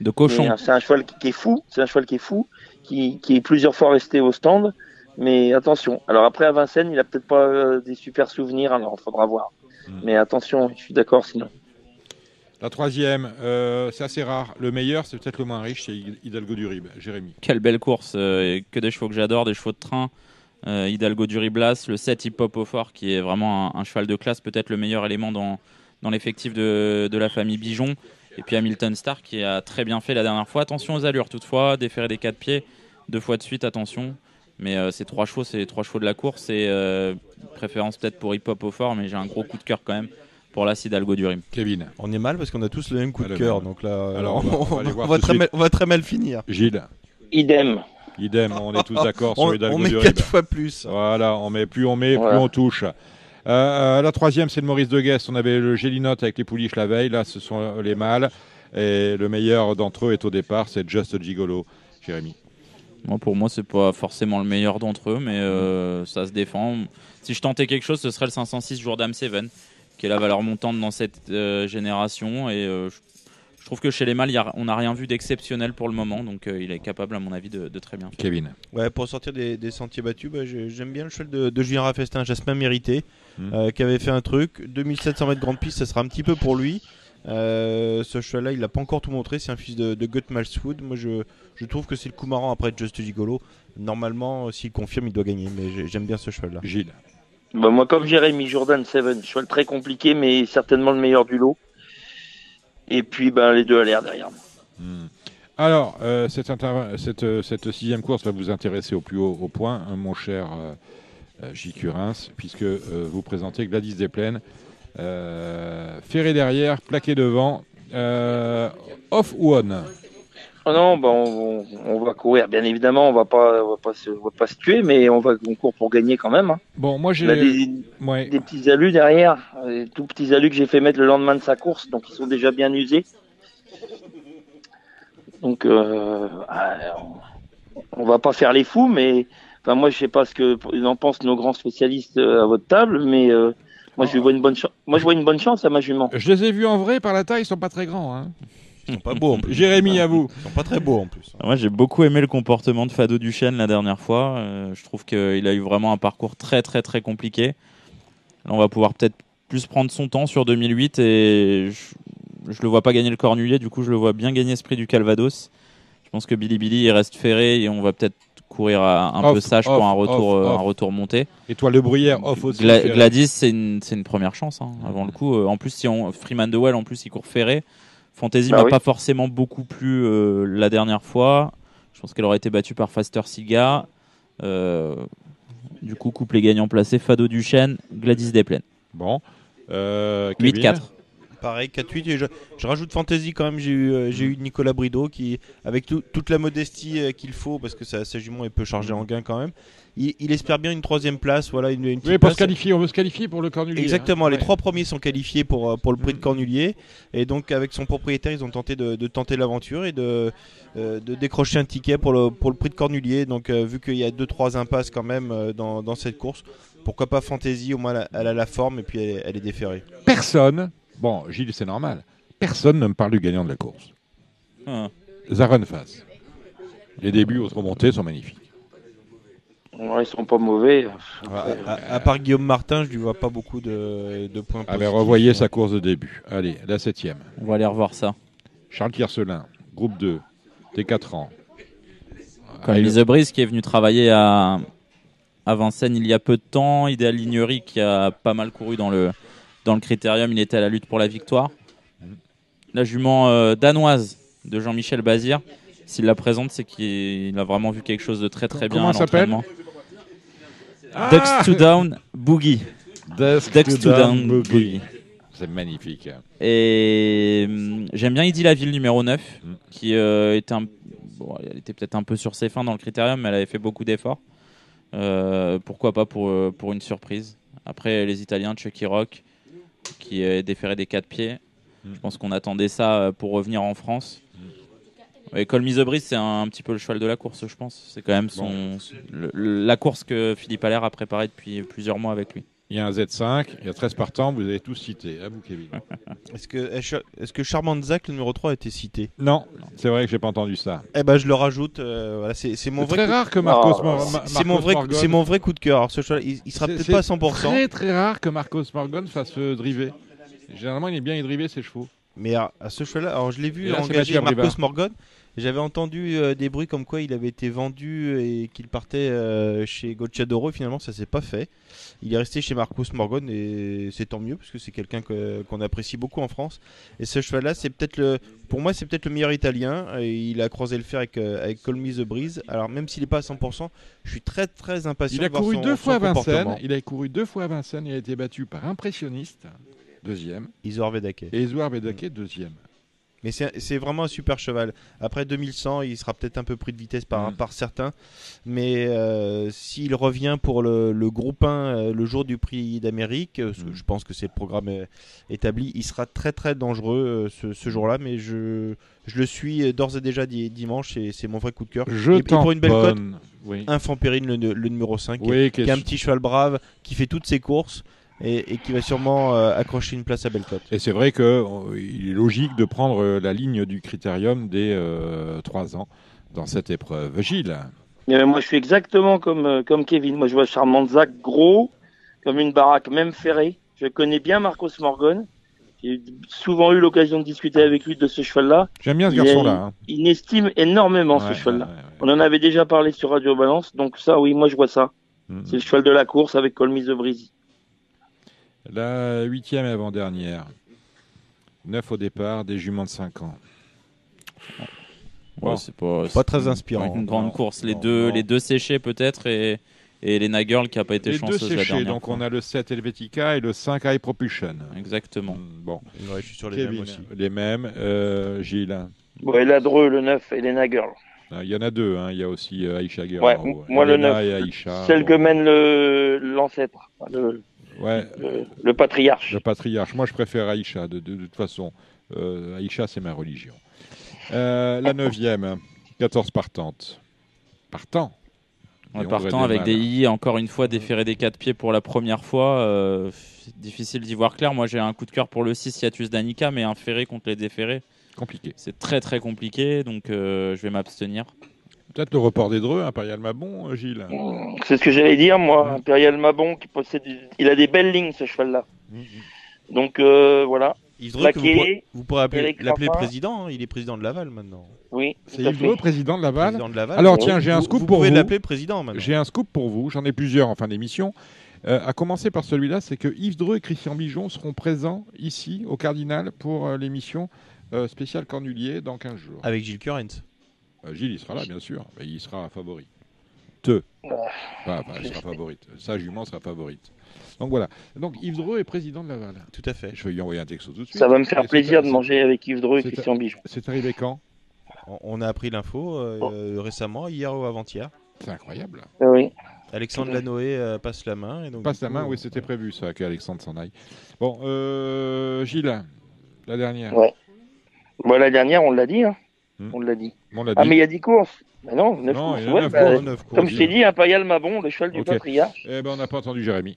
De cochon. Euh, C'est un cheval qui, qui est fou, c'est un cheval qui est fou, qui, qui est plusieurs fois resté au stand. Mais attention. Alors après, à Vincennes, il a peut-être pas euh, des super souvenirs, alors il faudra voir. Mais attention, je suis d'accord sinon. La troisième, euh, c'est assez rare. Le meilleur, c'est peut-être le moins riche, c'est Hidalgo du Rib. Jérémy. Quelle belle course, euh, que des chevaux que j'adore, des chevaux de train. Euh, Hidalgo du Riblas, le 7 Hip Hop au fort, qui est vraiment un, un cheval de classe, peut-être le meilleur élément dans, dans l'effectif de, de la famille Bijon. Et puis Hamilton Star, qui a très bien fait la dernière fois. Attention aux allures, toutefois, déféré des quatre pieds, deux fois de suite, attention. Mais euh, ces trois chevaux, c'est les trois chevaux de la course. Et euh, préférence peut-être pour Hip Hop au fort, mais j'ai un gros coup de cœur quand même pour la Hidalgo du Rib. Kevin. On est mal parce qu'on a tous le même coup Ah, de cœur. Donc là, Alors, on va- on très mal, on va très mal finir. Gilles. Idem. Idem, on est tous d'accord On- sur Hidalgo on met du quatre Rib. fois plus. Voilà, on met plus on met, Voilà. plus on touche. Euh, la troisième, c'est le Maurice de Guest. On avait le Gélinote avec les pouliches la veille. Là, ce sont les mâles. Et le meilleur d'entre eux est au départ, c'est Just Gigolo. Jérémy. Moi, pour moi, c'est pas forcément le meilleur d'entre eux, mais euh, ça se défend. Si je tentais quelque chose, ce serait le 506 Jourdam Seven, qui est la valeur montante dans cette euh, génération. Et euh, je, je trouve que chez les mâles, il y a- on n'a rien vu d'exceptionnel pour le moment, donc euh, il est capable, à mon avis, de, de très bien. faire. Kevin. Ouais, pour sortir des, des sentiers battus, bah, j'ai- j'aime bien le cheval de, de Julien Raffestin, Jasmin Mérité, Mm. euh, qui avait fait un truc. 2700 mètres grande piste, ça sera un petit peu pour lui. Euh, ce cheval-là, il n'a pas encore tout montré. C'est un fils de, de Gut Malswood. Moi, je, je trouve que c'est le coup marrant après Just Gigolo. Normalement, s'il confirme, il doit gagner. Mais j'ai- j'aime bien ce cheval-là. Gilles. Bah, moi, comme Jérémy Jordan Seven, cheval très compliqué, mais certainement le meilleur du lot. Et puis, ben, les deux à l'air derrière. Hmm. Alors, euh, cette, cette, euh, cette sixième course va vous intéresser au plus haut au point, hein, mon cher euh, euh, J. Curins, puisque euh, vous présentez Gladys Desplaines. Euh, ferré derrière, plaqué devant, euh, off ou on? Oh non, bah on, on- on va courir, bien évidemment, on va pas, on va pas, se, on va pas se tuer, mais on va, on court pour gagner quand même. hein. Bon, moi j'ai. Des, Ouais. des petits alus derrière, des tout petits alus que j'ai fait mettre le lendemain de sa course, donc ils sont déjà bien usés. Donc, euh, on, va pas faire les fous, mais enfin moi je sais pas ce que en pensent nos grands spécialistes euh, à votre table, mais euh, moi je vois une bonne chance. Moi je vois une bonne chance à ma jument. Je les ai vus en vrai par la taille, ils sont pas très grands. Hein. Ils sont pas beaux en plus. Jérémy, à vous. Ils sont pas très beaux en plus. Moi, j'ai beaucoup aimé le comportement de Fado Duchesne la dernière fois. Euh, je trouve qu'il a eu vraiment un parcours très, très, très compliqué. Là, on va pouvoir peut-être plus prendre son temps sur 2008 et je, je le vois pas gagner le Cornulier. Du coup, je le vois bien gagner ce prix du Calvados. Je pense que Billy Billy il reste ferré et on va peut-être courir un Off, peu sage off, pour un retour, off, euh, off. un retour monté. Et toi, le bruyère off aussi. Gla- Ferré. Gladys, c'est une, c'est une première chance hein, avant le coup. Euh, en plus, si on Freeman de Well, en plus, il court ferré. Fantasy Bah m'a oui. pas forcément beaucoup plu euh, la dernière fois. Je pense qu'elle aurait été battue par Faster Siga. Euh, du coup, couple les gagnants placés Fado Duchesne, Gladys Desplaines. Bon. Euh, Kevin 8-4. Pareil, 4-8. Et je, je rajoute Fantasy quand même. J'ai eu, euh, j'ai eu Nicolas Brideau qui, avec tout- toute la modestie euh, qu'il faut, parce que sa, sa jument est peu chargée en gain quand même, il, il espère bien une troisième place. Voilà, une, une Oui, pour se qualifier, on veut se qualifier pour le Cornulier. Exactement, hein. les Ouais. trois premiers sont qualifiés pour, euh, pour le prix de Cornulier. Et donc, avec son propriétaire, ils ont tenté de, de tenter l'aventure et de, euh, de décrocher un ticket pour le, pour le prix de Cornulier. Donc, euh, vu qu'il y a 2-3 impasses quand même euh, dans, dans cette course, pourquoi pas Fantasy Au moins, elle a, elle a la forme et puis elle est déférée. Personne, bon, Gilles, c'est normal, personne ne me parle du gagnant de la course. Ah. Les débuts aux remontées sont magnifiques. Ouais, ils sont pas mauvais. À, à- à part Guillaume Martin, je lui vois pas beaucoup de, de points Ah ben, positifs. revoyez sa course de début. Allez, la septième. On va aller revoir ça. Charles Tiercelin, groupe 2, t'es 4 ans. Comme Ah, Brice qui est venu travailler à, à Vincennes il y a peu de temps. Idéal Lignery qui a pas mal couru dans le, dans le critérium. Il était à la lutte pour la victoire. La jument euh, danoise de Jean-Michel Bazir. S'il la présente, c'est qu'il a vraiment vu quelque chose de très très bien Comment à l'entraînement. Ah Ducks to Down Boogie. Ducks Ducks to Down Boogie. Boogie. C'est magnifique. Et hum, j'aime bien Idy la ville numéro 9, Mm. qui euh, était un, bon, elle était peut-être un peu sur ses fins dans le critérium, mais elle avait fait beaucoup d'efforts. Euh, pourquoi pas pour, pour une surprise. Après, les Italiens, Chucky Rock, qui est déféré des quatre pieds. Mm. Je pense qu'on attendait ça euh, pour revenir en France. Et Col Misobris, c'est un, un petit peu le cheval de la course, je pense. C'est quand même son, le- la course que Philippe Allaire a préparée depuis plusieurs mois avec lui. Il y a un Z5, il y a 13 partants, vous avez tous cité. À vous, Kevin. Est-ce que, est-ce que Charmant Zach, le numéro 3, a été cité? Non, c'est vrai que j'ai pas entendu ça. Eh ben, je le rajoute. euh, voilà, c'est, c'est mon C'est vrai. très coup- rare que Marcos, Mor- C'est- mon vrai, Morgan- c'est mon vrai coup de cœur. Alors, ce choix, il, il sera C'est- peut-être c'est pas à 100%. Très très rare que Marcos Morgan fasse euh, driver. Généralement, il est bien driver ses chevaux. Mais à, à ce choix-là, alors je l'ai vu Et là, c'est engager Mathieu Marcos. Morgan. J'avais entendu euh, des bruits comme quoi il avait été vendu et qu'il partait euh, chez Gocciadoro. Et finalement, ça s'est pas fait. Il est resté chez Marcos Morgan et c'est tant mieux parce que c'est quelqu'un que- qu'on apprécie beaucoup en France. Et ce cheval-là, c'est peut-être le, pour moi, c'est peut-être le meilleur italien. Et il a croisé le fer avec, euh, avec Colmy the Breeze. Alors même s'il n'est pas à 100%, je suis très très impatient. Il a de voir couru son- deux fois à Vincennes. Il a couru deux fois à Vincennes. Il a été battu par Impressionniste, deuxième, Isor Vedake. et Ezouard Bedake, deuxième. Mais c'est vraiment un super cheval. Après 2100, il sera peut-être un peu pris de vitesse par, Mm. par certains. Mais euh, s'il revient pour le, le groupe 1 euh, le jour du prix d'Amérique, euh, Mm. je pense que c'est le programme établi, il sera très très dangereux ce, ce jour-là. Mais je, je le suis d'ores et déjà di- dimanche et c'est mon vrai coup de cœur. Je et, et pour une belle cote, tamponne. Oui. Infant Périne, le, le numéro 5, qui, est- qui un petit cheval brave, qui fait toutes ses courses et, et qui va sûrement euh, accrocher une place à Bellecote. Et c'est vrai qu'il est logique de prendre euh, la ligne du critérium des 3 ans dans cette épreuve. Gilles Euh, moi, je suis exactement comme, euh, comme Kevin. Moi, je vois Charmant Zach gros, comme une baraque, même ferrée. Je connais bien Marcos Morgan. J'ai souvent eu l'occasion de discuter avec lui de ce cheval-là. J'aime bien ce garçon-là. hein. Il estime énormément Ouais, ce cheval-là. ouais, ouais, ouais. On en avait déjà parlé sur Radio Balance, donc ça, oui, moi, je vois ça. Mhm. C'est le cheval de la course avec Colmy the Breezy. La huitième et avant-dernière. Neuf au départ, des juments de 5 ans. Ouais, Bon. c'est pas, Pas très inspirant. Une grande Non, course. Les non, deux, non. les deux séchés peut-être et, et Lena Girl qui a pas été Les deux chanceuse la séchés, dernière donc fois. on a le 7 Helvetica et le 5 High Propulsion. Exactement. Mm, Bon, Ouais, je suis sur les Kevin, mêmes aussi. les mêmes. Euh, Gilles, Ouais, la Dreux, le 9, et Lena Girl. Ah, il y en a deux. hein. Il y a aussi euh, Aïcha Guerrero. Ouais, m- moi, le Elena 9. et Aïcha. Celle bon. que mène le l'ancêtre, le, Ouais, le, le patriarche. le patriarche. Moi, je préfère Aïcha, de, de- de toute façon. Euh, Aïcha, c'est ma religion. Euh, la neuvième, 14 partantes. Partant. Partant avec mal. des I, encore une fois déféré des quatre pieds pour la première fois, euh, difficile d'y voir clair. Moi j'ai un coup de cœur pour le 6 Hiatus Danica, mais un ferré contre les déférés, Compliqué. c'est très très compliqué, donc euh, je vais m'abstenir. Peut-être le report des Dreux, Impérial Mabon, euh, Gilles. C'est ce que j'allais dire, moi. Impérial Mabon, qui possède, il a des belles lignes, ce cheval-là. Donc, euh, voilà. Yves Dreux, que vous, pourrez- vous l'appeler président, hein, il est président de Laval maintenant. Oui, C'est Yves. Dreux, président de Laval. Président de Laval. Alors Vous- tiens, j'ai un vous- scoop vous pour pouvez vous. l'appeler président maintenant. J'ai un scoop pour vous, j'en ai plusieurs en fin d'émission. Euh, à commencer par celui-là, c'est que Yves Dreux et Christian Bijon seront présents ici, au Cardinal, pour euh, l'émission euh, spéciale Cornulier dans 15 jours. Avec Gilles Current. Euh, Gilles, il sera là, bien sûr. Mais il sera favori. Te. Pas, pas, il sera favorite. Sa jument sera favorite. Donc voilà. Donc Yves Dreux est président de Laval. Tout à fait. Je vais lui envoyer un texto tout de suite. Ça va me faire plaisir de manger avec Yves Dreux et c'est- Christian Bijon. C'est arrivé quand? On- On a appris l'info euh, Oh. euh, récemment, hier ou avant-hier. C'est incroyable. Ah Oui. Alexandre Lanoé euh, passe la main. Et donc, Passe la main, oui, c'était prévu ça, qu'Alexandre s'en aille. Bon, euh, Gilles, la dernière. Ouais. Bon, la dernière, on l'a dit. Hein. Hmm. On l'a dit. Ah, mais il y a 10 courses. Mais non, 9 Non, courses. il y en a Ouais, neuf, bah, neuf courses, comme je t'ai dit, Impérial Mabon, le cheval du Ok. patriarche. Eh ben, on n'a pas entendu Jérémy.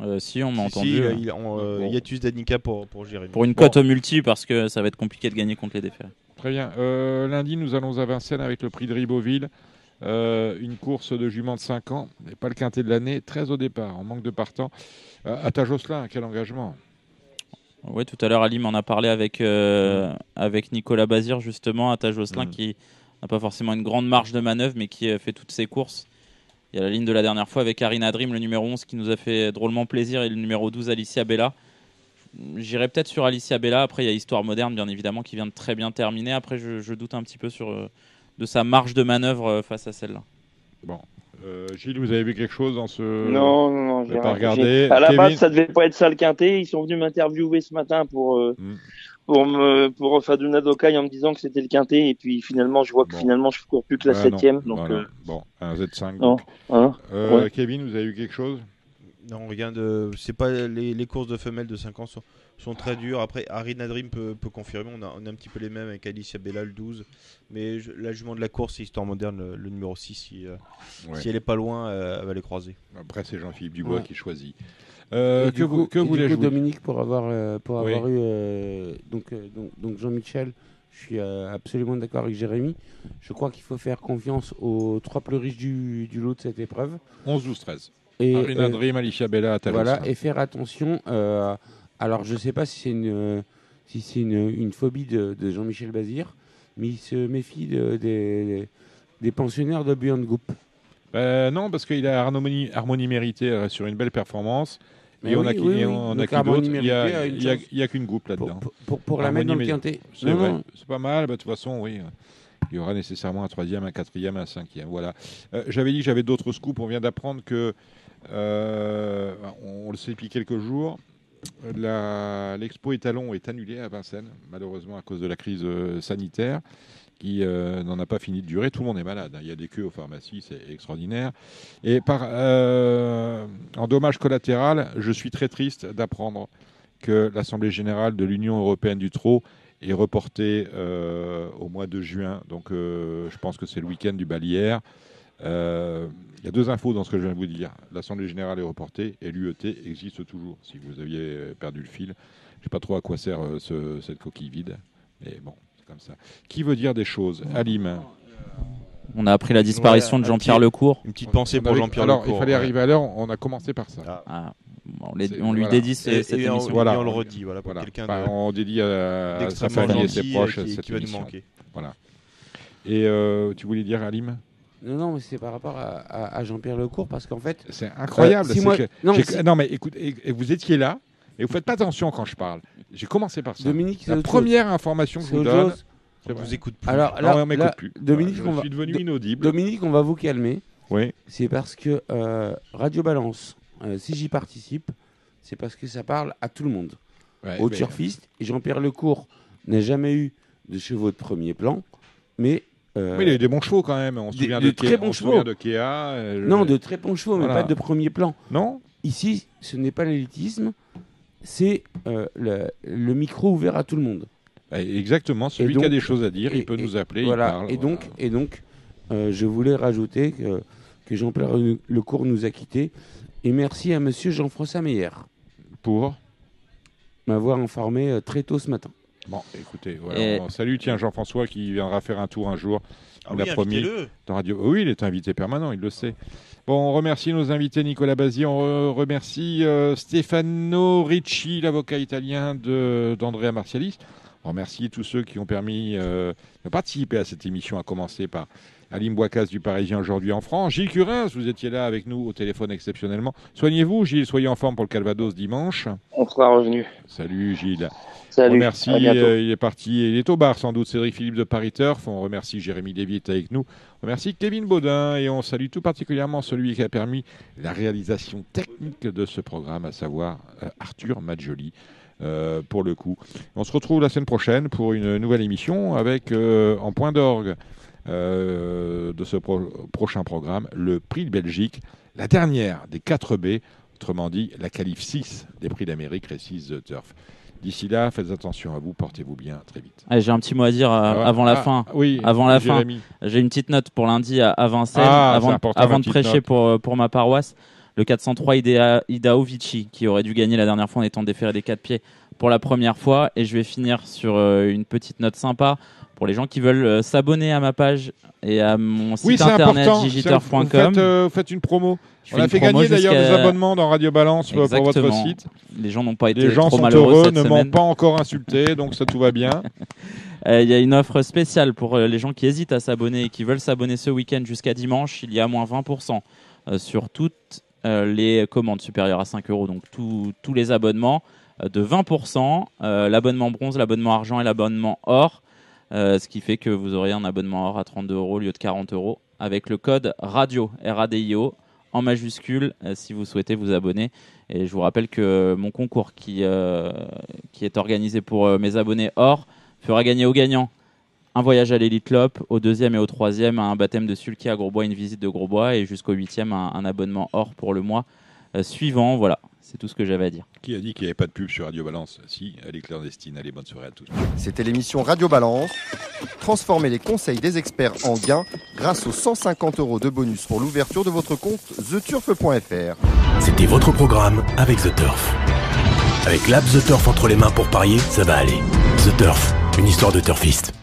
Euh, si, on m'a Si, entendu. si, euh, euh, il- on, euh, Bon. Hiatus Danica pour, pour Jérémy. Pour une Bon. cote au multi, parce que ça va être compliqué de gagner contre les déférés. Très bien. Euh, lundi, nous allons à Vincennes avec le prix de Ribeauville. Euh, une course de jument de 5 ans, mais pas le quintet de l'année, 13 au départ, en manque de partant. Euh, Atta Josselin, quel engagement Oui, tout à l'heure, Ali m'en a parlé avec, euh, avec Nicolas Bazir, justement, à Jocelyn, Mhm. qui n'a pas forcément une grande marge de manœuvre, mais qui euh, fait toutes ses courses. Il y a la ligne de la dernière fois avec Arina Dream, le numéro 11, qui nous a fait drôlement plaisir, et le numéro 12, Alicia Bella. J'irai peut-être sur Alicia Bella. Après, il y a Histoire Moderne, bien évidemment, qui vient de très bien terminer. Après, je, je doute un petit peu sur, euh, de sa marge de manœuvre face à celle-là. Bon. Euh, Gilles, vous avez vu quelque chose dans ce. Non, non, non. j'ai pas regardé. À la Kevin base, ça devait pas être ça le quintet. Ils sont venus m'interviewer ce matin pour euh, Mm. pour me pour Fadouna Dokai en me disant que c'était le quintet. Et puis finalement, je vois que Bon. finalement, je cours plus que la Ah, septième. Donc, Voilà. euh, Bon, un Z5. non. donc. Hein? Euh, Ouais. Kevin, vous avez vu quelque chose? Non, rien de. C'est pas les, les courses de femelles de 5 ans sont, sont très dures. Après, Arina Dream peut, peut confirmer. On a, on a un petit peu les mêmes avec Alicia Bella le 12. Mais je- la jument de la course, c'est Histoire Moderne, le, le numéro 6. Si, euh, Ouais. si elle est pas loin, euh, elle va les croiser. Après, c'est Jean-Philippe Dubois Ouais. qui choisit. Euh, que vous- que coup, vous- Dominique, pour avoir, pour Oui. avoir eu. euh, donc, donc, donc Jean-Michel, je suis euh, absolument d'accord avec Jérémy. Je crois qu'il faut faire confiance aux trois plus riches du, du lot de cette épreuve. 11, 12, 13. Et, euh, Alicia Bella. Voilà, et faire attention. euh, alors, je ne sais pas si c'est une, euh, si c'est une, une phobie de, de Jean-Michel Bazir, mais il se méfie de- des, des pensionnaires de Beyond Group. Euh, non, parce qu'il a harmonie, harmonie méritée euh, sur une belle performance. Mais et on a oui, oui. on a d'autre Il y a, qu'une goutte là-dedans. Pour, pour, pour la mettre dans le quintet. C'est vrai, pas mal. Bah, De toute façon, oui. Il y aura nécessairement un troisième, un quatrième, un cinquième. Voilà. Euh, j'avais dit que j'avais d'autres scoops. On vient d'apprendre que, euh, on le sait depuis quelques jours, l'expo étalon est annulée à Vincennes, malheureusement à cause de la crise euh, sanitaire qui euh, n'en a pas fini de durer. Tout le monde est malade. hein. Il y a des queues aux pharmacies, c'est extraordinaire. Et par, euh, en dommage collatéral, je suis très triste d'apprendre que l'Assemblée générale de l'Union européenne du Trot est reportée au mois de juin. Donc je pense que c'est le week-end du Balière. Euh, Il y a deux infos dans ce que je viens de vous dire. L'Assemblée générale est reportée et l'UET existe toujours. Si vous aviez euh, perdu le fil, je ne sais pas trop à quoi sert euh, ce- cette coquille vide. Mais bon, c'est comme ça. Qui veut dire des choses? Alim On a appris la disparition de Jean-Pierre Lecourt. Une petite pensée pour Jean-Pierre Alors, Lecourt. il fallait arriver à l'heure. On a commencé par ça. Ah, bon, on, les- C'est- on lui voilà. dédie ce- Et- cette et on- émission. Voilà. Et on le redit, voilà, pour Voilà. quelqu'un Enfin, de- on dédie à, à sa famille et ses proches euh, qui- cette qui va nous émission. manquer. Voilà. Et euh, tu voulais dire Alim? Non, non, mais c'est par rapport à, à- à Jean-Pierre Lecourt, parce qu'en fait. C'est incroyable. Euh, si c'est moi- que non, si- non, mais écoute, et- et vous étiez là et vous faites pas attention quand je parle. J'ai commencé par ça. Dominique, la première chose. information que je vous donne. On vrai. vous écoute plus. Alors Non, là, on m'écoute là, plus. Dominique, Voilà, on je va, suis devenu inaudible. Dominique, on va vous calmer. Oui. C'est parce que euh, Radio Balance, euh, si j'y participe, c'est parce que ça parle à tout le monde. Ouais, turfistes, et Jean-Pierre Lecourt n'a jamais eu de chevaux de premier plan, mais. Euh, Mais il a eu des bons chevaux quand même. On se souvient de de, très bons chevaux. de Kea. euh, Non, de très bons chevaux, mais pas de premier plan. Non Ici, ce n'est pas l'élitisme, c'est euh, le, le micro ouvert à tout le monde. Eh, Exactement. Celui donc- qui a des choses à dire, et- il peut et- nous appeler. Voilà. Il parle, et voilà. donc, et donc je voulais rajouter que, que Jean-Pierre Lecourt nous a quittés. Et merci à monsieur Jean-François Meyer Pour m'avoir informé très tôt ce matin. Bon, écoutez, voilà, Et- on salue tiens Jean-François qui viendra faire un tour un jour. Ah oui, promis. Dans Radio... Oui, il est invité permanent, il le sait. Bon, on remercie nos invités Nicolas Bazzi, on re- remercie euh, Stefano Ricci, l'avocat italien de- d'Andrea Martialis. On remercie tous ceux qui ont permis euh, de participer à cette émission, à commencer par Alim Bouakas du Parisien aujourd'hui en France. Gilles Curins, vous étiez là avec nous au téléphone exceptionnellement. Soignez-vous, Gilles, soyez en forme pour le Calvados dimanche. On sera revenu. Salut Gilles. Salut. Remercie, euh, il est parti, il est au bar sans doute, Cédric Philippe de Paris Turf. On remercie Jérémy Lévy est avec nous. On remercie Kevin Baudin et on salue tout particulièrement celui qui a permis la réalisation technique de ce programme, à savoir euh, Arthur Maggioli. euh, pour le coup. On se retrouve la semaine prochaine pour une nouvelle émission avec en point d'orgue de ce pro- prochain programme le prix de Belgique, la dernière des 4 B, autrement dit la qualif 6 des prix d'Amérique Récise The Turf. D'ici là, faites attention à vous, portez-vous bien, très vite. J'ai un petit mot à dire euh, Ah, avant la ah, fin. Oui, Avant la fin. J'ai une petite note pour lundi à, à Vincennes, Ah, avant, de prêcher note. pour, euh, pour ma paroisse. Le 403 Idea, Idaho Vici, qui aurait dû gagner la dernière fois en étant déféré des quatre pieds pour la première fois. Et je vais finir sur euh, une petite note sympa pour les gens qui veulent euh, s'abonner à ma page et à mon site Oui, internet. Vous faites, euh, vous faites une promo. Je On a fait gagner d'ailleurs des abonnements dans Radio Balance pour votre Exactement. site. Les gens n'ont pas été Les gens trop sont malheureux heureux, cette ne m'ont pas encore insulté, donc ça tout va bien. Euh, Il y a une offre spéciale pour euh, les gens qui hésitent à s'abonner et qui veulent s'abonner ce week-end jusqu'à dimanche. Il y a moins 20% euh, sur toutes euh, les commandes supérieures à 5 euros, donc tous- tous les abonnements, euh, de 20%, euh, l'abonnement bronze, l'abonnement argent et l'abonnement or, euh, ce qui fait que vous aurez un abonnement or à 32 euros au lieu de 40 euros avec le code RADIO, R-A-D-I-O, en majuscule, euh, si vous souhaitez vous abonner. Et je vous rappelle que mon concours qui, euh, est organisé pour euh, mes abonnés or fera gagner au gagnant un voyage à l'Elite Lop, au deuxième et au troisième un baptême de sulky à Grosbois, une visite de Grosbois et jusqu'au huitième un, abonnement or pour le mois euh, suivant. Voilà, C'est tout ce que j'avais à dire. Qui a dit qu'il n'y avait pas de pub sur Radio Balance? Si, elle est clandestine. Allez, bonne soirée à tous. C'était l'émission Radio Balance. Transformez les conseils des experts en gains grâce aux 150 euros de bonus pour l'ouverture de votre compte theturf.fr. C'était votre programme avec The Turf. Avec l'app The Turf entre les mains pour parier, ça va aller. The Turf, une histoire de turfiste.